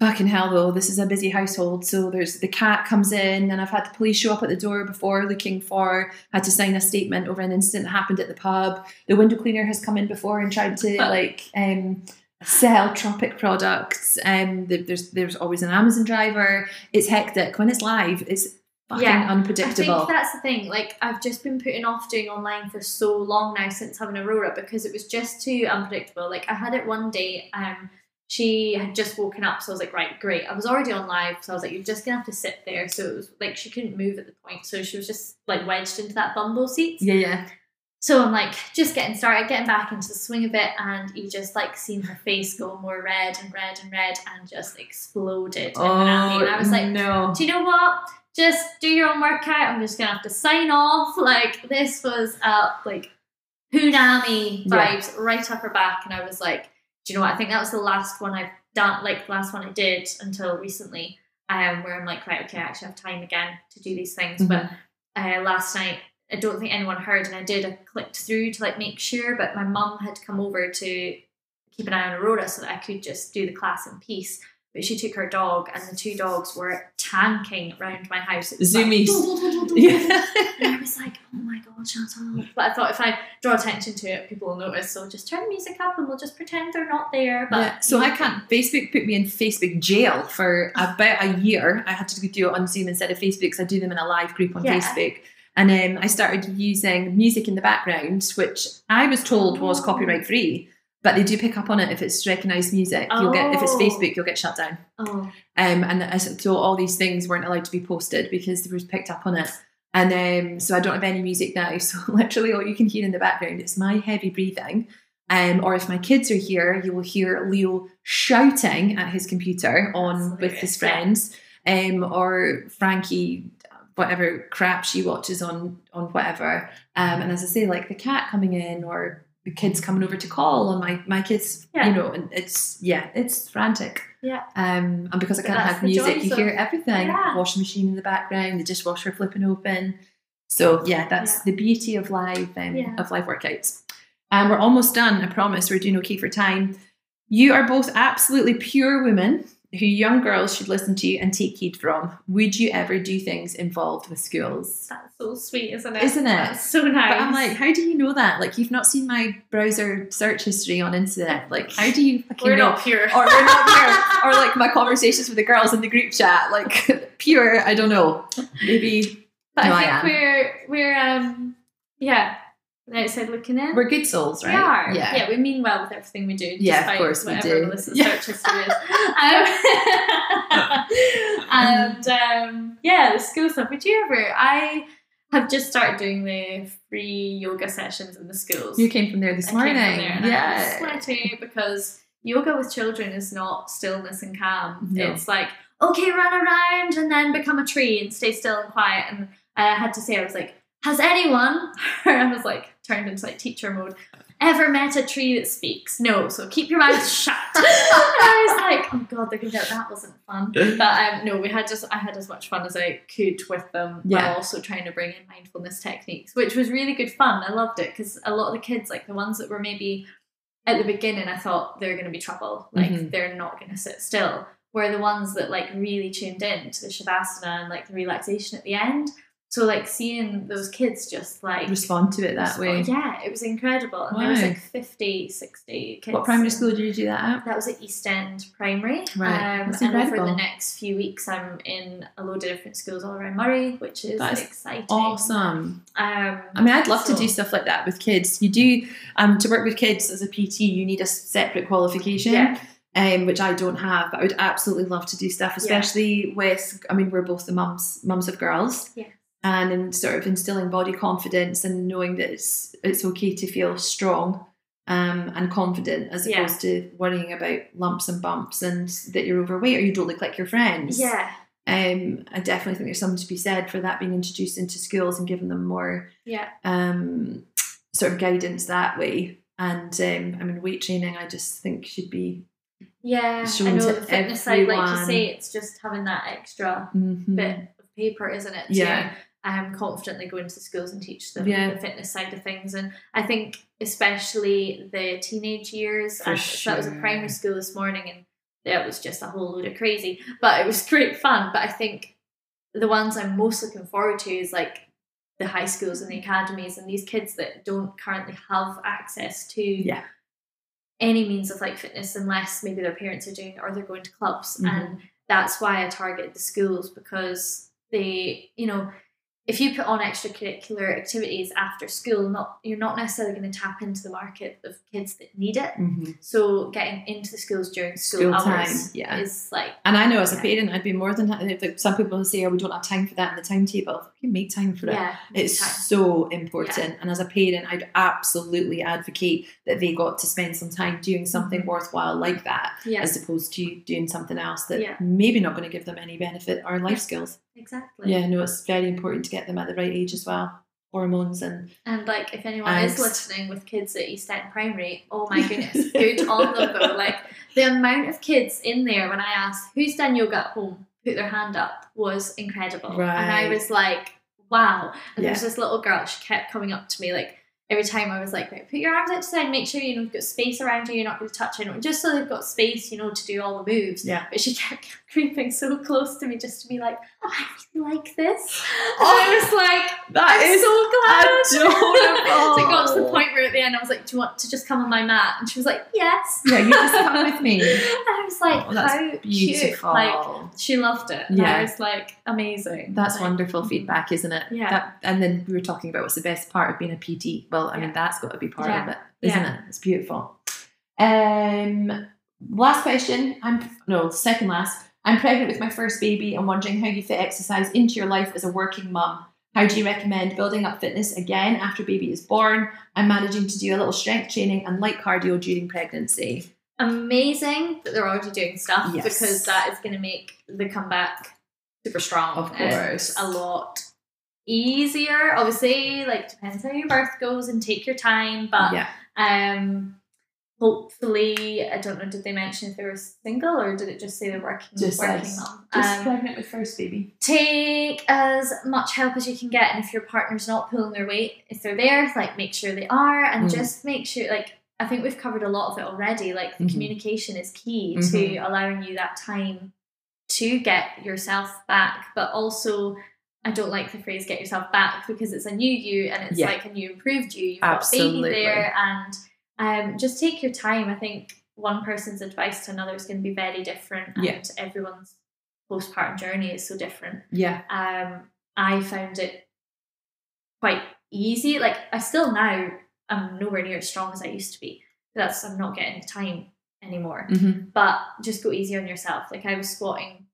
fucking hell though this is a busy household so there's the cat comes in and I've had the police show up at the door before looking for had to sign a statement over an incident that happened at the pub the window cleaner has come in before and tried to like um sell tropic products um there's there's always an Amazon driver it's hectic when it's live it's fucking Yeah, unpredictable I think that's the thing. Like I've just been putting off doing online for so long now since having Aurora because it was just too unpredictable. Like I had it one day, um, she had just woken up, so I was like, right, great. I was already on live, so I was like, you're just gonna have to sit there. So it was like she couldn't move at the point, so she was just like wedged into that Bumbo seat. Yeah, yeah. So I'm like just getting started, getting back into the swing of it, and you just like seen her face go more red and red and red and just exploded. Hanami. and I was like, Oh, no. do you know what? Just do your own workout. I'm just gonna have to sign off. Like this was uh like Hunami Yeah. vibes right up her back, and I was like, do you know what? I think that was the last one I've done, like the last one I did until recently, um, where I'm like, right, okay, I actually have time again to do these things. Mhm. But uh, last night, I don't think anyone heard, and I did. I clicked through to like make sure, but my mum had come over to keep an eye on Aurora so that I could just do the class in peace. But she took her dog, and the two dogs were tanking around my house. Like, Zoomies. "Doo, doo, doo, doo, doo." Yeah. And I was like, oh my god, shut up. But I thought if I draw attention to it, people will notice. So just turn the music up and we'll just pretend they're not there. But Yeah, So I can't. Facebook put me in Facebook jail for about a year. I had to do it on Zoom instead of Facebook because I do them in a live group on Yeah. Facebook. And um, I started using music in the background, which I was told was Oh. copyright free, but they do pick up on it if it's recognised music. You'll get if it's Oh. Facebook, you'll get shut down. Oh, Um, and so all these things weren't allowed to be posted because they were picked up on it. And um, so I don't have any music now. So literally all you can hear in the background is my heavy breathing. Um, or if my kids are here, you will hear Leo shouting at his computer on with his friends. Um, or Frankie, whatever crap she watches on on whatever. Um, and as I say, like the cat coming in or the kids coming over to call on my my kids, Yeah. you know, and it's yeah, it's frantic. Yeah. Um, and because I can't have music, you hear everything. Yeah. Washing machine in the background, the dishwasher flipping open. So yeah, that's Yeah. the beauty of live um, Yeah. of live workouts. And we're almost done. I promise. We're doing okay for time. You are both absolutely pure women who young girls should listen to and take heed from. Would you ever do things involved with schools? that's so sweet, isn't it? Isn't it? That's so nice. But I'm like, how do you know that? Like, you've not seen my browser search history on internet. Like, how do you fucking we're know? not pure. or we're not pure, or like my conversations with the girls in the group chat, like pure. I don't know. Maybe but No, I I think am. we're we're um yeah, outside looking in. we're good souls, right? We are. Yeah. yeah, we mean well with everything we do. Yeah, of course we do. Yeah. search history is. Um, and um, yeah, the school stuff. Would you ever? I have just started doing the free yoga sessions in the schools. You came from there this I came from morning. there yeah. sweaty because yoga with children is not stillness and calm. No. It's like, okay, run around and then become a tree and stay still and quiet. And I had to say, I was like, has anyone, I was like, turned into like teacher mode, ever met a tree that speaks? No, so keep your mouth shut. I was like, oh god, they're gonna get that wasn't fun. But um, no, we had just I had as much fun as I could with them, Yeah. while also trying to bring in mindfulness techniques, which was really good fun. I loved it because a lot of the kids, like the ones that were maybe at the beginning, I thought they're going to be trouble, like Mhm. they're not going to sit still. Were the ones that like really tuned in to the shavasana and like the relaxation at the end. So like seeing those kids just like Respond to it that way. yeah, it was incredible. And there was like 50, 60 kids. What primary school did you do that at? that was at East End Primary. Right, Um, that's and over the next few weeks, I'm in a load of different schools all around Moray, which is That is exciting. Awesome. Um, I mean, I'd love to do stuff like that with kids. You do um, to work with kids as a PT. You need a separate qualification. Yeah. um, which I don't have, but I would absolutely love to do stuff, Yeah. especially with. I mean, we're both the mums, mums of girls, Yeah. And in sort of instilling body confidence and knowing that it's it's okay to feel strong um, and confident, as Yeah. opposed to worrying about lumps and bumps and that you're overweight or you don't look like your friends. Yeah, Um, I definitely think there's something to be said for that being introduced into schools and giving them more yeah, um, sort of guidance that way. And um, I mean, weight training, I just think should be yeah. I know to the fitness side, like you say, it's just having that extra Mhm. bit of paper, isn't it? Yeah. Um, confidently go into the schools and teach them Yeah. the fitness side of things. And I think, especially the teenage years, For and so that was a primary school this morning, and it was just a whole load of crazy, but it was great fun. But I think the ones I'm most looking forward to is like the high schools and the academies and these kids that don't currently have access to Yeah. any means of like fitness unless maybe their parents are doing it or they're going to clubs Mhm. and that's why I target the schools because they you know if you put on extracurricular activities after school, not you're not necessarily going to tap into the market of kids that need it. Mm-hmm. So getting into the schools during school, School hours time, yeah. is like And I know as a Yeah. parent, I'd be more than happy. Like, some people say, "Oh, we don't have time for that in the timetable." You make time for it. yeah, It's time. so important. And as a parent, I'd absolutely advocate that they got to spend some time doing something worthwhile like that, yeah, as opposed to doing something else that Yeah. maybe not going to give them any benefit or life skills. Exactly. Yeah, no, it's very important to get them at the right age as well. Hormones and And like, if anyone is listening with kids at East End Primary, oh my goodness, good on them though. Like the amount of kids in there when I asked who's done yoga at home, put their hand up was incredible, right. and I was like, wow. And Yeah. there's this little girl, she kept coming up to me like. Every time I was like, right, put your arms out to side, make sure you know you've got space around you, you're not going to touch anyone, just so they've got space, you know, to do all the moves. Yeah. But she kept creeping so close to me just to be like, oh, I really like this. And Oh, I was like, that I'm is so glad. adorable. so it got to the point where at the end I was like, "Do you want to just come on my mat?" And she was like, "Yes." Yeah, you just come with me. And I was like, Oh, that's "How beautiful. cute!" Like she loved it. And Yeah. I was like, "Amazing." That's Like, wonderful feedback, isn't it? Yeah. That, and then we were talking about what's the best part of being a PT. I mean, that's got to be part Yeah. of it, isn't Yeah. it? It's beautiful. Um, last question. I'm no second last. I'm pregnant with my first baby and wondering how you fit exercise into your life as a working mum. How do you recommend building up fitness again after baby is born? I'm managing to do a little strength training and light cardio during pregnancy. Amazing that they're already doing stuff Yes. because that is going to make the comeback super strong. Of course. a lot easier. Obviously, like depends how your birth goes and take your time, but yeah. Um, hopefully, I don't know. Did they mention if they were single or did it just say they're working Just working says- mom? Just Um, pregnant with first baby. take as much help as you can get, and if your partner's not pulling their weight, if they're there, like make sure they are, and Mm. just make sure. Like I think we've covered a lot of it already. Like the Mhm. communication is key Mhm. to allowing you that time to get yourself back, but also. I don't like the phrase "get yourself back" because it's a new you and it's Yeah. like a new improved you. You've Absolutely. got baby there, and um, just take your time. I think one person's advice to another is going to be very different, and Yeah. everyone's postpartum journey is so different. Yeah. Um, I found it quite easy. Like I still now I'm nowhere near as strong as I used to be. That's I'm not getting the time anymore. Mm-hmm. But just go easy on yourself. Like I was squatting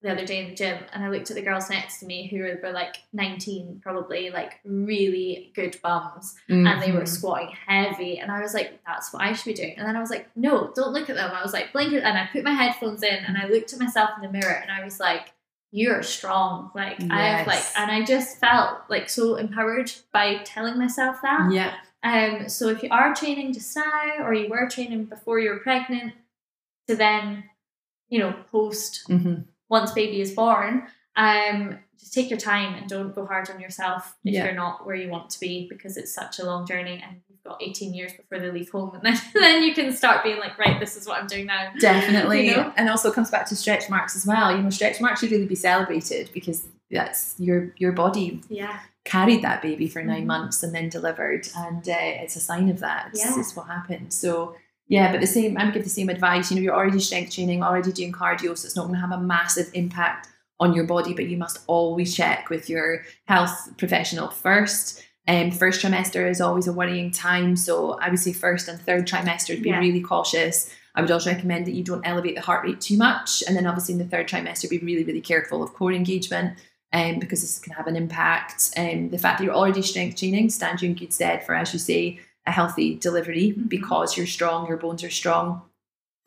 the other day in the gym and I looked at the girls next to me who were, were like 19 probably like really good bums and Mm-hmm. they were squatting heavy and I was like that's what I should be doing and then I was like no don't look at them I was like blink it and I put my headphones in and I looked at myself in the mirror and I was like you're strong like I have like and I just felt like so empowered by telling myself that Yeah. um so if you are training just now or you were training before you were pregnant to then you know post Mm-hmm. Once baby is born, um, just take your time and don't go hard on yourself if Yeah. you're not where you want to be because it's such a long journey and you've got 18 years before they leave home and then, then you can start being like, right, this is what I'm doing now. Definitely. You know? And also comes back to stretch marks as well. You know, stretch marks should really be celebrated because that's your your body Yeah. carried that baby for 9 Mhm. months and then delivered, and uh, it's a sign of that. Yeah. it's what happened. So yeah, but the same. I would give the same advice. You know, you're already strength training, already doing cardio, so it's not going to have a massive impact on your body. But you must always check with your health professional first. Um, first trimester is always a worrying time, so I would say first and third trimester be Yeah. really cautious. I would also recommend that you don't elevate the heart rate too much, and then obviously in the third trimester, be really, really careful of core engagement, um, because this can have an impact. Um, the fact that you're already strength training stands you in good stead for, as you say, a healthy delivery Mhm. because you're strong, your bones are strong.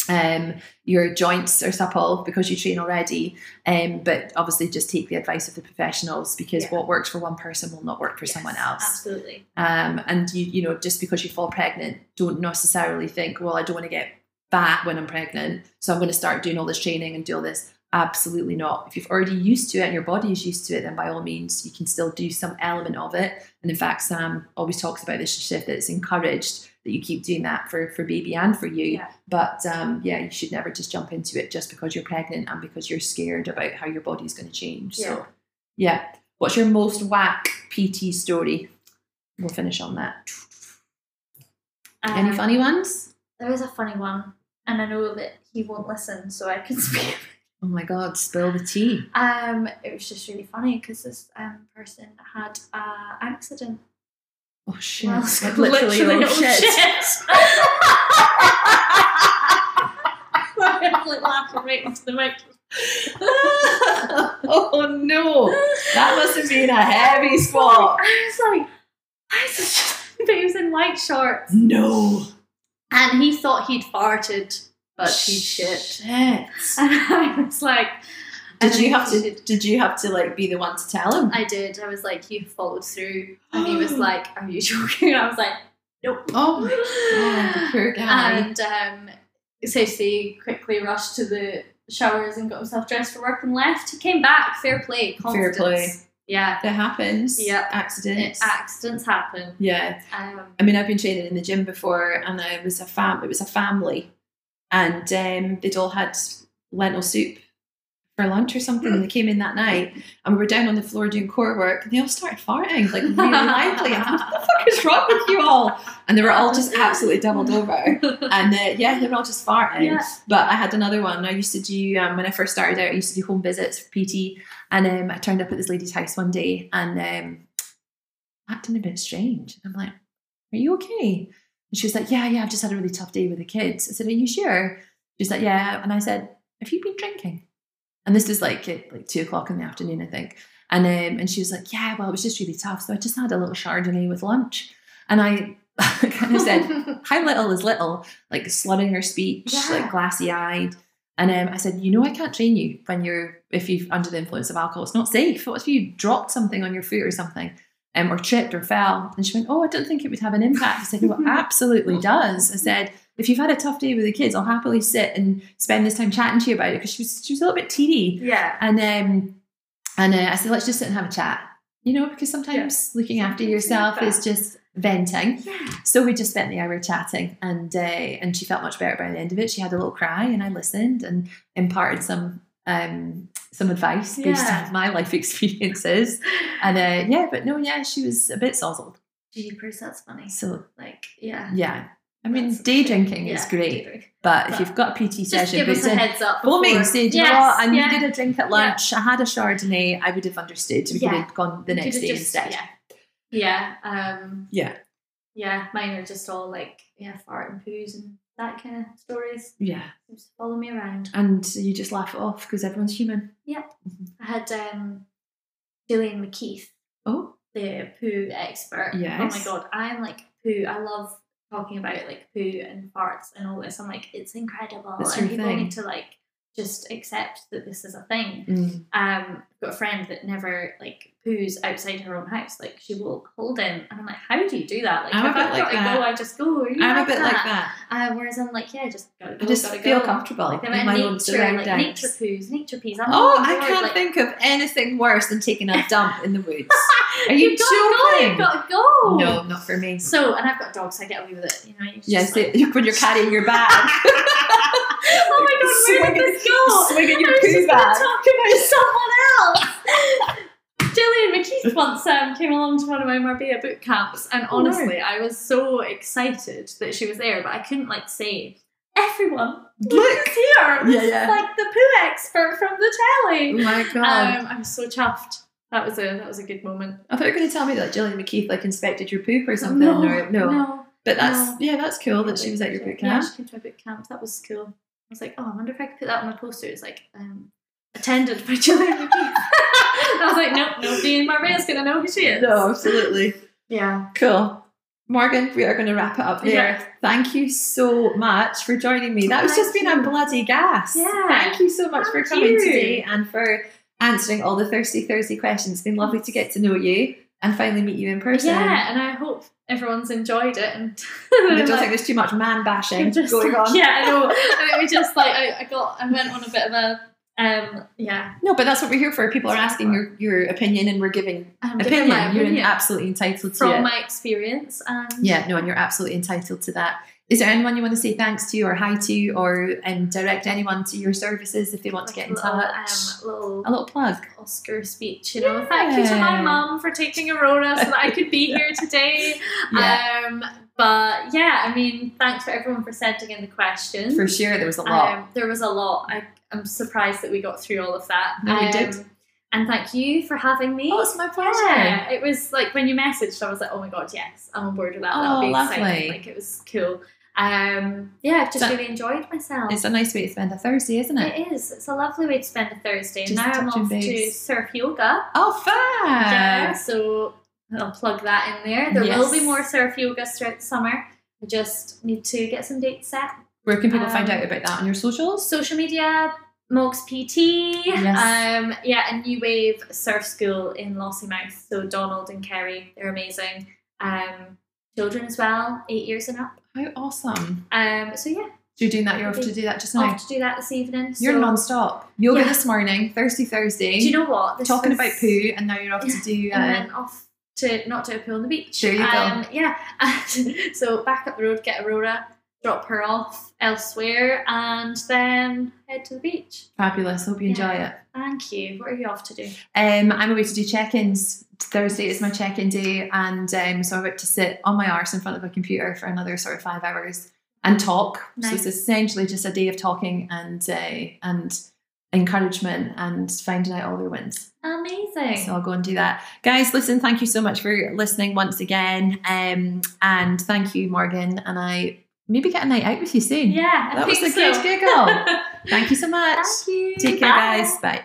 Um, your joints are supple because you train already, um, but obviously just take the advice of the professionals because Yeah. what works for one person will not work for someone else. Absolutely. Um, and you, you know, just because you fall pregnant, don't necessarily think, well, I don't want to get fat when I'm pregnant, so I'm going to start doing all this training and do all this. Absolutely not. If you've already used to it and your body is used to it, then by all means, you can still do some element of it. And in fact, Sam always talks about this shift that it's encouraged that you keep doing that for for baby and for you. Yeah. But um, yeah, you should never just jump into it just because you're pregnant and because you're scared about how your body's going to change. So yeah, what's your most whack PT story? We'll finish on that. Any Um, funny ones? There is a funny one, and I know that he won't listen, so I can speak. Oh my god, spill the tea. Um, it was just really funny because this um person had a accident. Oh shit. Well, literally, literally, oh, shit. I'm like laughing right into the mic. oh no. That must have been a heavy spot. I was like, is this just but he was in white shorts. No. And he thought he'd farted, but he shit. Shit. And I was like, Did you have to did- did you have to like be the one to tell him? I did. I was like, you followed through. And he was like, Are you joking? I was like, Nope. Oh my god, poor guy. And um, Stacey quickly rushed to the showers and got himself dressed for work and left. He came back, fair play, Fair play. Yeah, That happens. Yep. Accidents. accidents happen. yeah. Um, I mean, I've been training in the gym before, and I was a fam. It was a family, and um, they'd all had lentil soup for lunch or something, and they came in that night, and we were down on the floor doing core work, and they all started farting like really loudly. I'm like, what the fuck is wrong with you all? And they were all just absolutely doubled over, and uh, yeah, they were all just farting. Yeah. But I had another one. I used to do um, when I first started out. I used to do home visits for PT, and um, I turned up at this lady's house one day and um, acting a bit strange. I'm like, "Are you okay?" And she was like, "Yeah, yeah. I've just had a really tough day with the kids." I said, "Are you sure?" She's like, "Yeah." And I said, "Have you been drinking?" And this was like at like two o'clock in the afternoon, I think. And um, and she was like, "Yeah, well, it was just really tough, so I just had a little chardonnay with lunch." And I kind of said, how little is little, like slurring her speech, Yeah. like glassy eyed. And um, I said, you know, I can't train you when you're if you're under the influence of alcohol. It's not safe. What if you dropped something on your foot or something, um, or tripped or fell? And she went, oh, I don't think it would have an impact. I said, Well, absolutely does. I said, if you've had a tough day with the kids, I'll happily sit and spend this time chatting to you about it because she was she was a little bit teedy. yeah. And um, and uh, I said, let's just sit and have a chat. You know, because sometimes looking after Sometimes you yourself is just venting. Yeah. So we just spent the hour chatting, and uh, and she felt much better by the end of it. She had a little cry, and I listened and imparted some um some advice based Yeah. on my life experiences. And uh, yeah, but no, yeah, she was a bit sozzled. Jeepers, that's funny. So Like, yeah. yeah, I mean, That's- day drinking is yeah, great, drink. but if you've got a PT session, give us a in- heads up. Phone me and before. say, do you Yes, know what? I needed a drink at lunch. I had a Chardonnay. I would have understood. We could have gone the next day just- instead. Yeah. Yeah. Um, Yeah. yeah. Mine are just all like, yeah, fart and poos and that kind of stories. Yeah. Seems to follow me around. And you just laugh it off because everyone's human. Yeah. I had um, Gillian McKeith, Oh, the poo expert. Oh my god, I'm like poo. I love talking about like poo and farts and all this. I'm like, it's incredible, That's and your people thing. need to like just accept that this is a thing. mm. um I've got a friend that never like poos outside her own house. Like she will hold him, and I'm like, how do you do that? Like I'm a if bit I've like got to that. go, I just go. I'm a bit that? like that. Um, whereas I'm like, yeah, just gotta go. I just gotta feel go. comfortable Like in my of own nature, like nature poos, nature peas. I'm Oh, I board, can't like, think of anything worse than taking a dump in the woods. Are you go. joking? You've got to go. No, not for me. So, and I've got dogs, so I get away with it. You know, you just Yes, like, when you're carrying your bag, oh my god, where did this go? swinging your I was just bag. talk about someone else. Gillian McKeith once um, came along to one of my Marbella boot camps, and Oh, no. honestly, I was so excited that she was there, but I couldn't like say, "Everyone, look, here! This Yeah, yeah. is like the poo expert from the telly. Oh my god! Um, I was so chuffed. That was a that was a good moment. I thought you were going to tell me that Gillian McKeith like inspected your poop or something. no, or, no, no. but that's no. yeah, that's cool that she was at your boot camp. Yeah, she came to my boot camp. That was cool. I was like, oh, I wonder if I could put that on my poster. It's like, um, attended by McKeith. I was like, nope, nobody in Marbella's gonna know who she is. No, absolutely Yeah. cool. Morgan, we are going to wrap it up there. Yeah. Thank you so much for joining me. That was Thank just been a bloody gas. Yeah. Thank you so much for coming you. today and for answering all the thirsty Thursday questions. It's been lovely to get to know you and finally meet you in person. Yeah, and I hope everyone's enjoyed it. And I don't think there's too much man bashing just, going on. Yeah, I know. I it was just like I, I got, I went on a bit of a, um, yeah, No, but that's what we're here for. People are asking your, your opinion and we're giving opinion. my You're absolutely entitled to from it. my experience. And yeah, no, and you're absolutely entitled to that. Is there anyone you want to say thanks to or hi to or um, direct anyone to your services if they want to get in little, touch? Um, little a little plug. Oscar speech, you know. Thank you to my Yeah. mum for taking Aurora so that I could be here today. Yeah. Um, but yeah, I mean, thanks for everyone for sending in the questions. For sure, there was a lot. Um, there was a lot. I, I'm surprised that we got through all of that. No, we Um, did. And thank you for having me. oh, it's my pleasure. Yeah, it was like when you messaged, I was like, oh my god, yes, I'm on board with that. Oh, That'll be lovely. exciting. Like it was cool. Um, yeah, I've just So- really enjoyed myself. It's a nice way to spend a Thursday, isn't it? It is. It's a lovely way to spend a Thursday. Just now I'm off to surf yoga. Oh, fab! Yeah, so I'll plug that in there. There will be more surf yoga throughout the summer. I just need to get some dates set. Where can people find Um, out about that on your socials? Social media, Moggs PT. Yes. Um, yeah, a new wave surf school in Lossiemouth. So Donald and Kerry, they're amazing. Um, children as well, eight years and up. How awesome! Um, so yeah, So you're doing that. You're off to do that just now. off to do that this evening. You're so, non-stop. Yoga Yeah. this morning, Thursday, Thursday. Do you know what? This talking was- about poo, and now you're off to do. and Uh, then off to not to a pool on the beach. There you go. um, Yeah. So back up the road, get Aurora, drop her off elsewhere, and then head to the beach. fabulous. Hope you enjoy Yeah. it. Thank you. What are you off to do? Um, I'm away to do check-ins. Thursday is my check-in day, and um, so I'm about to sit on my arse in front of a computer for another sort of five hours and talk. Nice. So it's essentially just a day of talking and uh, and encouragement and finding out all their wins. Amazing. So I'll go and do that. Guys, listen, thank you so much for listening once again. Um, and thank you, Morgan. And I maybe get a night out with you soon. yeah, I That was think the good so. giggle. Thank you so much. Thank you. Take care, Bye. guys. Bye.